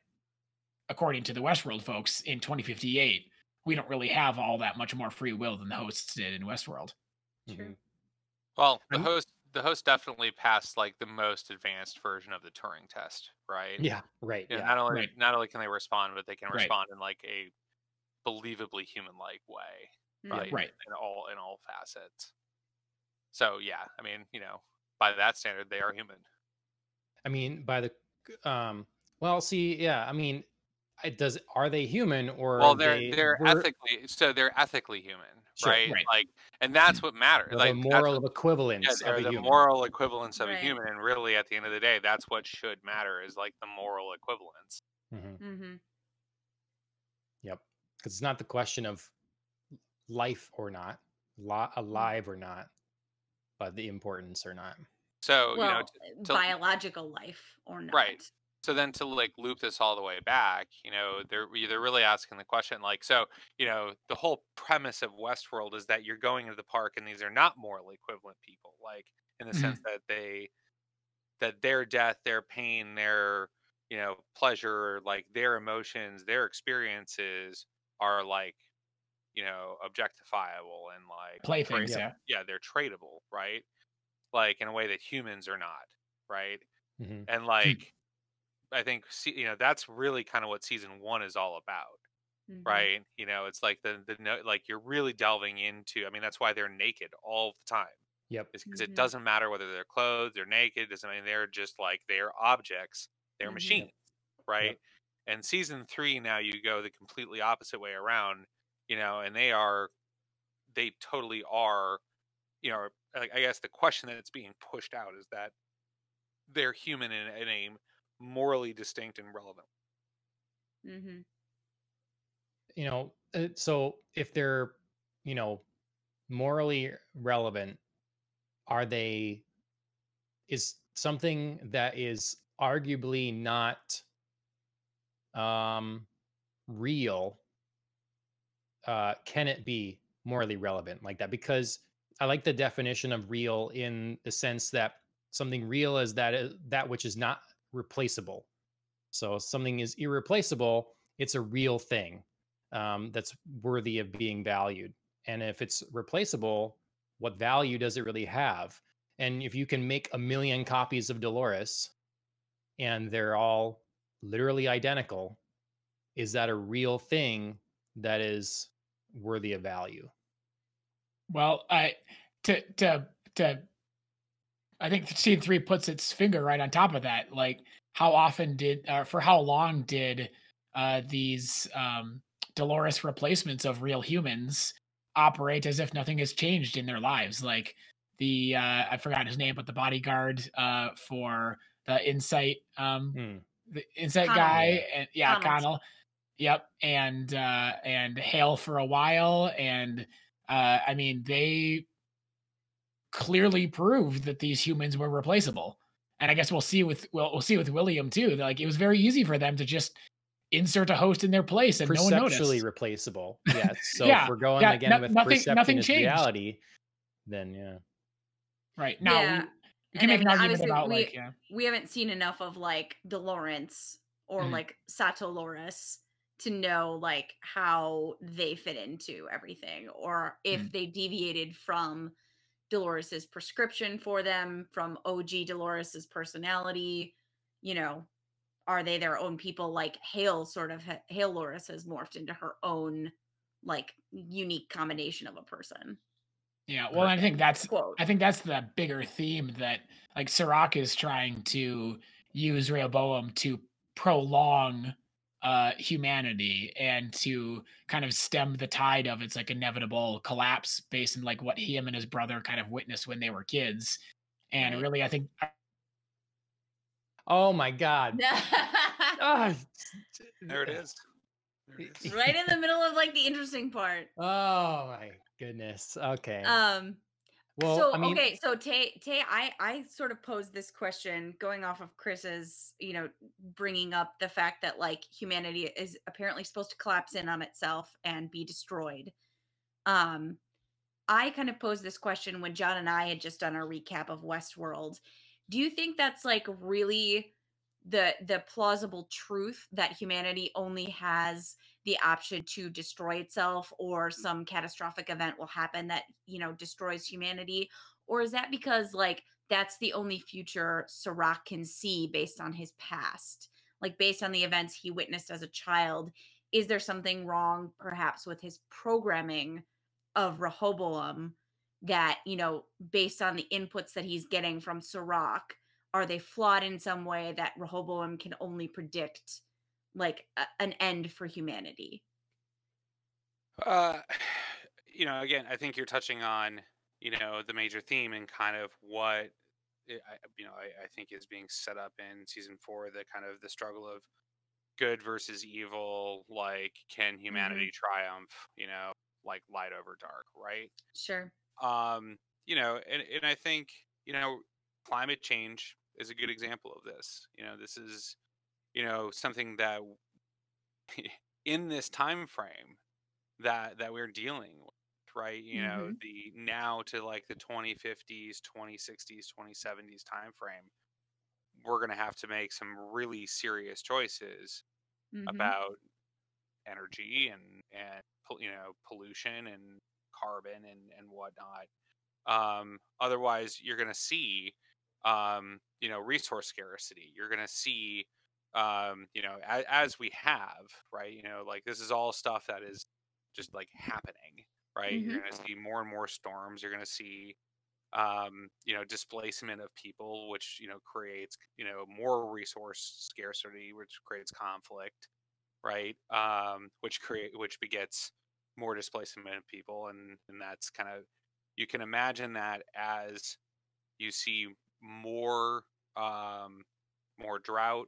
according to the Westworld folks, in 2058, we don't really have all that much more free will than the hosts did in Westworld. True. Mhm. well the host the host definitely passed like the most advanced version of the turing test right Yeah. Right. you know, Yeah. not only Right. not only can they respond but they can Right. respond in like a believably human like way Mhm. right Right. in all in all facets so yeah i mean you know by that standard they are human I mean, by the um. Well, see, yeah. I mean, it does. Are they human or well they're they, they're were- ethically so they're ethically human Sure, right? right. like and that's what matters or like the moral what- equivalence yeah, of a the human? moral equivalence of Right. a human and really at the end of the day that's what should matter is like the moral equivalence Mm-hmm. Mm-hmm. Yep. Because it's not the question of life or not, li- alive or not, but the importance or not. so you know well, t- uh, to- biological life or not. Right. so then to like loop this all the way back you know they're they're really asking the question like so you know the whole premise of westworld is that you're going to the park and these are not morally equivalent people like in the Mhm. sense that they that their death their pain their you know pleasure like their emotions their experiences are like you know objectifiable and like Playthings, tra- yeah. yeah they're tradable right like in a way that humans are not right Mhm. and like i think you know that's really kind of what season one is all about Mhm. right you know it's like the the no- like you're really delving into i mean that's why they're naked all the time Yep. is because Mhm. it doesn't matter whether they're clothed they're naked doesn't mean they're just like they're objects they're Mhm. machines right and season three now you go the completely opposite way around you know and they are they totally are you know like, i guess the question that's being pushed out is that they're human in, in a morally distinct and relevant Mm-hmm. You know, uh, so if they're, you know, morally relevant, are they, is something that is arguably not um real uh can it be morally relevant like that? Because i like the definition of real in the sense that something real is that is that which is not replaceable. So something is irreplaceable it's a real thing um, that's worthy of being valued. And if it's replaceable, what value does it really have? And if you can make a million copies of Dolores and they're all literally identical, is that a real thing that is worthy of value? Well, I to to to I think scene three puts its finger right on top of that. Like, how often did, uh, for how long did uh, these um, Dolores replacements of real humans operate as if nothing has changed in their lives? Like the uh, I forgot his name, but the bodyguard uh, for the Incite, um, hmm. the Incite Connell. guy, and yeah, Connell. Connell. Yep, and uh, and Hale for a while, and uh, I mean they clearly proved that these humans were replaceable. And I guess we'll see with well, we'll see with William too. Like it was very easy for them to just insert a host in their place and no one noticed. Perceptually replaceable. Yeah. So yeah, if we're going yeah, again no, with nothing, perception nothing changed. reality, then yeah. Right. Now yeah. we, can and make an argument about we, like yeah. We haven't seen enough of like Dolores or mm-hmm. like Sato Loris to know like how they fit into everything or if mm-hmm. they deviated from Dolores's prescription for them from OG Dolores's personality. You know, are they their own people? Like Hale, sort of Hale Loris has morphed into her own like unique combination of a person. Yeah, well, I think that's Quote. I think that's the bigger theme that like Serac is trying to use Rehoboam to prolong uh, humanity and to kind of stem the tide of its like inevitable collapse based on like what him and his brother kind of witnessed when they were kids. And right. really, I think. Oh my God. oh. There it is. right in the middle of like the interesting part. Oh my goodness. Okay. Um, well, so I mean, okay, so Tay, Tay, I, I sort of posed this question going off of Chris's, you know, bringing up the fact that like humanity is apparently supposed to collapse in on itself and be destroyed. Um, I kind of posed this question when John and I had just done our recap of Westworld. Do you think that's like really the the plausible truth that humanity only has the option to destroy itself or mm. some catastrophic event will happen that you know destroys humanity or is that because like that's the only future Serac can see based on his past? Like based on the events he witnessed as a child is there something wrong perhaps with his programming of Rehoboam that you know based on the inputs that he's getting from Serac are they flawed in some way that Rehoboam can only predict like a, an end for humanity? Uh, you know, again, I think you're touching on you know the major theme and kind of what it, I, you know I, I think is being set up in season four the kind of the struggle of good versus evil like can mm-hmm. humanity mm-hmm. triumph you know like light over dark right sure um you know and, and i think you know climate change is a good example of this. You know, this is you know something that in this time frame that that we're dealing with right you mm-hmm. know the now to like the 2050s 2060s 2070s time frame we're going to have to make some really serious choices mm-hmm. about energy and and you know pollution and carbon and and whatnot um otherwise you're going to see um, you know, resource scarcity. You're going to see, um, you know, as, as, we have, right? You know, like this is all stuff that is just like happening, right? Mm-hmm. You're going to see more and more storms. You're going to see, um, you know, displacement of people, which you know creates, you know, more resource scarcity, which creates conflict, right? Um, which create, which begets more displacement of people, and and that's kind of you can imagine that as you see more um, more drought,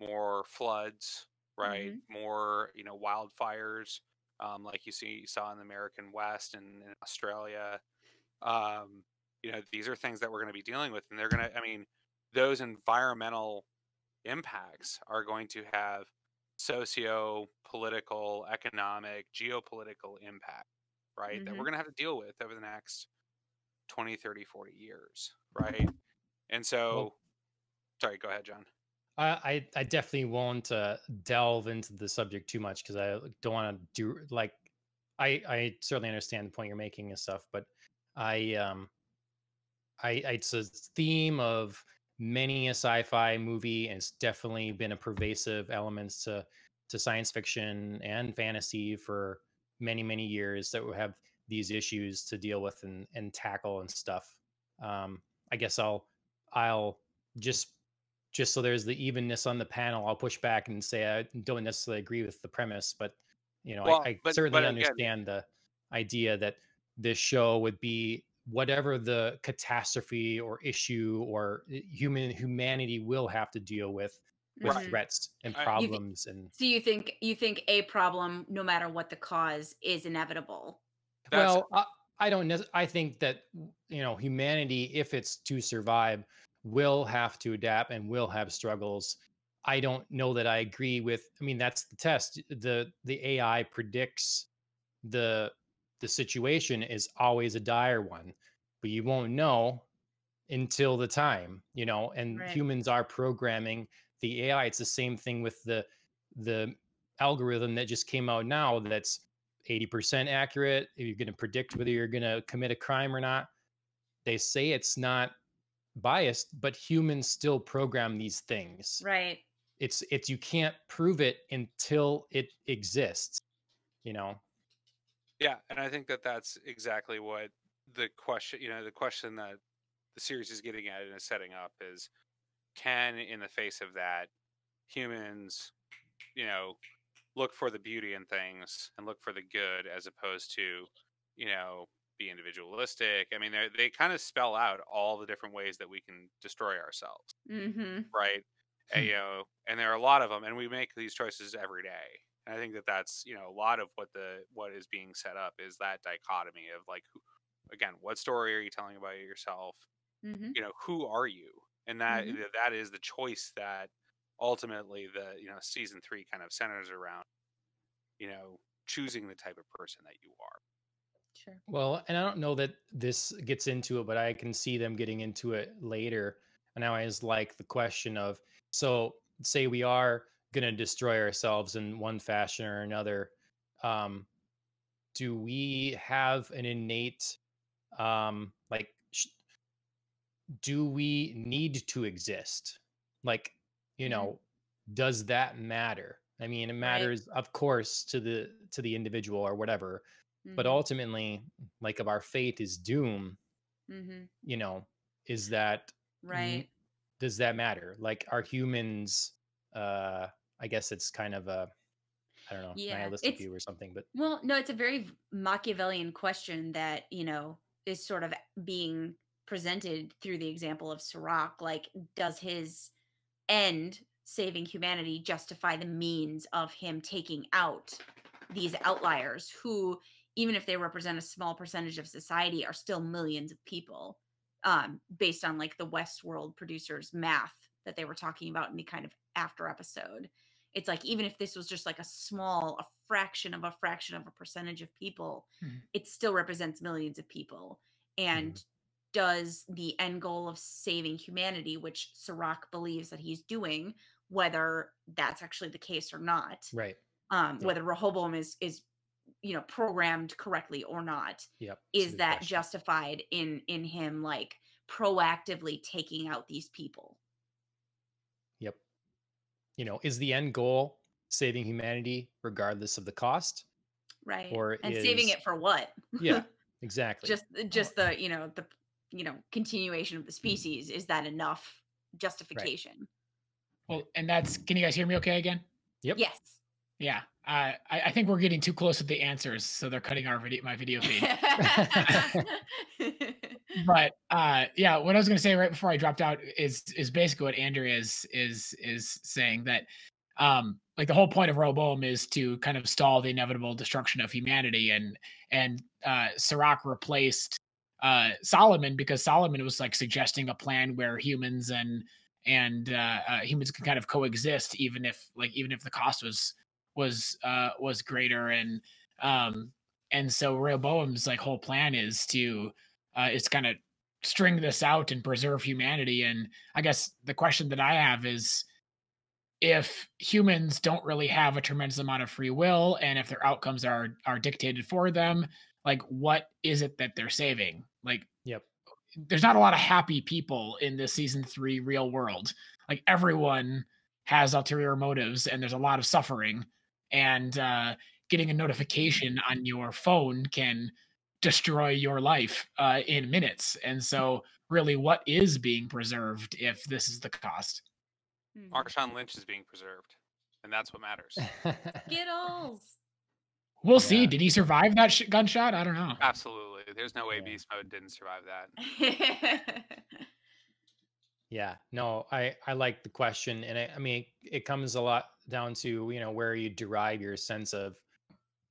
more floods, right? Mm-hmm. More you know wildfires, um, like you see you saw in the American West and in Australia. Um, you know these are things that we're going to be dealing with, and they're going to. I mean, those environmental impacts are going to have socio political, economic, geopolitical impact, right? Mm-hmm. That we're mm-hmm. going to have to deal with over the next 20, 30, 40 years, right? And so, well, sorry, go ahead, John. I, I definitely won't uh, delve into the subject too much because I don't want to do like I I certainly understand the point you're making and stuff, but I um I, it's a theme of many a sci-fi movie, and it's definitely been a pervasive elements to to science fiction and fantasy for many many years that we have these issues to deal with and, and tackle and stuff. Um, I guess I'll I'll just just so there's the evenness on the panel, I'll push back and say I don't necessarily agree with the premise, but you know, well, I, I but, certainly but again, understand the idea that this show would be whatever the catastrophe or issue or eh, human humanity will have to deal with with right. threats and problems th- and so you think you think a problem no matter what the cause is inevitable well I, I don't know i think that you know humanity if it's to survive will have to adapt and will have struggles i don't know that i agree with i mean that's the test the the ai predicts the the situation is always a dire one, but you won't know until the time, you know, and right. humans are programming the AI. It's the same thing with the the algorithm that just came out now that's 80% accurate. You're going to predict whether you're going to commit a crime or not. They say it's not biased, but humans still program these things. Right. It's it's you can't prove it until it exists, you know. Yeah, and I think that that's exactly what the question, you know, the question that the series is getting at and is setting up is can in the face of that humans, you know, look for the beauty in things and look for the good as opposed to, you know, be individualistic. I mean, they they kind of spell out all the different ways that we can destroy ourselves, mm-hmm. right? and, you know, and there are a lot of them, and we make these choices every day. And I think that that's you know a lot of what the what is being set up is that dichotomy of like who, again what story are you telling about yourself mm-hmm. you know who are you and that mm-hmm. that is the choice that ultimately the you know season three kind of centers around you know choosing the type of person that you are sure well and i don't know that this gets into it but i can see them getting into it later and i always like the question of so say we are going to destroy ourselves in one fashion or another um do we have an innate um like sh- do we need to exist like you mm-hmm. know does that matter i mean it matters right. of course to the to the individual or whatever mm-hmm. but ultimately like if our fate is doom mm-hmm. you know is that right does that matter like are humans uh I guess it's kind of a I don't know, yeah, nihilistic view or something. But well, no, it's a very Machiavellian question that you know is sort of being presented through the example of Serac. Like, does his end saving humanity justify the means of him taking out these outliers who, even if they represent a small percentage of society, are still millions of people, um, based on like the Westworld producers' math that they were talking about in the kind of after episode it's like even if this was just like a small a fraction of a fraction of a percentage of people mm-hmm. it still represents millions of people and mm-hmm. does the end goal of saving humanity which Serac believes that he's doing whether that's actually the case or not right um whether rehoboam is is you know programmed correctly or not yep is that question. justified in in him like proactively taking out these people Yep. you know, is the end goal saving humanity regardless of the cost? Right. Or and is, saving it for what? yeah, exactly. just just the, you know, the you know, continuation of the mm. species. Is that enough justification? Right. Well, and that's can you guys hear me okay again? Yep. Yes. Yeah, uh, I, I think we're getting too close with the answers, so they're cutting our video, my video feed. but uh, yeah, what I was going to say right before I dropped out is is basically what Andrea is is is saying that um, like the whole point of Rehoboam is to kind of stall the inevitable destruction of humanity, and and uh, Serac replaced uh, Solomon because Solomon was like suggesting a plan where humans and and uh, uh, humans can kind of coexist, even if like even if the cost was was uh was greater and um and so Rehoboam's like whole plan is to uh is kind of string this out and preserve humanity and I guess the question that I have is if humans don't really have a tremendous amount of free will and if their outcomes are are dictated for them like what is it that they're saving like Yep. there's not a lot of happy people in this season 3 real world like everyone has ulterior motives and there's a lot of suffering and uh getting a notification on your phone can destroy your life uh in minutes and so really what is being preserved if this is the cost. Marshawn Lynch is being preserved, and that's what matters. Skittles. We'll see. Did he survive that sh- gunshot? I don't know. Absolutely, there's no way Yeah. Beast Mode didn't survive that. Yeah, no, I I like the question, and I, I mean it comes a lot down to you know where you derive your sense of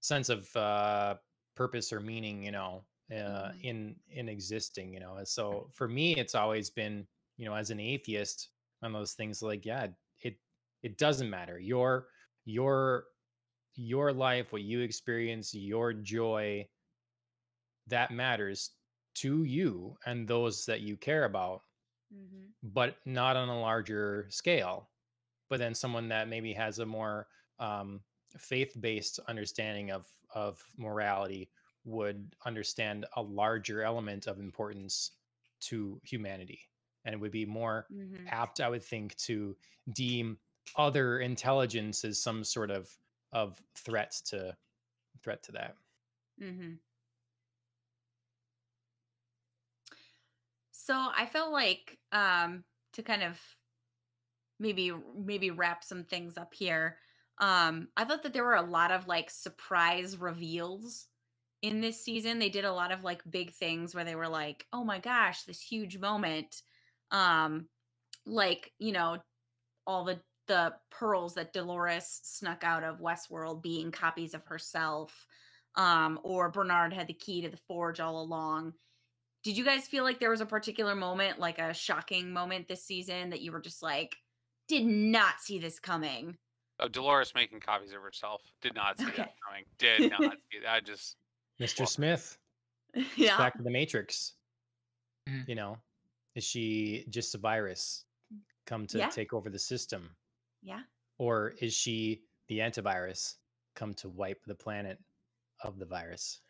sense of uh, purpose or meaning, you know, uh, Mhm. in in existing, you know. So for me, it's always been you know as an atheist on those things like yeah, it it doesn't matter your your your life, what you experience, your joy, that matters to you and those that you care about Mhm. but not on a larger scale. But then someone that maybe has a more um, faith-based understanding of of morality would understand a larger element of importance to humanity, and it would be more Mhm. apt, I would think, to deem other intelligence as some sort of of threat to threat to that. Mhm. So I felt like um to kind of maybe maybe wrap some things up here. Um I thought that there were a lot of like surprise reveals in this season. They did a lot of like big things where they were like, "Oh my gosh, this huge moment." Um like, you know, all the the pearls that Dolores snuck out of Westworld being copies of herself. Um, or Bernard had the key to the forge all along. Did you guys feel like there was a particular moment, like a shocking moment this season that you were just like, did not see this coming? Oh, Dolores making copies of herself. Did not see Okay. that coming. Did not see that. Just Mr. Well, Smith, yeah. back to the Matrix. Mhm. You know, is she just a virus come to Yeah. take over the system, Yeah. or is she the antivirus come to wipe the planet of the virus?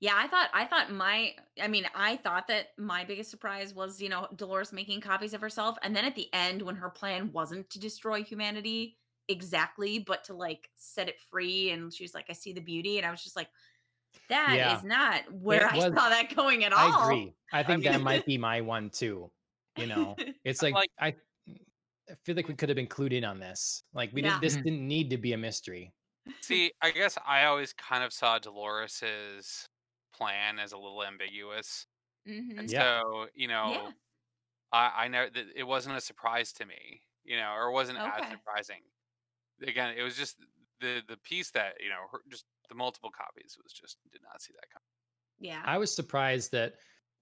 Yeah, I thought I thought my I mean, I thought that my biggest surprise was, you know, Dolores making copies of herself and then at the end when her plan wasn't to destroy humanity exactly, but to like set it free and she was like I see the beauty and I was just like that is Yeah. not where It I was- saw that going at all. I agree. I think that mean- might be my one too. You know, it's like, Like- I, I feel like we could have been clued in on this. Like we Yeah. didn't. This Mhm. didn't need to be a mystery. see. I guess I always kind of saw Dolores's plan is a little ambiguous, Mhm. and Yeah. so you know, Yeah. I I know that it wasn't a surprise to me. You know, or wasn't as surprising. Again, it was just the the piece that you know, her, just the multiple copies was just did not see that coming. Yeah. I was surprised that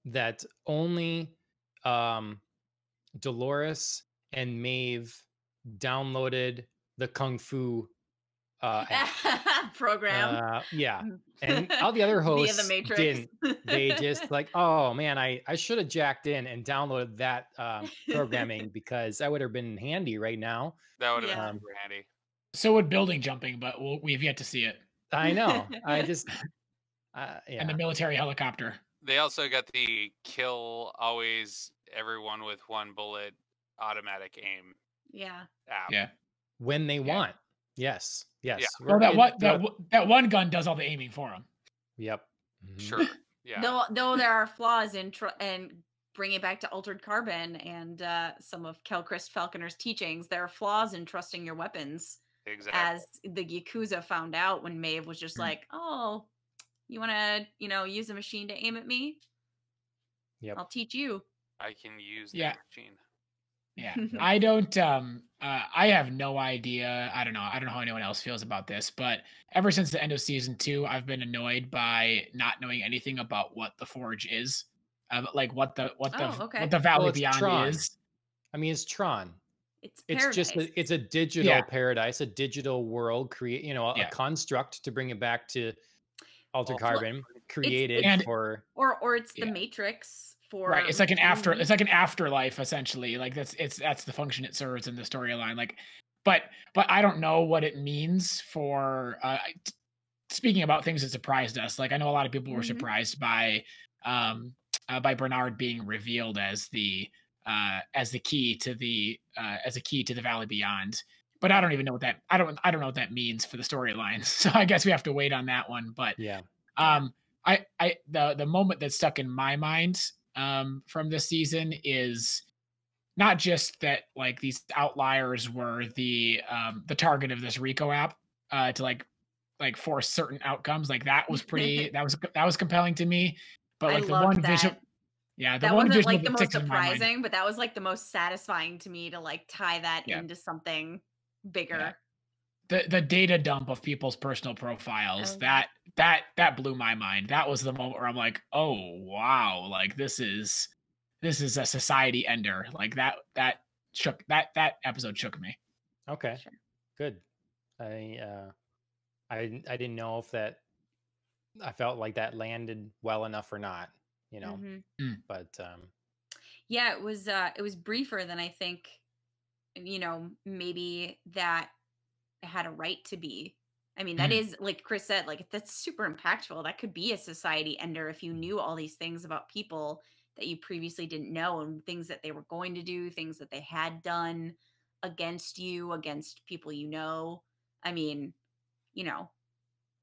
that only um, Dolores and Maeve downloaded the Kung Fu uh, program Uh, yeah, and all the other via hosts the Matrix. didn't. They just like, oh man, I I should have jacked in and downloaded that um, programming because that would have been handy right now. That would have Yeah. been super handy. So would building jumping, but we'll, we've yet to see it. I know. I just, uh, yeah. And the military helicopter. They also got the kill always everyone with one bullet automatic aim yeah. app. Yeah. when they Yeah. want. Yes. Yes. Oh, we're that in one that, the- that one gun does all the aiming for him. Yep. Mhm. Sure. Yeah. Though though there are flaws in tr- and bring it back to altered carbon and uh, some of Quellcrist Falconer's teachings, there are flaws in trusting your weapons, exactly. as the Yakuza found out when Maeve was just Mm. like, "Oh, you want to, you know, use a machine to aim at me? Yep. I'll teach you." I can use the Yeah. machine. Yeah. I don't um uh, I have no idea. I don't know. I don't know how anyone else feels about this, but ever since the end of season 2, I've been annoyed by not knowing anything about what the forge is. Uh, like what the what the Oh, okay. what the Valley it's Beyond Tron. is. I mean, it's Tron. It's It's just a, it's a digital Yeah. paradise, a digital world create, you know, a, Yeah. a construct to bring it back to Alter Well, Carbon, created And- for or or it's the Yeah. Matrix for right it's like an after it's like an afterlife essentially like that's it's that's the function it serves in the storyline like but but i don't know what it means for uh I- t- speaking about things that surprised us like i know a lot of people were Mhm. surprised by um uh, by bernard being revealed as the uh as the key to the uh as a key to the valley beyond but i don't even know what that i don't i don't know what that means for the storyline so i guess we have to wait on that one but Yeah. um, I, I, the the moment that stuck in my mind um, from this season is not just that like these outliers were the um, the target of this Rico app uh, to like like force certain outcomes. Like that was pretty that was that was compelling to me. But I like the one that. visual, yeah, the that one wasn't like the most sticks in my mind- surprising, but that was like the most satisfying to me to like tie that Yeah. into something bigger. The the data dump of people's personal profiles Oh, yeah. that that that blew my mind that was the moment where i'm like oh wow like this is this is a society ender like that that shook that that episode shook me Okay. Sure. Good. I uh I didn't- I didn't know if that I felt like that landed well enough or not, you know. Mhm. But um Yeah, it was uh it was briefer than I think you know, maybe that had a right to be. I mean, that Mhm. is like Chris said, like that's super impactful. That could be a society ender if you knew all these things about people that you previously didn't know and things that they were going to do, things that they had done against you, against people you know. I mean, you know,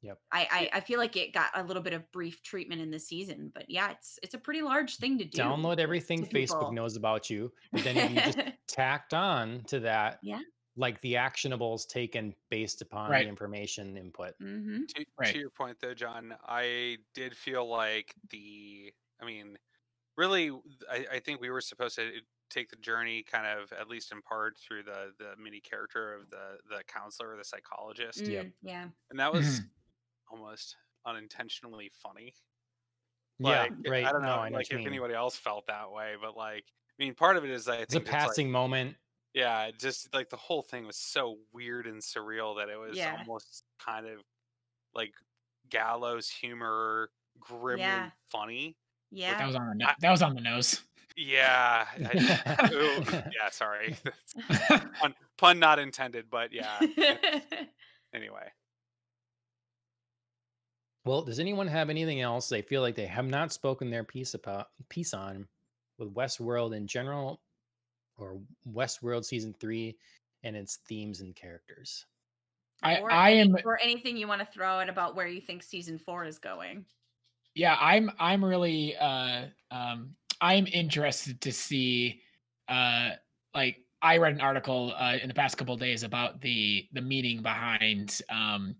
Yep. I, I I feel like it got a little bit of brief treatment in the season, but yeah, it's it's a pretty large thing to do. download everything. Facebook knows about you. But then you just tacked on to that Yeah. Like the actionables taken based upon Right. the information input. hmm To, Right. to your point though, John, I did feel like the I mean, really I, I think we were supposed to take the journey kind of at least in part through the the mini character of the the counselor or the psychologist. Yep. Mm, yeah. And that was almost unintentionally funny. Yeah, right. I don't know, no, I know like what if mean. anybody else felt that way, but like I mean part of it is I It's a think it's like- passing moment. Yeah, just like the whole thing was so weird and surreal that it was Yeah. almost kind of like gallows humor, grimly Yeah. funny. that Yeah. was on the no- that was on the nose Yeah. I- ooh, yeah, sorry. pun, pun not intended, but yeah. Anyway. Well, does anyone have anything else they feel like they have not spoken their piece about piece on with Westworld in general or Westworld season three and its themes and characters? i or, i any- am or anything you want to throw at about where you think season four is going. yeah i'm i'm really uh um i'm interested to see uh like i read an article uh in the past couple of days about the the meaning behind um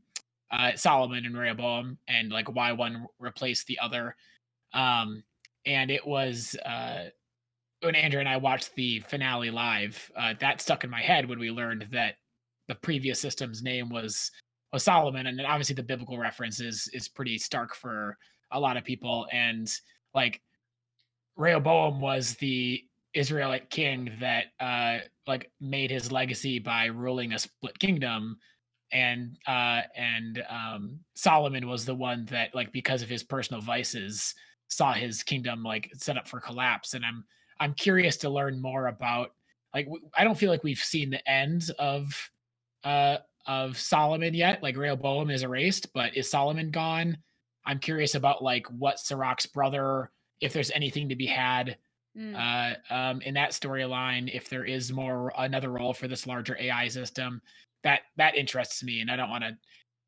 uh solomon and rehoboam and like why one replaced the other um and it was uh when andrew and i watched the finale live uh that stuck in my head when we learned that the previous system's name was was solomon and then obviously the biblical reference is is pretty stark for a lot of people. And like Rehoboam was the Israelite king that uh like made his legacy by ruling a split kingdom. And uh and um Solomon was the one that like because of his personal vices saw his kingdom like set up for collapse. And I'm I'm curious to learn more about like I don't feel like we've seen the end of uh of Solomon yet like Rehoboam is erased but is Solomon gone I'm curious about like what Serac's brother, if there's anything to be had Mm. uh, um, in that storyline, if there is more another role for this larger AI system, that that interests me, and I don't want to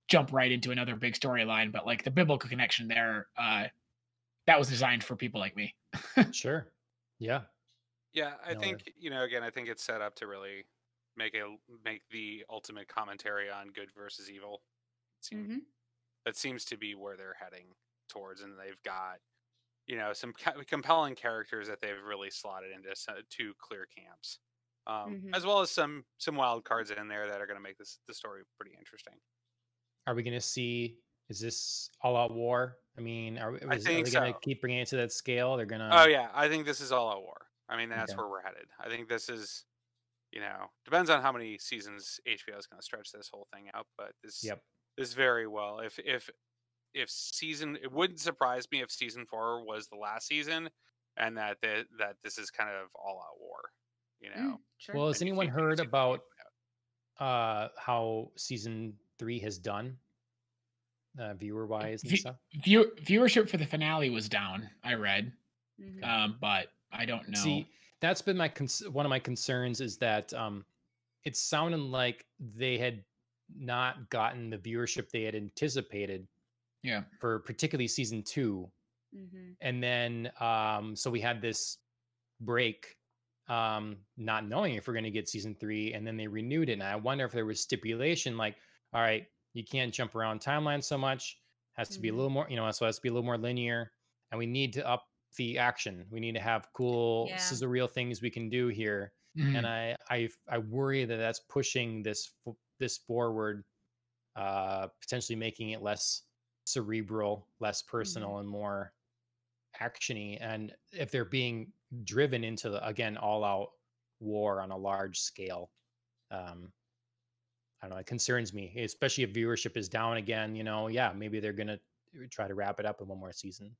jump right into another big storyline, but like the biblical connection there, uh, that was designed for people like me. Sure. Yeah. Yeah, I No, think you know. Again, I think it's set up to really make a make the ultimate commentary on good versus evil. Seem- Mhm. That seems to be where they're heading towards, and they've got you know some co- compelling characters that they've really slotted into two clear camps, um, Mhm. as well as some some wild cards in there that are going to make this the story pretty interesting. Are we going to see? Is this all out war? I mean, are, we- I think are they going so. to keep bringing it to that scale? They're going to. Oh yeah, I think this is all out war. I mean, that's Okay. where we're headed. I think this is, you know, depends on how many seasons HBO is going to stretch this whole thing out. But this Yep. this very well. If if if season, it wouldn't surprise me if season four was the last season, and that they, that this is kind of all out war. You know. Mm, sure. Well, has anyone heard about uh how season three has done uh viewer wise and Vi- stuff View, viewership for the finale was down. I read, Mhm. um, but I don't know. see that's been my cons- one of my concerns is that um it sounded like they had not gotten the viewership they had anticipated yeah, for particularly season two Mhm. and then um so we had this break um not knowing if we're going to get season three and then they renewed it and i wonder if there was stipulation like all right you can't jump around timelines so much has to be a Mhm. little more you know so it has to be a little more linear and we need to up the action we need to have cool Yeah. sizzle reel things we can do here Mhm. and I, I I worry that that's pushing this this forward, uh, potentially making it less cerebral, less personal, and more actiony. And if they're being driven into the again all out war on a large scale, um, I don't know. It concerns me, especially if viewership is down again. You know, yeah, maybe they're gonna try to wrap it up in one more season.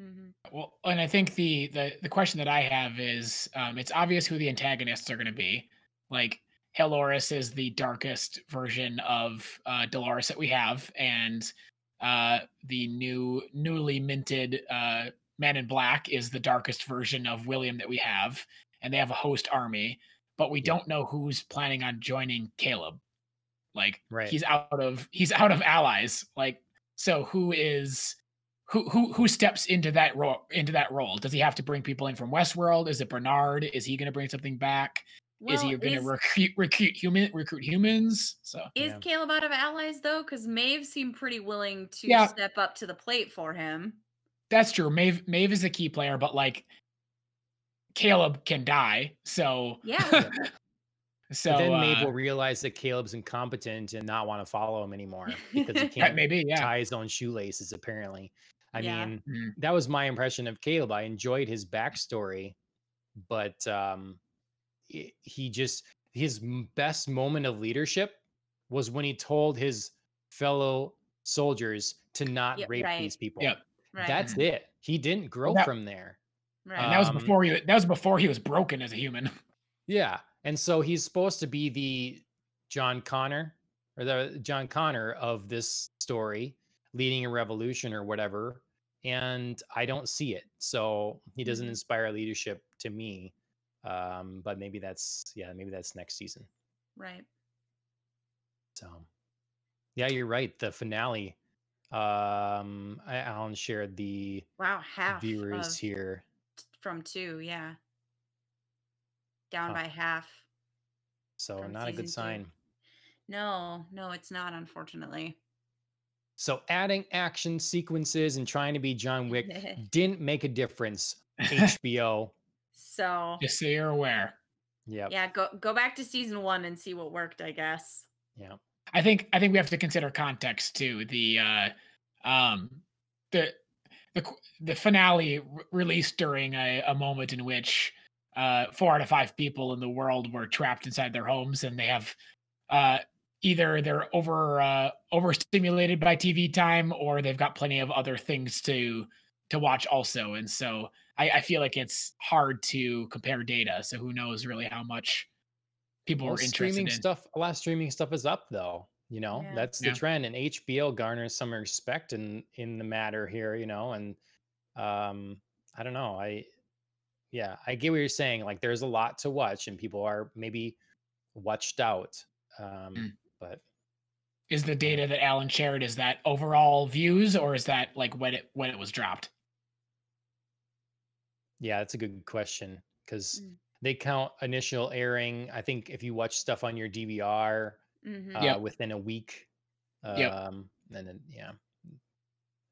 Mhm. Well, and I think the the the question that I have is, um, it's obvious who the antagonists are going to be. Like Halores is the darkest version of uh, Dolores that we have, and uh, the new newly minted uh, Man in Black is the darkest version of William that we have, and they have a host army, but we don't know who's planning on joining Caleb. Like Right. he's out of he's out of allies. Like so, who is who who who steps into that role into that role? Does he have to bring people in from Westworld? Is it Bernard? Is he going to bring something back? is he going to recruit recruit human recruit humans? So Is Yeah. Caleb out of allies though? Because Maeve seemed pretty willing to Yeah. step up to the plate for him. that's true. Maeve Maeve is a key player, but like Caleb can die. So Yeah. so but then Maeve uh, will realize that Caleb's incompetent and not want to follow him anymore because he can't maybe yeah. tie his own shoelaces. Apparently, I Yeah. mean Mm. that was my impression of Caleb. I enjoyed his backstory, but um, he just his best moment of leadership was when he told his fellow soldiers to not Yep, rape right. these people. Yep. Right. That's it. He didn't grow that- from there. right. And that was Um, before he that was before he was broken as a human. Yeah. And so he's supposed to be the John Connor or the John Connor of this story, leading a revolution or whatever. And I don't see it. So he doesn't Mhm. inspire leadership to me. Um, but maybe that's yeah, maybe that's next season. right. So yeah, you're right. The finale. Um I, Alan shared the Wow. Half viewers here. from two. Yeah. Down Huh. by half. So not a good season two. sign. No, no, it's not. Unfortunately. So adding action sequences and trying to be John Wick didn't make a difference. HBO. so Just so you're aware. Yep. yeah, go go back to season one and see what worked. I guess. Yeah. I think I think we have to consider context too. The uh, um, the the the finale re- released during a, a moment in which uh, four out of five people in the world were trapped inside their homes, and they have uh, either they're over uh, overstimulated by TV time, or they've got plenty of other things to to watch also. And so I, I feel like it's hard to compare data. So who knows really how much people Well, are interested streaming in. stuff. A lot of streaming stuff is up though. You know, Yeah. that's the Yeah. trend, and HBO garners some respect in in the matter here. You know, and um, I don't know. I yeah, I get what you're saying. Like, there's a lot to watch, and people are maybe watched out. Um, Mm. but is the data that Alan shared is that overall views or is that like when it when it was dropped? yeah, that's a good question because Mm. they count initial airing. I think if you watch stuff on your DVR, hmm uh, Yep. within a week. Um, Yep. and then yeah,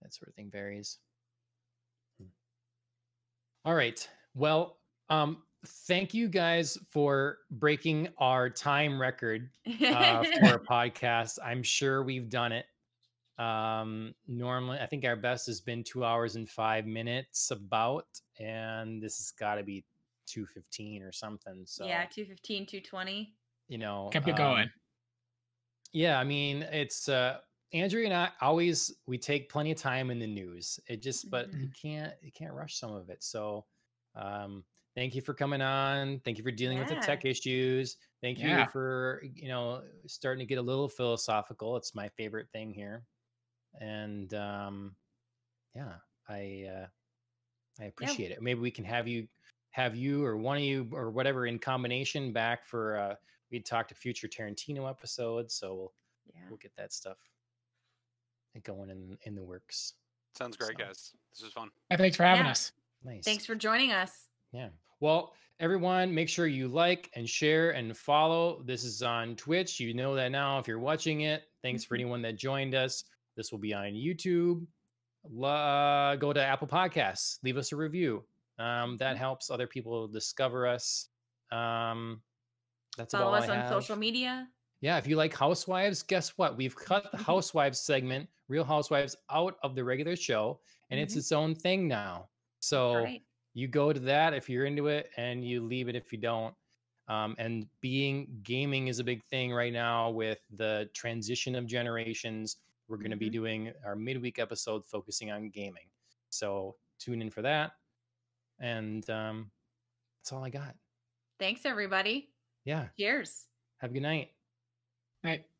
that sort of thing varies. Hmm. All right. Well, um, thank you guys for breaking our time record uh, for a podcast. I'm sure we've done it. Um, normally, I think our best has been two hours and five minutes, about, and this has got to be two fifteen or something. So yeah, 215, 220. you know, Kept it um, going. yeah, I mean, it's uh Andrew and I always we take plenty of time in the news. It just but you Mhm. can't you can't rush some of it. So Um, thank you for coming on. Thank you for dealing with the tech issues. Thank you Yeah. for you know starting to get a little philosophical. It's my favorite thing here, and um, yeah, I uh, I appreciate it. Maybe we can have you have you or one of you or whatever in combination back for uh, we talked to future Tarantino episodes, so we'll Yeah. we'll get that stuff going in in the works. Sounds great, So- guys. This is fun. Uh, Thanks for having Yeah. us. Nice. Thanks for joining us. Yeah. Well, everyone, make sure you like and share and follow. This is on Twitch. You know that now if you're watching it. Thanks for Mhm. anyone that joined us. This will be on YouTube. La- go to Apple Podcasts, leave us a review. Um, that Mhm. helps other people discover us. Um, that's Follow about us I on social media. Yeah, if you like Housewives, guess what? We've cut the Housewives segment, Real Housewives, out of the regular show, and it's Mhm. its own thing now. So Right. you go to that if you're into it, and you leave it if you don't. Um, and being gaming is a big thing right now with the transition of generations. We're going to be Mhm. doing our midweek episode focusing on gaming. So tune in for that. And um, that's all I got. Thanks, everybody. Yeah. Cheers. Have a good night. Right.